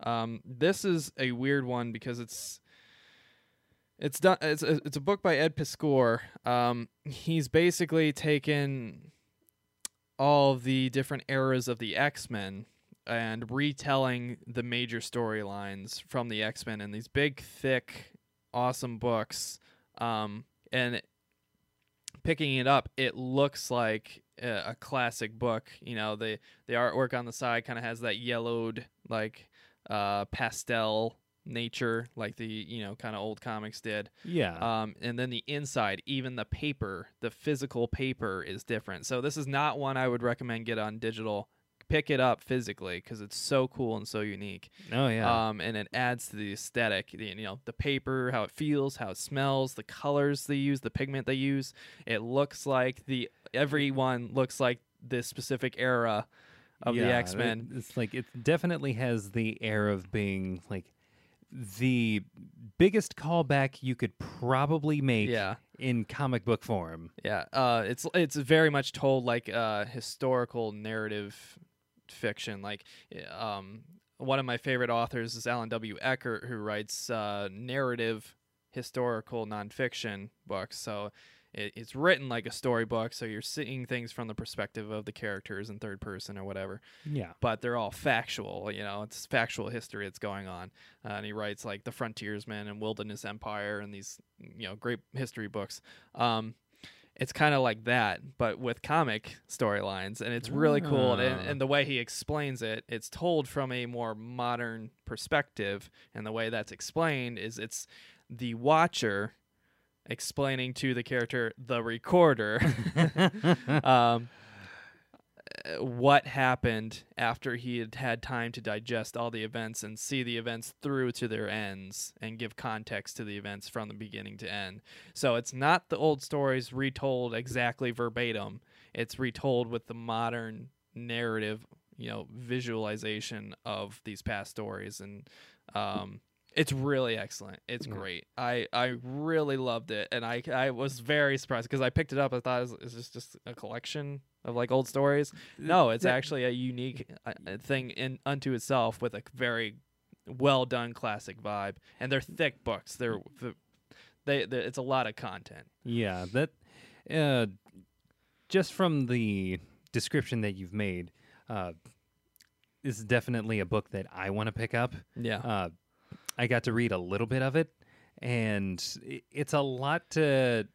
Um, this is a weird one because it's it's done. It's a, it's a book by Ed Piskor. Um, he's basically taken all the different eras of the X Men and retelling the major storylines from the X Men in these big, thick, awesome books. Um, and picking it up, it looks like a, a classic book. You know, the the artwork on the side kind of has that yellowed like uh, pastel nature like the you know kind of old comics did. Yeah. um, and then the inside even the paper the physical paper is different. So this is not one i would recommend get on digital. Pick it up physically because it's so cool and so unique. Oh yeah. um, and it adds to the aesthetic the, you know the paper how it feels how it smells the colors they use the pigment they use. It looks like the everyone looks like this specific era of the x-men. It's like it definitely has the air of being like the biggest callback you could probably make yeah in comic book form. Yeah, uh, it's it's very much told like uh, historical narrative fiction. Like, um, one of my favorite authors is Allan W. Eckert, who writes uh, narrative historical nonfiction books. So it, it's written like a storybook, so you're seeing things from the perspective of the characters in third person or whatever Yeah. but they're all factual. You know, it's factual history that's going on. Uh, and he writes like the Frontiersmen and Wilderness Empire and these you know great history books. Um, it's kind of like that, but with comic storylines, and it's really cool. And, Ah. and the way he explains it, it's told from a more modern perspective, and the way that's explained is it's the watcher explaining to the character the recorder um, what happened after he had had time to digest all the events and see the events through to their ends and give context to the events from the beginning to end. So it's not the old stories retold exactly verbatim. It's retold with the modern narrative, you know, visualization of these past stories and um it's really excellent. It's Yeah. great. I, I really loved it, and I, I was very surprised because I picked it up. I thought, is, is this just a collection of like old stories? No, it's actually a unique uh, uh, thing in unto itself with a very well done classic vibe. And they're thick books. They're they, they it's a lot of content. Yeah, that uh, just from the description that you've made, uh, this is definitely a book that I want to pick up. Yeah, Uh, I got to read a little bit of it, and it's a lot to.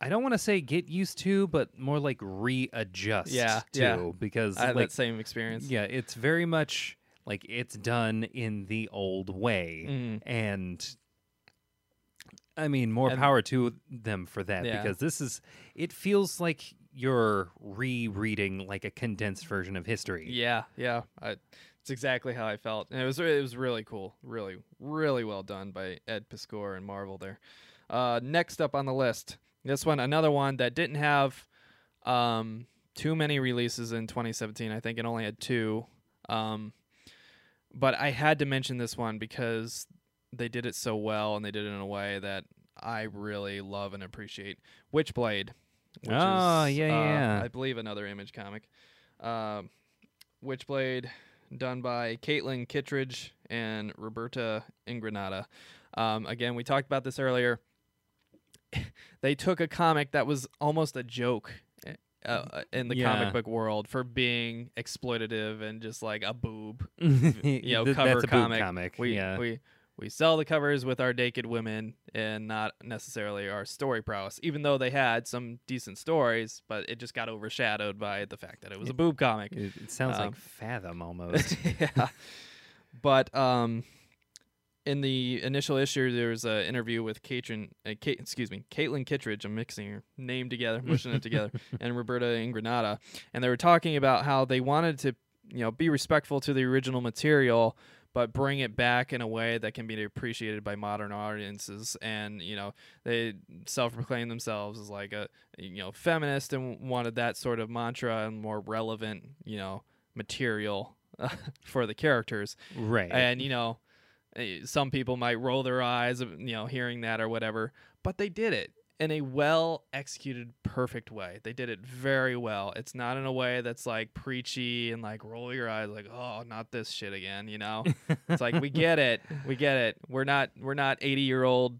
I don't want to say get used to, but more like readjust Yeah, to yeah. because I had like that same experience. yeah, it's very much like it's done in the old way, Mhm. and I mean, more And- power to them for that Yeah. because this is. It feels like you're rereading like a condensed version of history. Yeah, yeah. I, it's exactly how I felt, and it was it was really cool, really really well done by Ed Piskor and Marvel there. Uh, next up on the list, this one another one that didn't have um, too many releases in 2017. I think it only had two, um, but I had to mention this one because they did it so well and they did it in a way that I really love and appreciate. Witchblade. Which Oh, is, yeah, uh, yeah. I believe another image comic. Um, Witchblade, done by Caitlin Kittredge and Roberta Ingranata. Um, again, we talked about this earlier. they took a comic that was almost a joke uh, in the Yeah. comic book world for being exploitative and just like a boob, you know, cover that's a boob comic. comic. We yeah. we we sell the covers with our naked women and not necessarily our story prowess, even though they had some decent stories, but it just got overshadowed by the fact that it was a boob comic. it, it sounds um, like Fathom almost. yeah. But um, in the initial issue, there was an interview with Caitlin, uh, Kate, excuse me, Caitlin Kittredge. I'm mixing her name together, mushing it together, and Roberta Ingranata, and they were talking about how they wanted to, you know, be respectful to the original material. But bring it back in a way that can be appreciated by modern audiences, and you know they self-proclaim themselves as like a you know feminist and wanted that sort of mantra and more relevant you know material for the characters. right. And you know, eh, some people might roll their eyes, you know, hearing that or whatever, but they did it in a well executed, perfect way. They did it very well. It's not in a way that's like preachy and like roll your eyes, like oh, not this shit again. You know, it's like we get it, we get it. We're not we're not eighty year old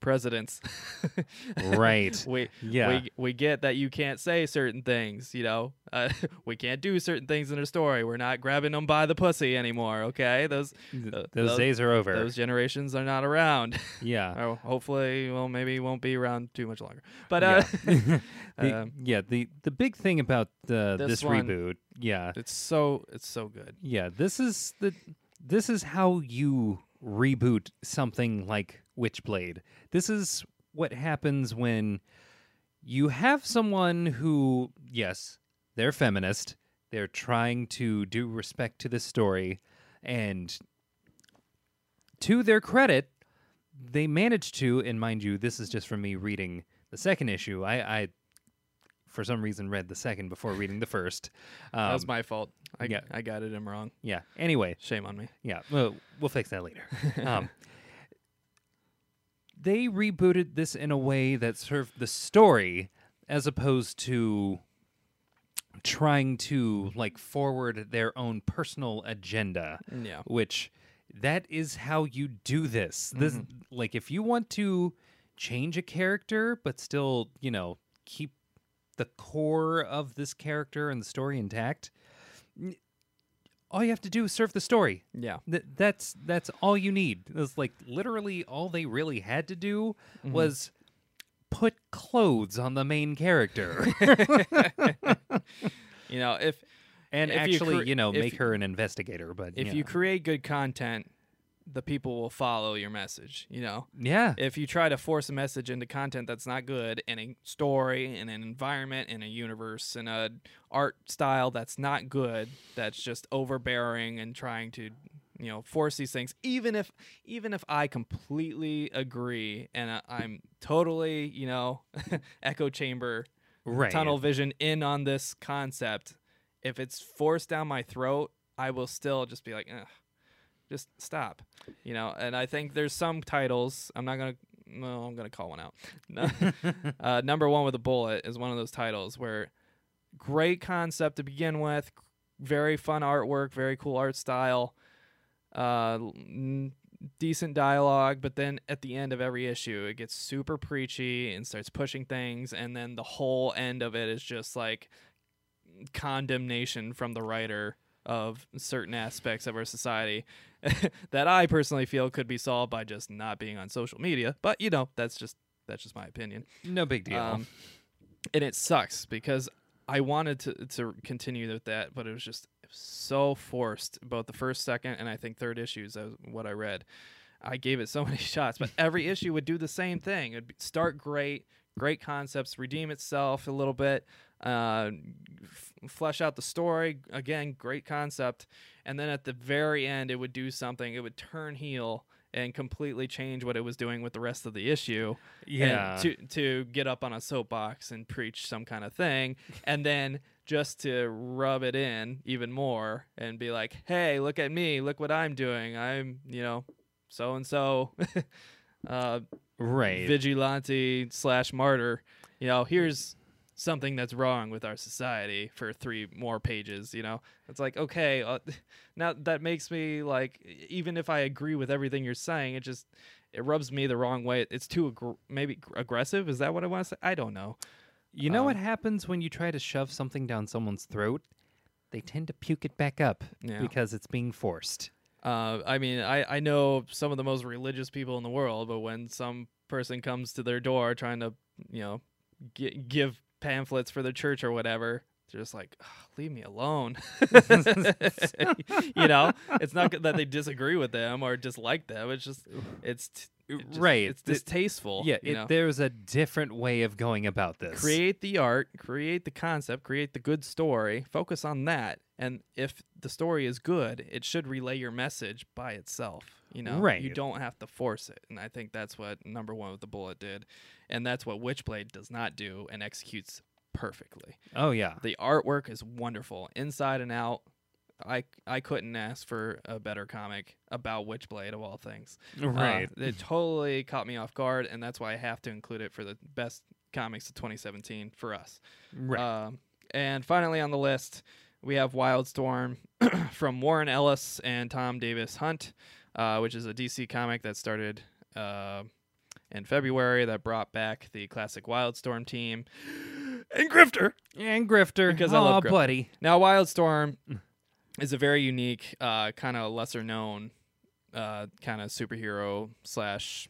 presidents. right. we Yeah. we we get that you can't say certain things. You know, uh, we can't do certain things in a story. We're not grabbing them by the pussy anymore. Okay, those Th- uh, those, those- days are over. those generations are not around. yeah. or hopefully, well, maybe won't be around too much longer. But uh, The- um, yeah, the the big thing about uh, This this, one- reboot, yeah, it's so it's so good. yeah, this is the this is how you reboot something like Witchblade. This is what happens when you have someone who, yes, they're feminist. They're trying to do respect to the story. And to their credit, they managed to, and mind you, this is just from me reading the second issue. I, I for some reason, read the second before reading the first. Um, that was my fault. I, yeah. I got it in wrong. yeah. Anyway, Shame on me. yeah, well, we'll fix that later. um, they rebooted this in a way that served the story as opposed to trying to like forward their own personal agenda Yeah. which that is how you do this this mm-hmm. like if you want to change a character but still you know keep the core of this character and the story intact all you have to do is serve the story Yeah. Th- that's that's all you need. It's like literally all they really had to do mm-hmm. was put clothes on the main character You know, if and If you actually, cre- you know, make you- her an investigator. But if yeah. you create good content, the people will follow your message. You know, yeah, if you try to force a message into content that's not good in a story in an environment in a universe in a art style that's not good that's just overbearing and trying to you know force these things even if even if i completely agree and I- i'm totally you know echo chamber right. tunnel vision in on this concept if it's forced down my throat i will still just be like Ugh, just stop you know? And i think there's some titles i'm not gonna no i'm gonna call one out. No- uh, number one with a bullet is one of those titles where great concept to begin with very fun artwork very cool art style uh, n- decent dialogue but then at the end of every issue it gets super preachy and starts pushing things and then the whole end of it is just like condemnation from the writer of certain aspects of our society that I personally feel could be solved by just not being on social media. But you know, that's just that's just my opinion. no big deal. Um, and it sucks because I wanted to to continue with that, but it was just so forced. Both the first, second, and I think third issues of what I read. I gave it so many shots, but every issue would do the same thing. It'd start great, great concepts, redeem itself a little bit, uh, f- flesh out the story. Again, great concept, and then at the very end, it would do something. It would turn heel and completely change what it was doing with the rest of the issue yeah, to to get up on a soapbox and preach some kind of thing. And then just to rub it in even more and be like hey look at me. Look what i'm doing. I'm you know so and so uh right. vigilante slash martyr. You know here's something that's wrong with our society for three more pages you know it's like okay uh, now that makes me like even if i agree with everything you're saying it just it rubs me the wrong way it's too aggr- maybe aggressive is that what i want to say i don't know you know what um, happens when you try to shove something down someone's throat? They tend to puke it back up Yeah. because it's being forced. Uh, I mean, I, I know some of the most religious people in the world, but when some person comes to their door trying to, you know, gi- give pamphlets for the church or whatever, they're just like, "Ugh, leave me alone. you know, it's not that they disagree with them or dislike them. It's just, it's t- it just- Right. It's distasteful. Yeah, you it, there's a different way of going about this. create the art, create the concept, create the good story, focus on that. And if the story is good, it should relay your message by itself. You know, right. You don't have to force it. And I think that's what number one with the bullet did. And that's what Witchblade does not do and executes perfectly. oh yeah. The artwork is wonderful, inside and out. I I couldn't ask for a better comic about Witchblade of all things. Uh, Right. it totally caught me off guard, and that's why I have to include it for the best comics of 2017 for us. right. Um, and finally on the list, we have Wildstorm from Warren Ellis and Tom Davis Hunt, uh, which is a DC comic that started uh, in February that brought back the classic Wildstorm team and Grifter. and Grifter. because I love Grifter. buddy. Now, Wildstorm is a very unique, uh, kind of lesser known, uh, kind of superhero slash,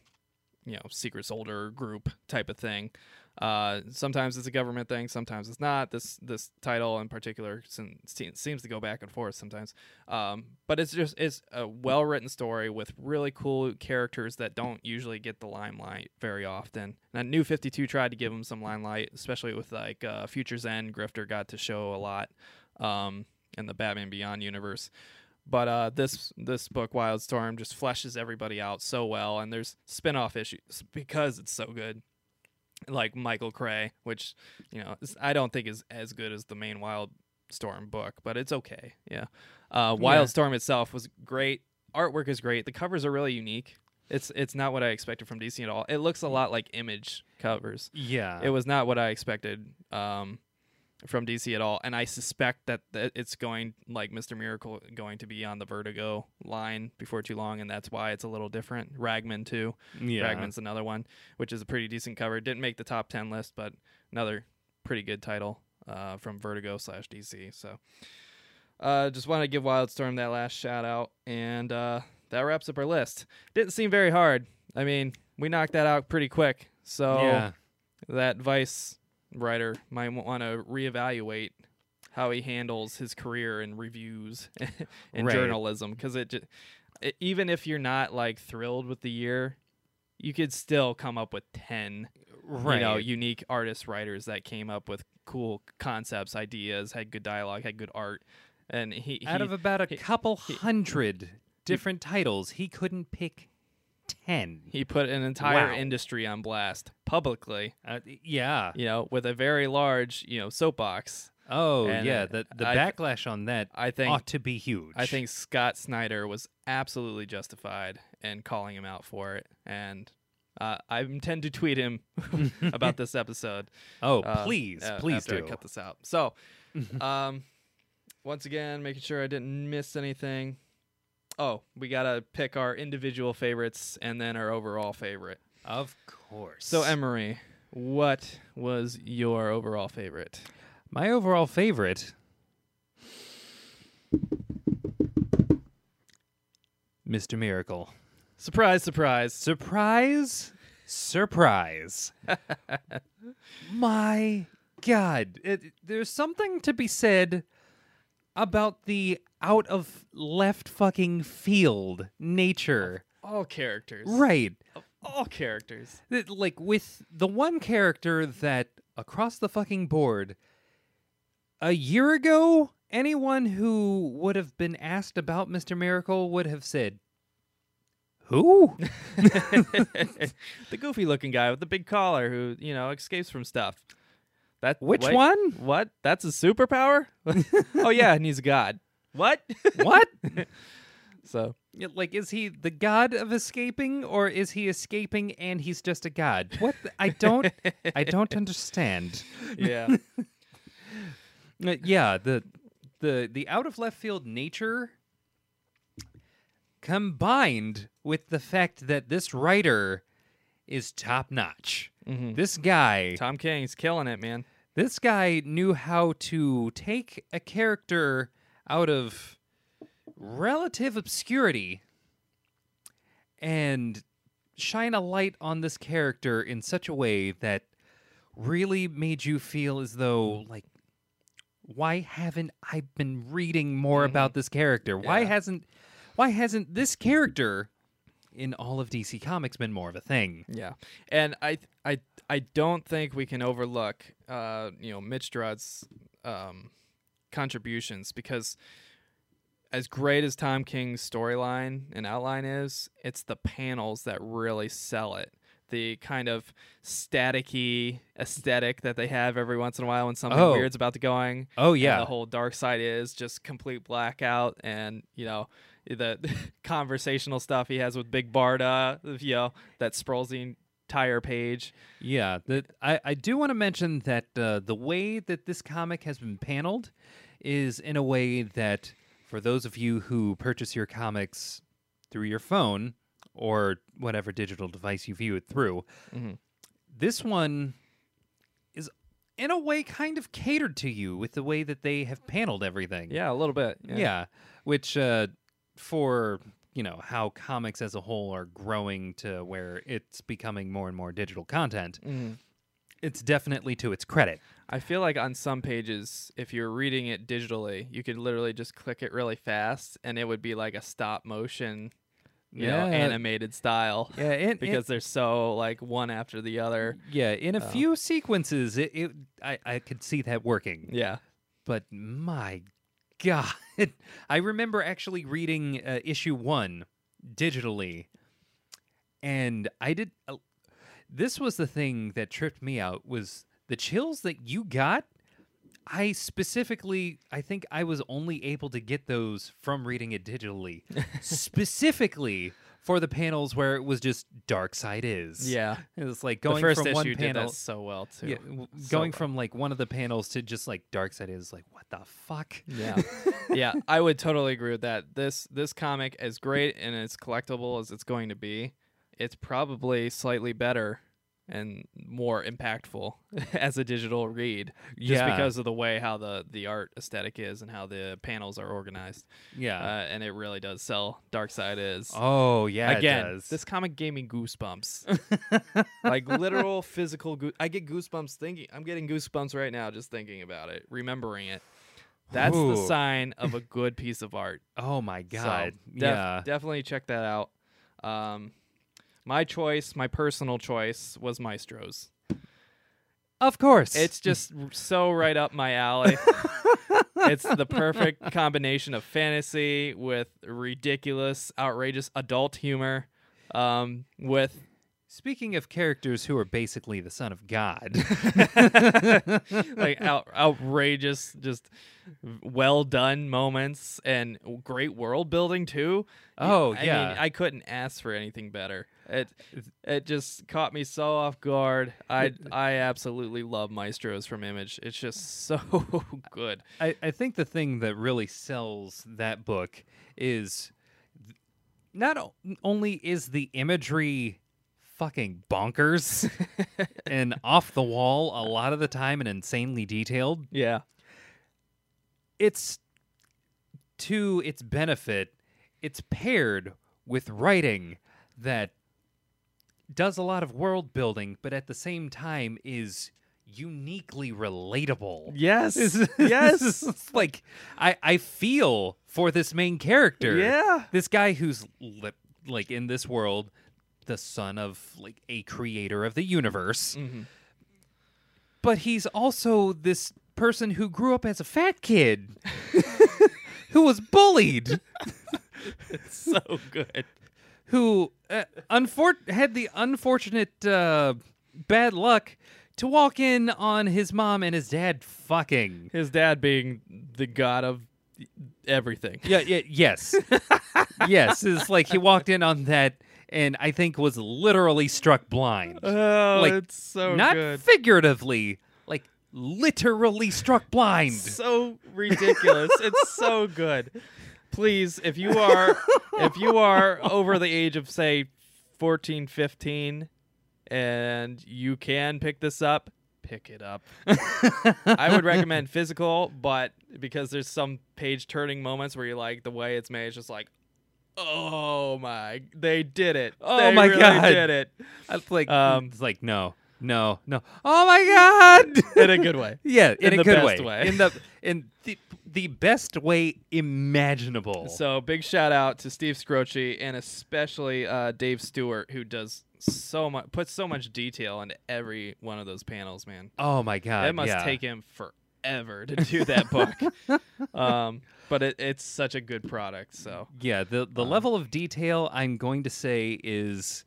you know, secret soldier group type of thing. Uh, sometimes it's a government thing, sometimes it's not. This this title in particular seems to go back and forth sometimes. Um, but it's just it's a well written story with really cool characters that don't usually get the limelight very often. And New Fifty Two tried to give them some limelight, especially with like uh, Future's End. Grifter got to show a lot um, in the Batman Beyond universe. But uh, this this book, Wildstorm, just fleshes everybody out so well, and there's spin-off issues because it's so good like Michael Cray, which you know I don't think is as good as the main Wildstorm book, but it's okay. Yeah, uh, Wildstorm itself was great. Artwork is great. The covers are really unique. It's it's not what I expected from DC at all. It looks a lot like Image covers. Yeah. It was not what I expected um, from DC at all, and I suspect that, that it's going like Mister Miracle going to be on the Vertigo line before too long, and that's why it's a little different. Ragman too. yeah. Ragman's another one, which is a pretty decent cover. Didn't make the top ten list, but another pretty good title uh, from Vertigo slash DC. So, uh, just want to give Wildstorm that last shout out, and uh, that wraps up our list. Didn't seem very hard. I mean, we knocked that out pretty quick. So Yeah. that Vice writer might want to reevaluate how he handles his career and reviews and Right. journalism because it, just, it even if you're not like thrilled with the year you could still come up with 10 Right. you know unique artist writers that came up with cool concepts ideas had good dialogue had good art and he, Out of about a he- couple hundred different titles, he couldn't pick 10. he put an entire Wow. industry on blast publicly Uh, yeah. you know with a very large you know soapbox Oh, And, yeah. The the I- backlash on that i think ought to be huge. I think Scott Snyder was absolutely justified in calling him out for it, and uh, I intend to tweet him about this episode. Oh, uh, please, uh, please do. I cut this out. So, um, once again, making sure I didn't miss anything. Oh, we gotta pick our individual favorites and then our overall favorite. Of course. So, Emery, what was your overall favorite? my overall favorite Mr. Miracle. Surprise, surprise. Surprise, surprise. My God. It, there's something to be said about the out of left fucking field nature. All characters. Right. Of all characters. Like with the one character that across the fucking board, a year ago, anyone who would have been asked about Mr. Miracle would have said, Who? the goofy looking guy with the big collar who, you know, escapes from stuff. That Which wait, one? What? That's a superpower? oh yeah, and he's a god. What? What? so Like, is he the god of escaping, or is he escaping and he's just a god? What? the- I don't. I don't understand. yeah. Uh, yeah, the the the out of left field nature combined with the fact that this writer is top notch. Mhm. This guy, Tom King's killing it, man. this guy knew how to take a character out of relative obscurity and shine a light on this character in such a way that really made you feel as though like why haven't I been reading more about this character? Why hasn't why hasn't this character in all of DC Comics been more of a thing? Yeah, and I I I don't think we can overlook uh you know Mitch Gerads' um contributions because as great as Tom King's storyline and outline is, it's the panels that really sell it. The kind of staticky aesthetic that they have every once in a while when something Oh. weird's about to going. Oh and yeah. the whole Darkseid is just complete blackout, and you know the conversational stuff he has with Big Barda, you know that sprawls the entire page. Yeah, the, I, I do want to mention that uh, the way that this comic has been paneled is in a way that, for those of you who purchase your comics through your phone or whatever digital device you view it through, Mhm. this one is in a way kind of catered to you with the way that they have paneled everything. Yeah, a little bit. Yeah, which uh, for you know how comics as a whole are growing to where it's becoming more and more digital content Mhm. it's definitely to its credit. I feel like on some pages, if you're reading it digitally, you could literally just click it really fast, and it would be like a stop motion, you know, Yeah. animated style. Yeah, and, Because they're so like one after the other. yeah, in a Oh. few sequences, it, it I I could see that working. Yeah. but my god. I remember actually reading uh, issue one digitally and i did uh, this was the thing that tripped me out was the chills that you got. I specifically i think i was only able to get those from reading it digitally. Specifically for the panels where it was just Darkseid is Yeah. it was like The going first from issue one did panel that so well too. yeah, w- So going well. from like one of the panels to just like Darkseid is like what the fuck Yeah. yeah, I would totally agree with that. This this comic as great and as collectible as it's going to be, it's probably slightly better and more impactful as a digital read just Yeah. because of the way how the the art aesthetic is and how the panels are organized. yeah Uh, and it really does sell Darkseid is. oh yeah Again, it does. this comic gave me goosebumps. like literal physical goo- I get goosebumps thinking I'm getting goosebumps right now just thinking about it, remembering it. That's the sign of a good piece of art. oh my So, god def- yeah Definitely check that out. Um my choice, my personal choice was Maestros. of course It's just so right up my alley. it's the perfect combination of fantasy with ridiculous, outrageous adult humor. Um, with speaking of characters who are basically the son of god like out, outrageous, just well done moments and great world building too. Oh, I yeah. mean, I couldn't ask for anything better. It it just caught me so off guard. I I absolutely love Maestros from Image. It's just so good. I, I think the thing that really sells that book is not only is the imagery fucking bonkers and off the wall a lot of the time and insanely detailed Yeah. it's to its benefit it's paired with writing that does a lot of world building but at the same time is uniquely relatable Yes. yes like i i feel for this main character Yeah. this guy who's li- like in this world the son of like a creator of the universe Mhm. but he's also this person who grew up as a fat kid who was bullied It's so good. who uh, unfor- had the unfortunate uh, bad luck to walk in on his mom and his dad fucking His dad being the god of everything. yeah, yeah yes yes it's like he walked in on that and i think was literally struck blind Oh, Like, it's so not good. figuratively like literally struck blind so ridiculous. it's so good. Please, if you are if you are over the age of say 14, 15 and you can pick this up, pick it up. I would recommend physical, but because there's some page turning moments where you like the way it's made, it's just like Oh my! They did it! Oh They my really God. Did it It's like Um, it's like no, no, no. Oh my god! in a good way. yeah, in, in a the good best way. way. In the in the the best way imaginable. So big shout out to Steve Skroce and especially uh, Dave Stewart, who does so much, puts so much detail into every one of those panels. Man, oh my god! it must yeah. take him forever to do that book. um, but it, it's such a good product. So Yeah, the the Um, level of detail I'm going to say is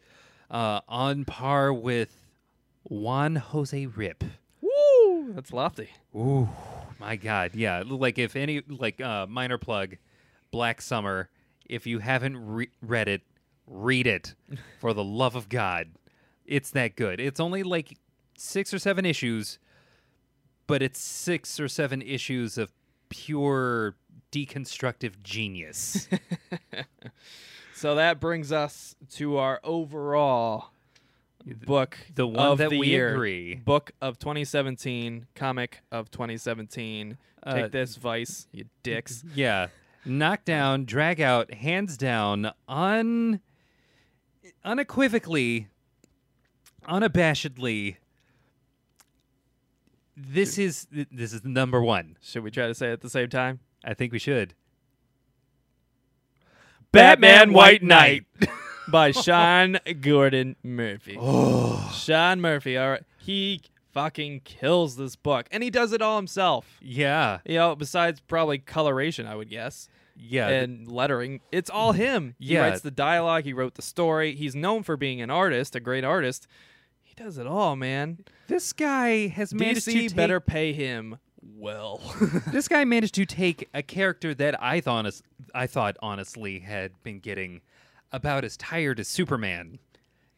uh, on par with Juan Jose Ryp. woo, that's lofty. Ooh, my God! Yeah, like if any like uh, minor plug, Black Summer. If you haven't re- read it, read it for the love of God. It's that good. It's only like six or seven issues, but it's six or seven issues of pure deconstructive genius. So that brings us to our overall book the one of that the we year. agree. book of 2017 comic of 2017 Uh, take this vice you dicks Yeah. Knock down, drag out, hands down, un unequivocally, unabashedly this is this is number one. Should we try to say it at the same time? I think we should. Batman White Knight by Sean Gordon Murphy. Oh, Sean Murphy, all right. He fucking kills this book. And he does it all himself. yeah, You know, besides probably coloration, I would guess. yeah. and lettering. It's all him. He Yeah. writes the dialogue, he wrote the story. He's known for being an artist, a great artist. Does it all, man. this guy has managed DC to take, better pay him well. this guy managed to take a character that I thought I thought honestly had been getting about as tired as Superman,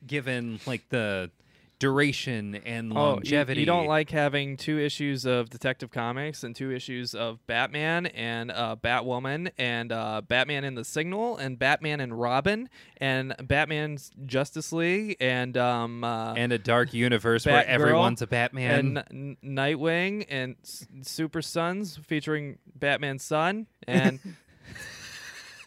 given like the duration and Oh, you- longevity. You, don't like having two issues of Detective Comics and two issues of Batman and uh, Batwoman and uh, Batman in the Signal and Batman and Robin and Batman's Justice League and um, uh, and a dark universe where everyone's a Batman. and Nightwing and S- Super Sons featuring Batman's son and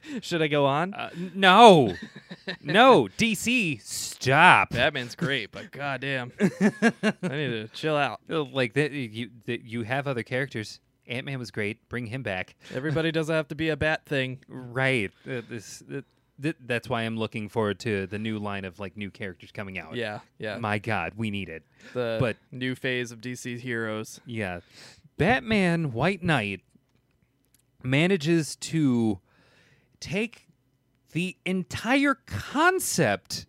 should I go on? Uh, no, no, DC, stop. Batman's great, but goddamn, I need to chill out. Like that, you that you have other characters. Ant Man was great. Bring him back. Everybody doesn't have to be a bat thing. Right. Uh, this. Uh, th- that's why I'm looking forward to the new line of like new characters coming out. Yeah, yeah. My God, we need it. the but- new phase of DC heroes. Yeah. Batman White Knight manages to take the entire concept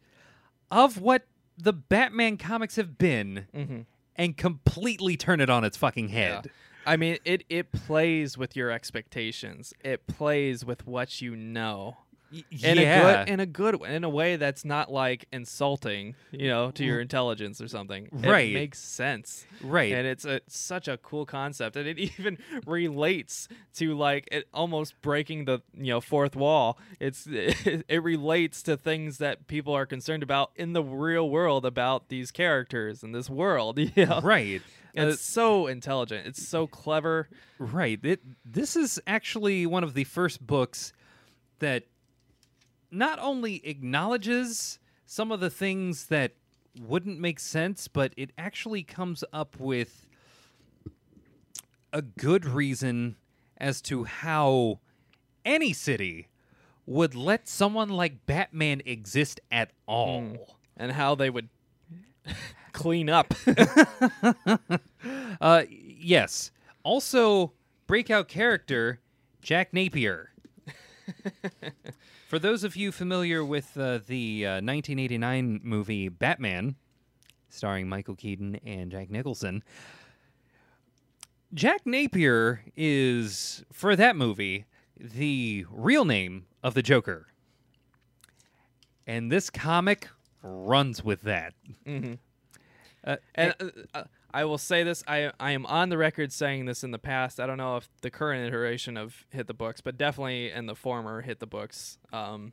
of what the Batman comics have been Mm-hmm. and completely turn it on its fucking Yeah. head. I mean, it it plays with your expectations. It plays with what you know. Y- In yeah. a good in a good in a way that's not like insulting, you know, to your mm-hmm. intelligence or something. Right. It makes sense. right. And it's a such a cool concept and it even relates to like it almost breaking the, you know, fourth wall. It's it, relates to things that people are concerned about in the real world about these characters in this world, you know. right. And uh, It's so intelligent. It's so clever. Right. It, this is actually one of the first books that not only acknowledges some of the things that wouldn't make sense, but it actually comes up with a good reason as to how any city would let someone like Batman exist at all. and how they would clean up. Uh, yes. Also, breakout character Jack Napier. For those of you familiar with uh, the uh, 1989 movie Batman, starring Michael Keaton and Jack Nicholson, Jack Napier is, for that movie, the real name of the Joker. And this comic runs with that. hmm Uh, And uh, uh, I will say this: I I am on the record saying this in the past. I don't know if the current iteration of Hit the Books, but definitely in the former Hit the Books. Um,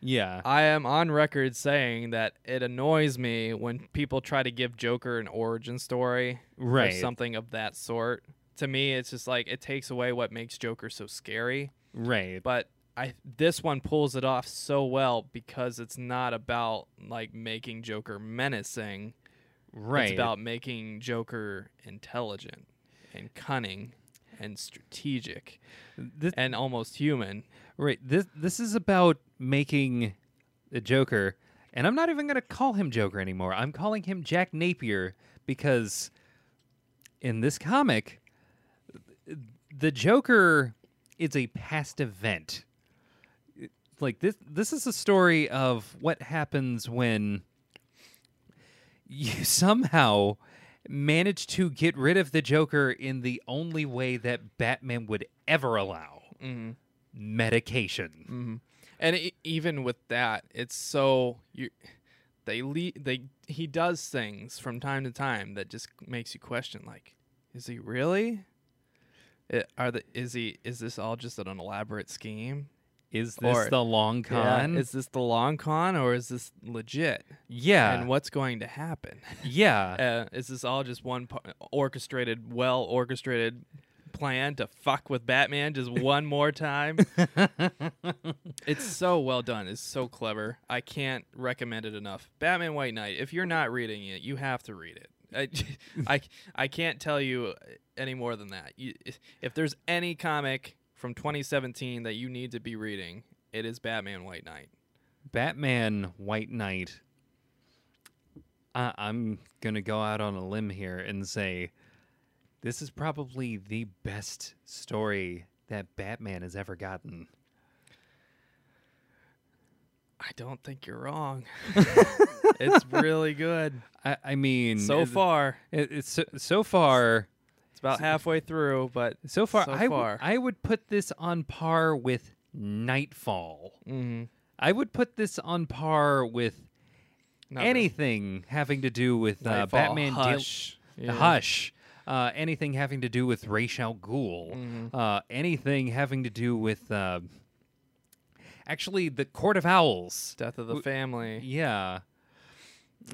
yeah. I am on record saying that it annoys me when people try to give Joker an origin story Right. or something of that sort. To me, it's just like it takes away what makes Joker so scary. Right. but I this one pulls it off so well because it's not about like making Joker menacing. Right. It's about making Joker intelligent and cunning and strategic This, and almost human. Right. This this is about making the Joker, and I'm not even going to call him Joker anymore. I'm calling him Jack Napier because in this comic, the Joker is a past event. Like this this is a story of what happens when you somehow manage to get rid of the Joker in the only way that Batman would ever allow. Hmm medication. hmm And e even with that, it's so you they le- they he does things from time to time that just makes you question like is he really? It, are the is he is this all just an elaborate scheme Is this Or- the long con? Yeah, is this the long con or is this legit? yeah. And what's going to happen? yeah. Uh, is this all just one par- orchestrated, well orchestrated plan to fuck with Batman just one more time? it's so well done. It's so clever. I can't recommend it enough. Batman White Knight. If you're not reading it, you have to read it. I, I, I can't tell you any more than that. You, if there's any comic from 2017 that you need to be reading, it is Batman White Knight. Batman White Knight. I I'm going to go out on a limb here and say this is probably the best story that Batman has ever gotten. I don't think you're wrong. it's really good I, I mean, so it- far. it- it's so, so far. It's about halfway through, but So far, So I, far. I would put this on par with Knightfall. mhm, I would put this on par with not anything having to do with uh, Batman deal- Hush. Yeah. Hush. Uh, anything having to do with Ra's al Ghul. Mhm. Uh, anything having to do with uh, actually the Court of Owls. Death of the W- Family. Yeah.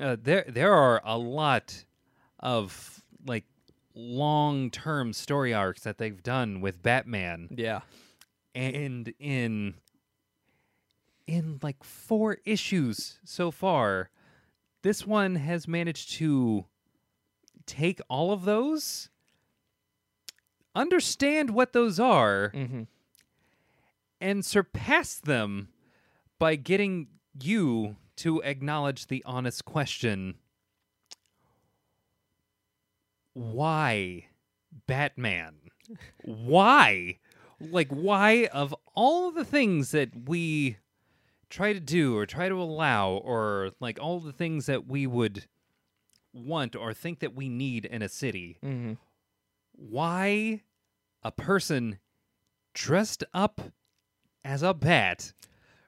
Uh, there there are a lot of long term story arcs that they've done with Batman Yeah. and in in like four issues so far this one has managed to take all of those understand what those are Mm-hmm. and surpass them by getting you to acknowledge the honest question why Batman? why? Like, why, of all the things that we try to do or try to allow, or like all the things that we would want or think that we need in a city, Mm-hmm. why a person dressed up as a bat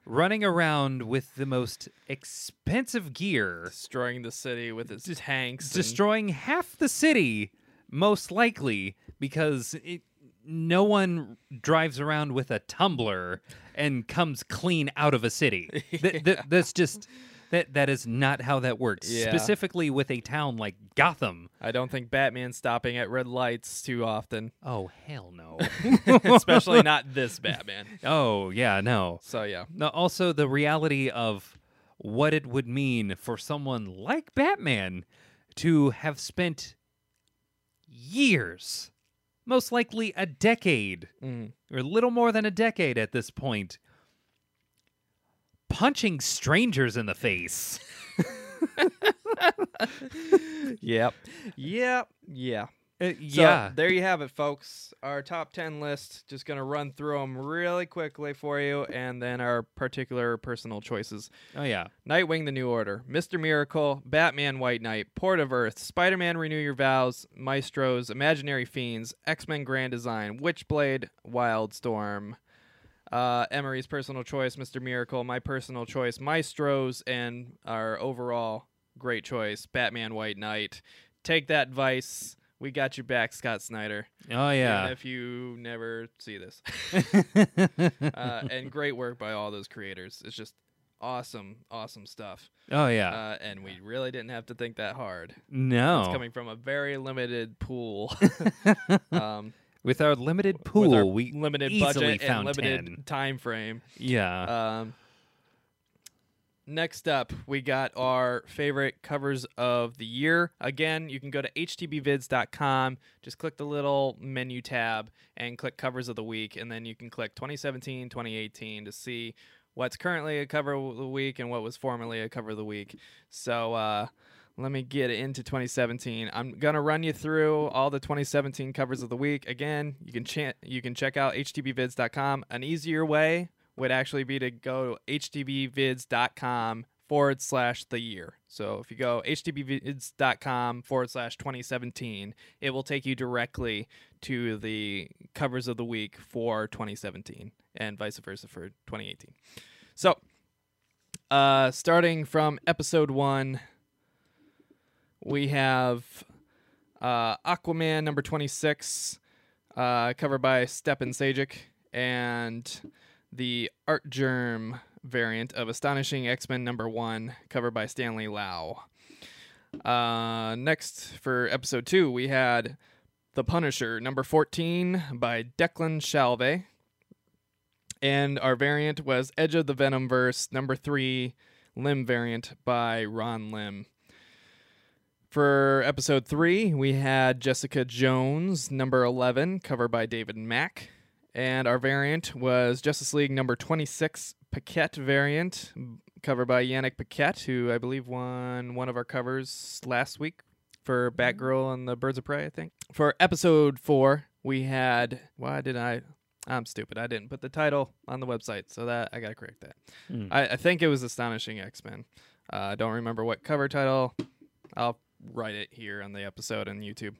running around with the most expensive gear Destroying the city with its tanks. and- destroying half the city most likely because it, no one drives around with a tumbler and comes clean out of a city Th- th- that's just that that is not how that works Yeah. specifically with a town like gotham I don't think Batman's stopping at red lights too often, oh hell no especially not this Batman. oh yeah no So yeah. No, also the reality of what it would mean for someone like Batman to have spent years, most likely a decade, Mm. or a little more than a decade at this point, punching strangers in the face. Yep. Yep. Yeah. Uh, So yeah. there you have it, folks. Our top 10 list. Just going to run through them really quickly for you, and then our particular personal choices. Oh, yeah. Nightwing The New Order, Mr. Miracle, Batman White Knight, Port of Earth, Spider Man Renew Your Vows, Maestros, Imaginary Fiends, X Men Grand Design, Witchblade, Wildstorm. Uh, Emery's personal choice, Mr. Miracle, my personal choice, Maestros, and our overall great choice, Batman White Knight. Take that advice. We got your back, Scott Snyder. Oh, Even yeah. if you never see this. uh, and great work by all those creators. It's just awesome, awesome stuff. oh, yeah. Uh, and we really didn't have to think that hard. no. It's coming from a very limited pool. um, With our limited pool, our we limited budget and limited 10. time frame. Yeah. Um, next up, we got our favorite covers of the year. Again, you can go to htbvids.com, just click the little menu tab and click covers of the week, and then you can click 2017, 2018 to see what's currently a cover of the week and what was formerly a cover of the week. So, uh, let me get into 2017. I'm gonna run you through all the 2017 covers of the week. Again, you can ch- you can check out htbvids.com. An easier way would actually be to go to htbvids.com forward slash the year. So if you go htbvids.com forward slash 2017, it will take you directly to the covers of the week for 2017 and vice versa for 2018. So, uh, starting from episode one, we have uh, Aquaman number 26, uh, covered by Stjepan Sejic, and the Artgerm variant of Astonishing X Men number one, covered by Stanley Lau. Uh, next, for episode two, we had The Punisher number 14 by Declan Shalvey. And our variant was Edge of the Venomverse number three, Lim variant by Ron Lim. For episode three, we had Jessica Jones, number 11, covered by David Mack. And our variant was Justice League number 26, Paquette variant, covered by Yannick Paquette, who I believe won one of our covers last week for Batgirl and the Birds of Prey, I think. For episode four, we had. Why did I. I'm stupid. I didn't put the title on the website, so that I gotta correct that. Mm. I, I think it was Astonishing X Men. Uh, I don't remember what cover title. I'll write it here on the episode on YouTube.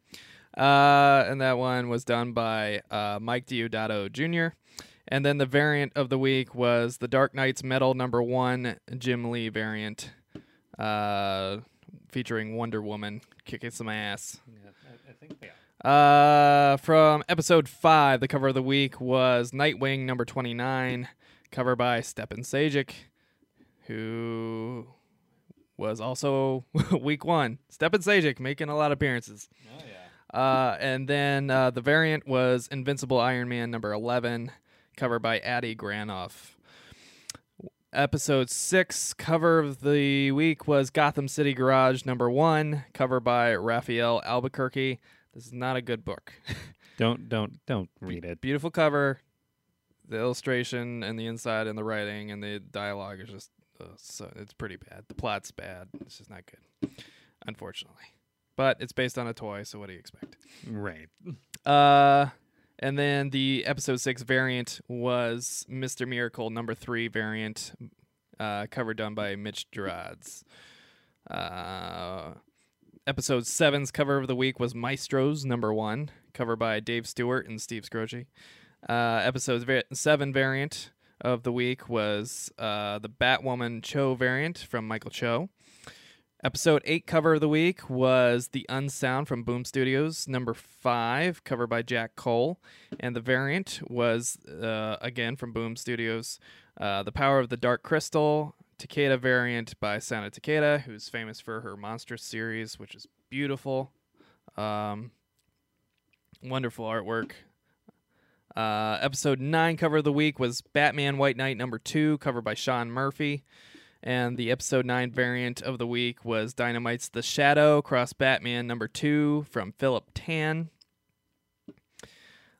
Uh, and that one was done by uh, Mike Deodato Jr. And then the variant of the week was the Dark Nights Metal number one Jim Lee variant, uh, featuring Wonder Woman kicking some ass. Yeah, I, think yeah. Uh, from episode five, the cover of the week was Nightwing number 29, cover by Stjepan Sejic, who was also week one. Stjepan Sejic making a lot of appearances. Oh yeah. Uh, and then uh, the variant was Invincible Iron Man number 11, cover by Adi Granov. Episode 6 cover of the week was Gotham City Garage number 1, cover by Rafael Albuquerque. This is not a good book. Don't don't don't read it. Beautiful cover. The illustration and the inside and the writing and the dialogue is just uh, so it's pretty bad. The plot's bad. It's just not good, unfortunately. But it's based on a toy, so what do you expect? Right. Uh, and then the episode six variant was Mister Miracle number three variant, uh, cover done by Mitch Gerads. Uh, episode seven's cover of the week was Maestros number one, cover by Dave Stewart and Steve Skroce. Uh, episode seven variant of the week was uh, the Batwoman Cho variant from Michael Cho. Episode 8 cover of the week was The Unsound from Boom Studios, number 5, cover by Jack Cole. And the variant was, uh, again, from Boom Studios, uh, The Power of the Dark Crystal, Takeda variant by Sana Takeda, who's famous for her Monstress series, which is beautiful. Um, wonderful artwork. Uh, episode 9 cover of the week was Batman White Knight number 2, covered by Sean Murphy. And the episode 9 variant of the week was Dynamite's The Shadow cross Batman number 2 from Philip Tan.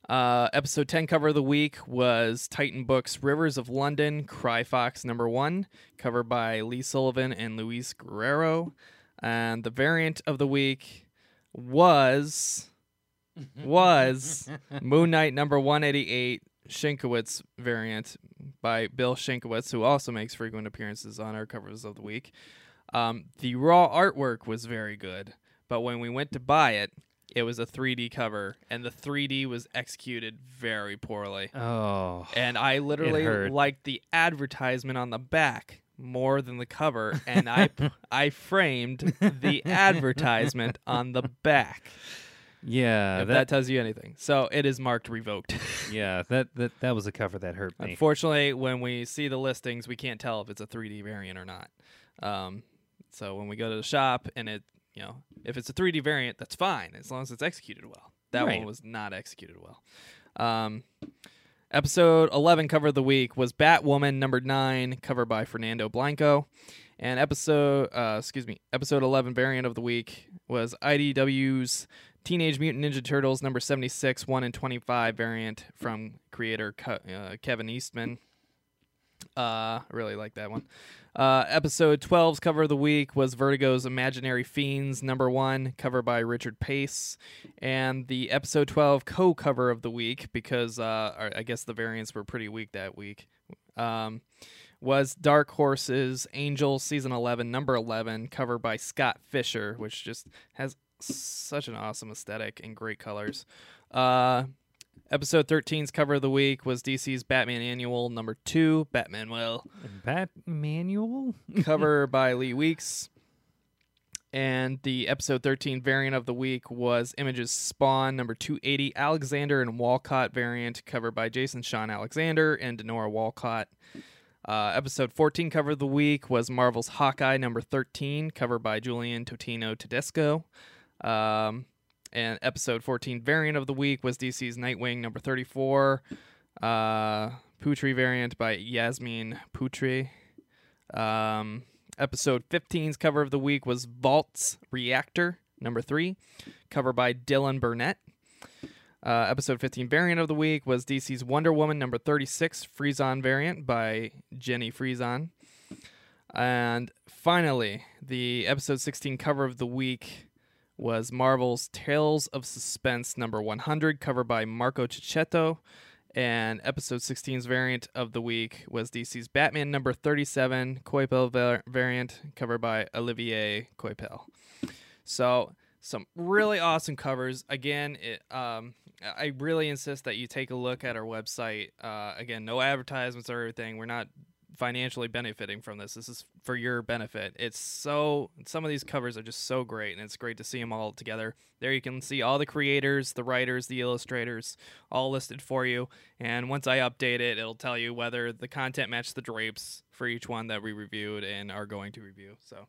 Uh, episode 10 cover of the week was Titan Books Rivers of London, Cry Fox number 1, covered by Lee Sullivan and Luis Guerrero. And the variant of the week was was Moon Knight number 188 Sienkiewicz variant by Bill Sienkiewicz, who also makes frequent appearances on our covers of the week. Um, the raw artwork was very good, but when we went to buy it, it was a 3D cover, and the 3D was executed very poorly. Oh. And I literally liked the advertisement on the back more than the cover, and I I framed the advertisement on the back. Yeah, if that, that tells you anything, so it is marked revoked. yeah, that, that that was a cover that hurt me. Unfortunately, when we see the listings, we can't tell if it's a 3D variant or not. Um, so when we go to the shop and it, you know, if it's a 3D variant, that's fine as long as it's executed well. That Right. one was not executed well. Um, episode 11 cover of the week was Batwoman number 9, cover by Fernando Blanco. And episode, uh, excuse me, episode 11 variant of the week was IDW's Teenage Mutant Ninja Turtles number 76, 1 and 25 variant from creator uh, Kevin Eastman. Uh, I really like that one. Uh, episode 12's cover of the week was Vertigo's Imaginary Fiends number 1, cover by Richard Pace. And the episode 12 co cover of the week, because uh, I guess the variants were pretty weak that week, um, was Dark Horses Angel Season 11, number 11, cover by Scott Fischer, which just has such an awesome aesthetic and great colors. Uh, episode 13's cover of the week was DC's Batman Annual number 2, Batman Well, Bat manual? cover by Lee Weeks. And the episode 13 variant of the week was Images Spawn number 280, Alexander and Walcott variant, covered by Jason Shawn Alexander and Denora Walcott. Uh, episode 14 cover of the week was Marvel's Hawkeye number 13, covered by Julian Totino Tedesco. Um, and episode 14 variant of the week was DC's Nightwing number 34, uh, Putri variant by Yasmin Putri. Um, Episode 15's cover of the week was Vault's Reactor, number three, cover by Dylan Burnett. Uh, episode 15 variant of the week was DC's Wonder Woman number 36 Frison variant by Jenny Frison. And finally, the episode 16 cover of the week was Marvel's Tales of Suspense number 100, cover by Marco Checchetto. And episode 16's variant of the week was DC's Batman number 37, Coipel var- variant, covered by Olivier Coipel. So, some really awesome covers. Again, it, um, I really insist that you take a look at our website. Uh, again, no advertisements or everything. We're not financially benefiting from this. This is for your benefit. It's so some of these covers are just so great, and it's great to see them all together. There you can see all the creators, the writers, the illustrators, all listed for you. And once I update it, it'll tell you whether the content matches the drapes for each one that we reviewed and are going to review. So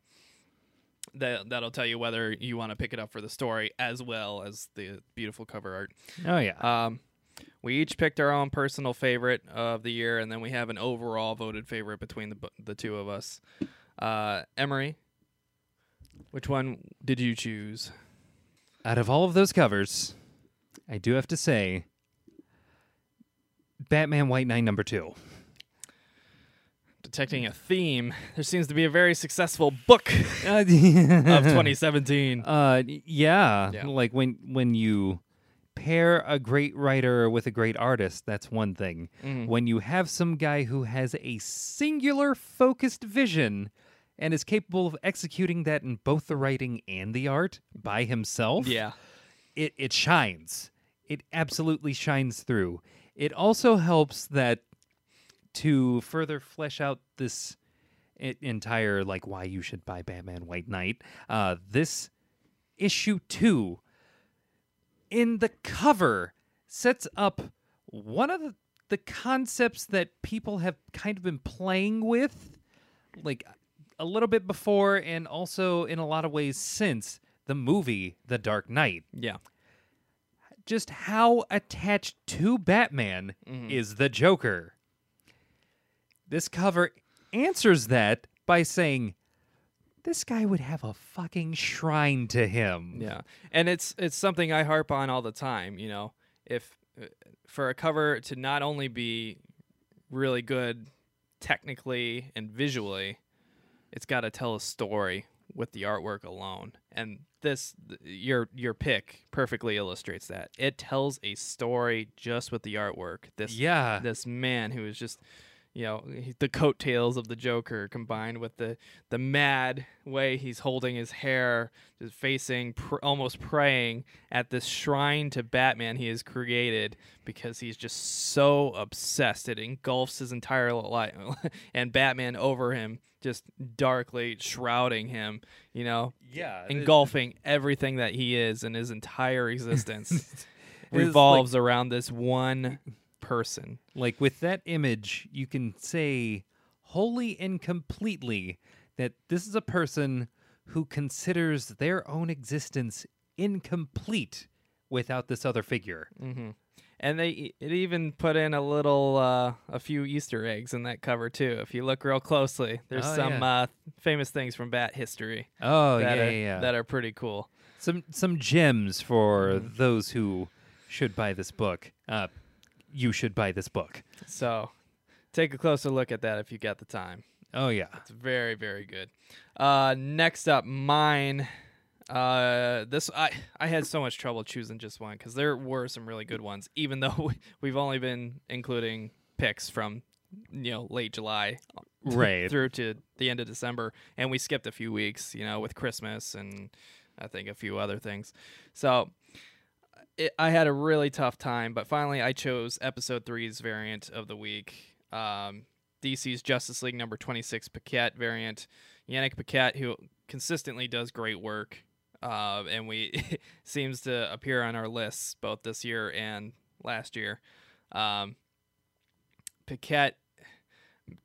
that that'll tell you whether you want to pick it up for the story as well as the beautiful cover art. Oh yeah. Um, we each picked our own personal favorite of the year, and then we have an overall voted favorite between the the two of us. Uh, Emery, which one did you choose? Out of all of those covers, I do have to say Batman White Knight number 2. Detecting a theme, there seems to be a very successful book of 2017. Uh yeah, Yeah. like when when you pair a great writer with a great artist, that's one thing. Mhm. When you have some guy who has a singular focused vision and is capable of executing that in both the writing and the art by himself, Yeah, it it shines. It absolutely shines through. It also helps that to further flesh out this entire like why you should buy Batman White Knight. Uh, this issue two in the cover sets up one of the, the concepts that people have kind of been playing with, like a little bit before, and also in a lot of ways since the movie The Dark Knight. Yeah, just how attached to Batman mm-hmm. is the Joker. This cover answers that by saying this guy would have a fucking shrine to him. yeah. And it's it's something I harp on all the time. You know, if uh, for a cover to not only be really good technically and visually, it's got to tell a story with the artwork alone. And this your your pick perfectly illustrates that. It tells a story just with the artwork. This Yeah. this man who is just you know the coattails of the joker combined with the the mad way he's holding his hair just facing pr- almost praying at this shrine to batman he has created because he's just so obsessed it engulfs his entire life and batman over him just darkly shrouding him you know Yeah. engulfing everything that he is and his entire existence like- revolves around this one person. Like with that image, you can say wholly and completely that this is a person who considers their own existence incomplete without this other figure. hmm And they it even put in a little uh, a few Easter eggs in that cover too. If you look real closely, there's Oh, some yeah. uh, famous things from Bat history Oh yeah, are, yeah, yeah. that are pretty cool. some some gems for those who should buy this book. Uh, you should buy this book. So take a closer look at that if you got the time. Oh yeah. It's very very good. Uh, next up, mine. Uh, this I I had so much trouble choosing just one because there were some really good ones. Even though we've only been including picks from you know late July Right. through to the end of December, and we skipped a few weeks, you know, with Christmas and I think a few other things. So it, I had a really tough time, but finally I chose episode three's variant of the week. Um, DC's Justice League number 26 Paquette variant. Yanick Paquette, who consistently does great work, uh, and we seems to appear on our lists both this year and last year. Um, Paquette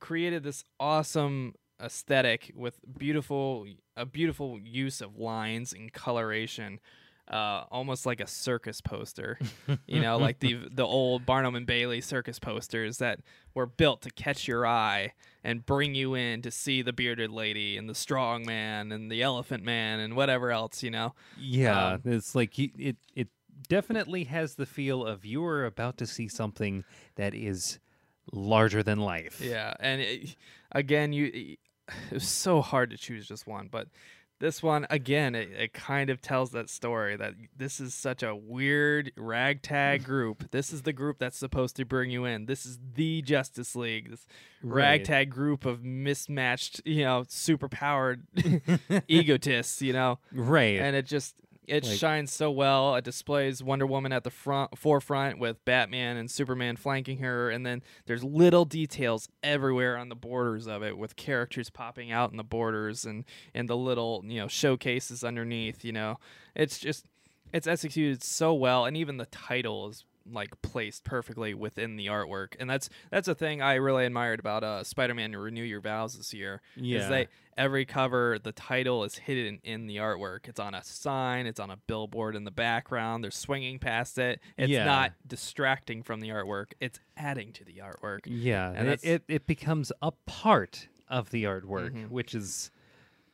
created this awesome aesthetic with beautiful a beautiful use of lines and coloration uh, almost like a circus poster. you know, like the the old Barnum and Bailey circus posters that were built to catch your eye and bring you in to see the bearded lady and the strong man and the elephant man and whatever else. You know. Yeah, Um, it's like you, it. It definitely has the feel of you are about to see something that is larger than life. Yeah, and it, again, you it was so hard to choose just one, but this one again, it, it kind of tells that story that this is such a weird ragtag group. this is the group that's supposed to bring you in. This is the Justice League. This Right. ragtag group of mismatched, you know, superpowered egotists, you know right. and it just it Like- shines so well. It displays Wonder Woman at the front forefront with Batman and Superman flanking her, and then there's little details everywhere on the borders of it, with characters popping out in the borders and and the little you know showcases underneath. You know, it's just it's executed so well, and even the title is like placed perfectly within the artwork, and that's that's a thing I really admired about uh, Spider-Man: Renew Your Vows this year. Yeah. is they every cover the title is hidden in the artwork. It's on a sign, it's on a billboard in the background. They're swinging past it. It's Yeah. not distracting from the artwork. It's adding to the artwork. yeah, and it, it it becomes a part of the artwork, Mhm. which is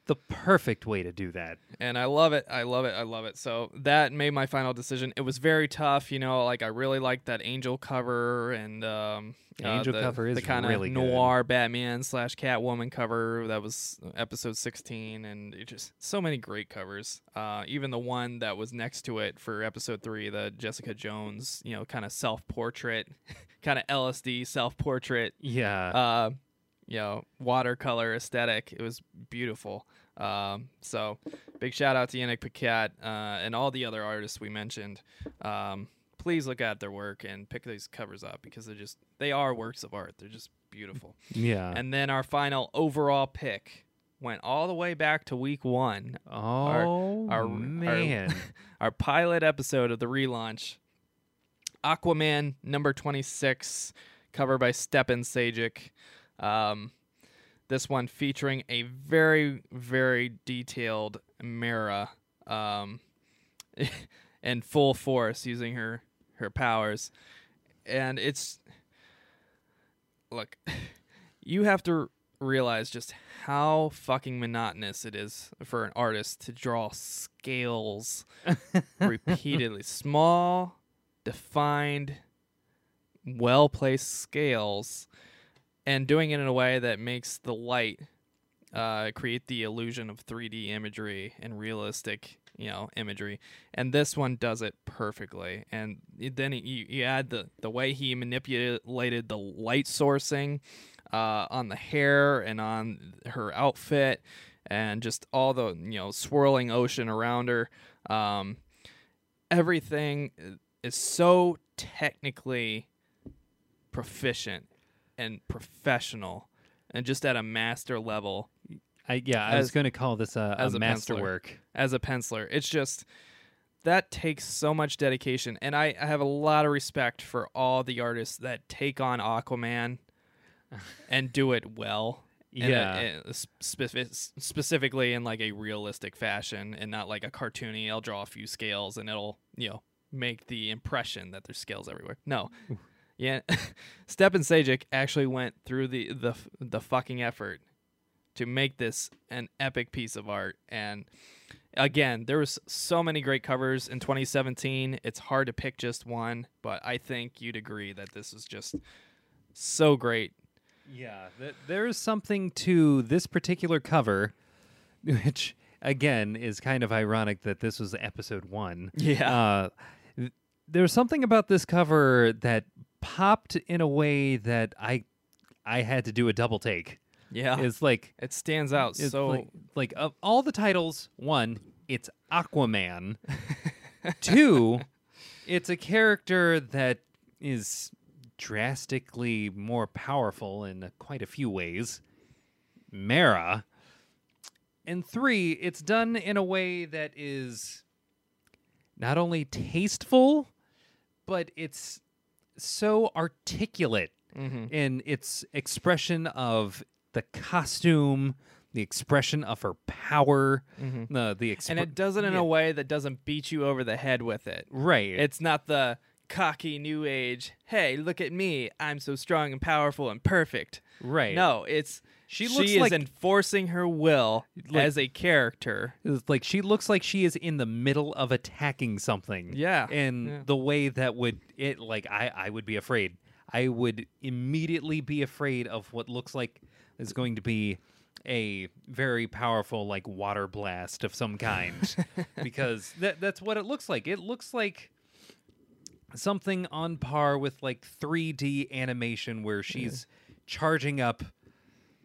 the perfect way to do that. and I love it. I love it. I love it. So that made my final decision. It was very tough, you know. Like I really liked that Angel cover and um, The uh, Angel the, cover is the kind really of good. noir Batman slash Catwoman cover. That was episode sixteen, and it just so many great covers. Uh, even the one that was next to it for episode three, the Jessica Jones, you know, kind of self portrait, kind of LSD self portrait Yeah, uh, you know, watercolor aesthetic. It was beautiful. Um, so big shout out to Yanick Paquette uh, and all the other artists we mentioned. Um, please look at their work and pick these covers up because they're just they are works of art. They're just beautiful. yeah. And then our final overall pick went all the way back to week one. oh our- man, Our pilot episode of the relaunch. Aquaman number 26, cover by Stjepan Sejic. Um, this one featuring a very, very detailed Mera um, in full force using her, her powers. And it's. Look, you have to realize just how fucking monotonous it is for an artist to draw scales repeatedly. Small, defined, well placed scales, and doing it in a way that makes the light uh, create the illusion of 3D imagery and realistic, you know, imagery. And this one does it perfectly. And then you, you add the, the way he manipulated the light sourcing uh, on the hair and on her outfit and just all the, you know, swirling ocean around her. Um, everything is so technically proficient and professional and just at a master level I, yeah, I was going to call this a, as a a penciler. masterwork. as a penciler. It's just that takes so much dedication, and I, I have a lot of respect for all the artists that take on Aquaman and do it well. a- uh, Yeah. in a spef- specifically in like a realistic fashion, and not like a cartoony. I'll draw a few scales, and it'll you know make the impression that there's scales everywhere. No. Yeah, Stjepan Sejic actually went through the, the the fucking effort to make this an epic piece of art. And again, there was so many great covers in 2017. It's hard to pick just one, but I think you'd agree that this is just so great. Yeah, th- there is something to this particular cover, which again is kind of ironic that this was episode one. Yeah. Uh, th- there's something about this cover that popped in a way that I I had to do a double take. Yeah. It's like it stands out so like, like of all the titles, one, it's Aquaman. Two, it's a character that is drastically more powerful in quite a few ways. Mera. And three, it's done in a way that is not only tasteful, but it's so articulate Mhm. in its expression of the costume, the expression of her power, the the expr- and it does it in Yeah. a way that doesn't beat you over the head with it. right. It's not the cocky new age, hey, look at me, I'm so strong and powerful and perfect. right. No, it's She she, looks is like- enforcing her will Like- as a character. It's like she looks like she is in the middle of attacking something. Yeah, And yeah. the way that would it like I I would be afraid. I would immediately be afraid of what looks like is going to be a very powerful like water blast of some kind because that that's what it looks like. It looks like something on par with like 3D animation where she's charging up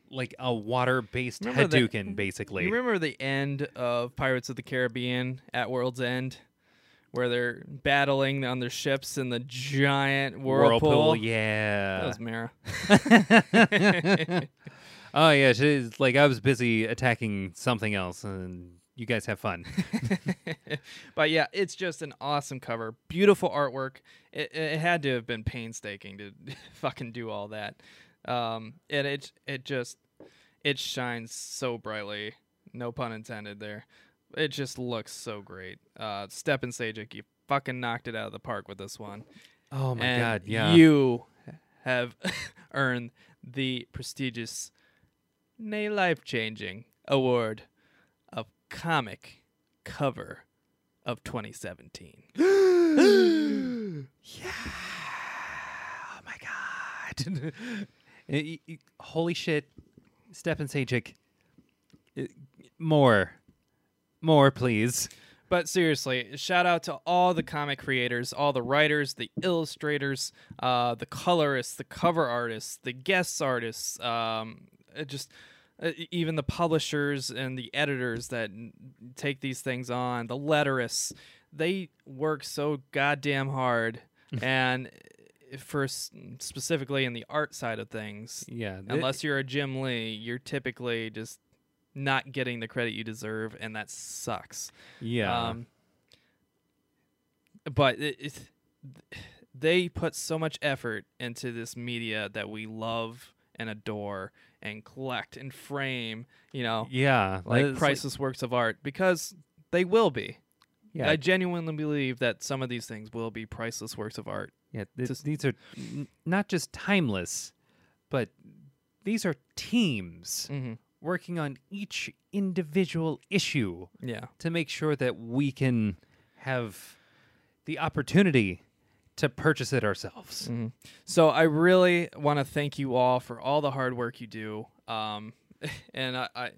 like a water-based Remember the- Hadouken basically. You remember the end of Pirates of the Caribbean at World's End? Where they're battling on their ships in the giant whirlpool. yeah. That was Mera. oh yeah, she's like I was busy attacking something else, and you guys have fun. but yeah, it's just an awesome cover. Beautiful artwork. It, it had to have been painstaking to fucking do all that. Um, and it it just it shines so brightly. No pun intended there. It just looks so great. Uh, Stjepan Sejic, you fucking knocked it out of the park with this one. Oh my and god, yeah. You have earned the prestigious, nay life changing award comic cover of 2017. yeah. Oh my god. Holy shit, Stjepan Sejic. Uh, More, more, please. But seriously, shout out to all the comic creators, all the writers, the illustrators, uh, the colorists, the cover artists, the guest artists, um, just uh, even the publishers and the editors that take these things on, the letterists, they work so goddamn hard. and for specifically in the art side of things, Yeah. unless you're a Jim Lee, you're typically just not getting the credit you deserve, and that sucks. yeah. Um, but it, it, they put so much effort into this media that we love and adore and collect and frame, you know, yeah. like priceless works of art because they will be. yeah. I genuinely believe that some of these things will be priceless works of art. Yeah, th- Just- these are n- not just timeless, but these are teams Mm-hmm. working on each individual issue Yeah. to make sure that we can have the opportunity to purchase it ourselves. Mhm. So I really want to thank you all for all the hard work you do. Um, and I, I,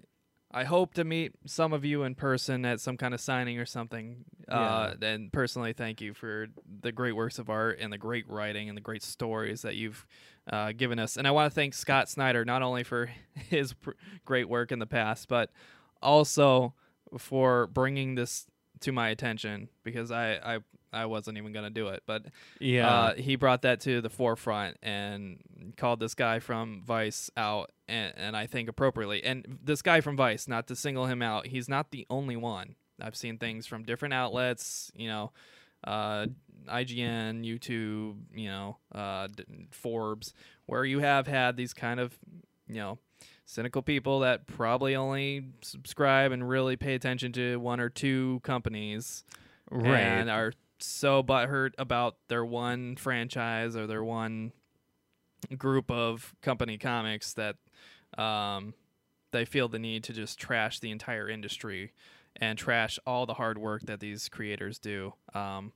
I hope to meet some of you in person at some kind of signing or something. Uh, and personally, thank you for the great works of art and the great writing and the great stories that you've uh, given us. And I want to thank Scott Snyder not only for his pr- great work in the past, but also for bringing this to my attention because I, I, I wasn't even gonna do it, but Yeah. uh, he brought that to the forefront and called this guy from Vice out, and, and I think appropriately. And this guy from Vice, not to single him out, he's not the only one. I've seen things from different outlets, you know, uh, IGN, YouTube, you know, uh, d- Forbes, where you have had these kind of, you know, cynical people that probably only subscribe and really pay attention to one or two companies right. and are so butthurt about their one franchise or their one group of company comics that um, they feel the need to just trash the entire industry and trash all the hard work that these creators do. Um,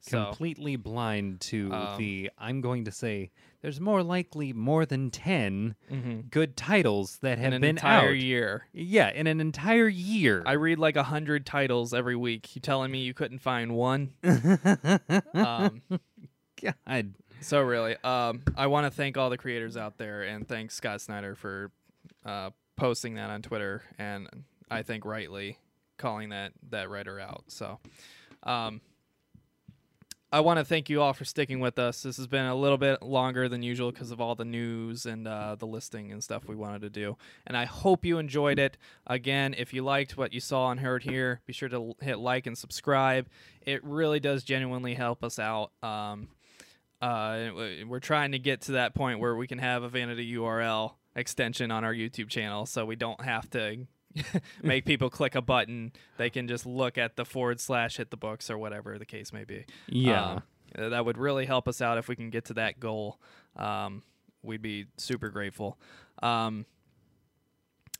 so completely blind to Um, the I'm going to say there's more likely more than 10 mhm. good titles that have in an been entire out. year. Yeah, in an entire year. I read like a hundred titles every week. You telling me you couldn't find one? um, God. So really, um, I want to thank all the creators out there, and thank Scott Snyder for uh, posting that on Twitter, and I think rightly calling that that writer out. So, um, I want to thank you all for sticking with us. This has been a little bit longer than usual because of all the news and uh, the listing and stuff we wanted to do. And I hope you enjoyed it. Again, if you liked what you saw and heard here, be sure to hit like and subscribe. It really does genuinely help us out. Um, uh, we're trying to get to that point where we can have a vanity URL extension on our YouTube channel, so we don't have to make people click a button. They can just look at the forward slash hit the books or whatever the case may be. Yeah. Um, uh, that would really help us out if we can get to that goal. Um, we'd be super grateful. Um,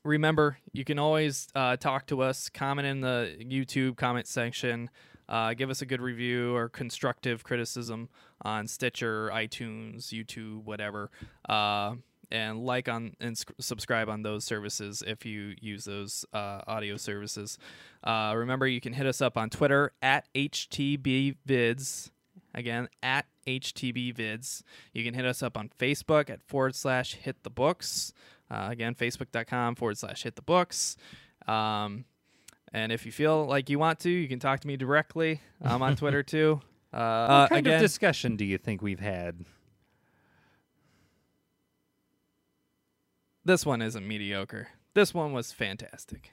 remember, you can always uh, talk to us, comment in the YouTube comment section, uh, give us a good review or constructive criticism on Stitcher, iTunes, YouTube, whatever. Uh, and like on and subscribe on those services if you use those uh, audio services. Uh, remember, you can hit us up on Twitter at HTBVids. Again, at HTBVids. You can hit us up on Facebook at forward slash hit the books. Uh, again, facebook.com forward slash hit the books. Um, and if you feel like you want to, you can talk to me directly. I'm on Twitter too. Uh, what kind again, of discussion do you think we've had? This one isn't mediocre. This one was fantastic.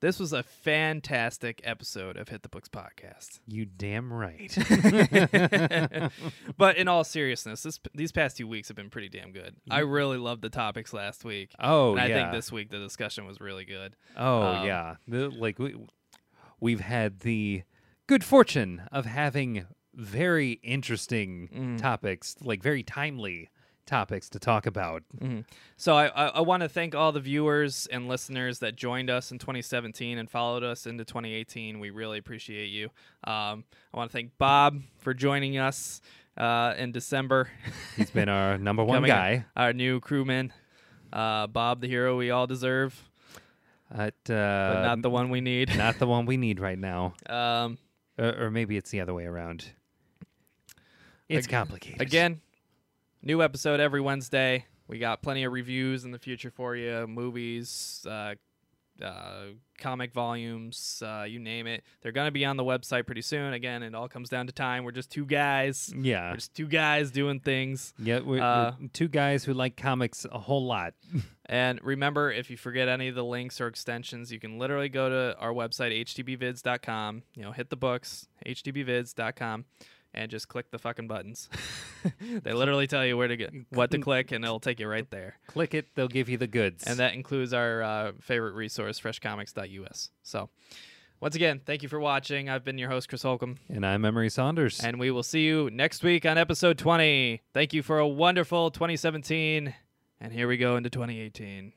This was a fantastic episode of Hit the Books podcast. You damn right. but in all seriousness, this these past two weeks have been pretty damn good. I really loved the topics last week. oh and I yeah. think this week the discussion was really good. Oh Um, yeah, the, like we we've had the good fortune of having very interesting Mm. topics, like very timely topics to talk about. So I, I, I want to thank all the viewers and listeners that joined us in 2017 and followed us into 2018. We really appreciate you. Um, I want to thank Bob for joining us uh, in December. He's been our number one guy. Our new crewman, uh, Bob, the hero we all deserve, At, uh, but not the one we need. not the one we need right now, Um, or, or maybe it's the other way around. It's Ag- complicated. again, new episode every Wednesday. We got plenty of reviews in the future for you, movies, uh, uh, comic volumes, uh, you name it. They're gonna be on the website pretty soon. Again, it all comes down to time. We're just two guys. yeah, We're just two guys doing things. yeah, we're, uh, we're two guys who like comics a whole lot. And remember, if you forget any of the links or extensions, you can literally go to our website, htbvids.com, you know, hit the books, htbvids.com, and just click the fucking buttons. they literally tell you where to get, what to click, and it'll take you right there. Click it; they'll give you the goods. And that includes our uh, favorite resource, freshcomics.us. So, once again, thank you for watching. I've been your host, Chris Holcomb, and I'm Emery Saunders. and we will see you next week on episode 20. Thank you for a wonderful 2017. And here we go into 2018.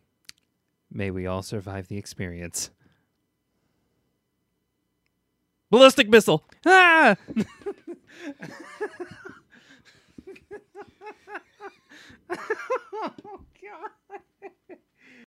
May we all survive the experience. Ballistic missile. Ah! oh, God.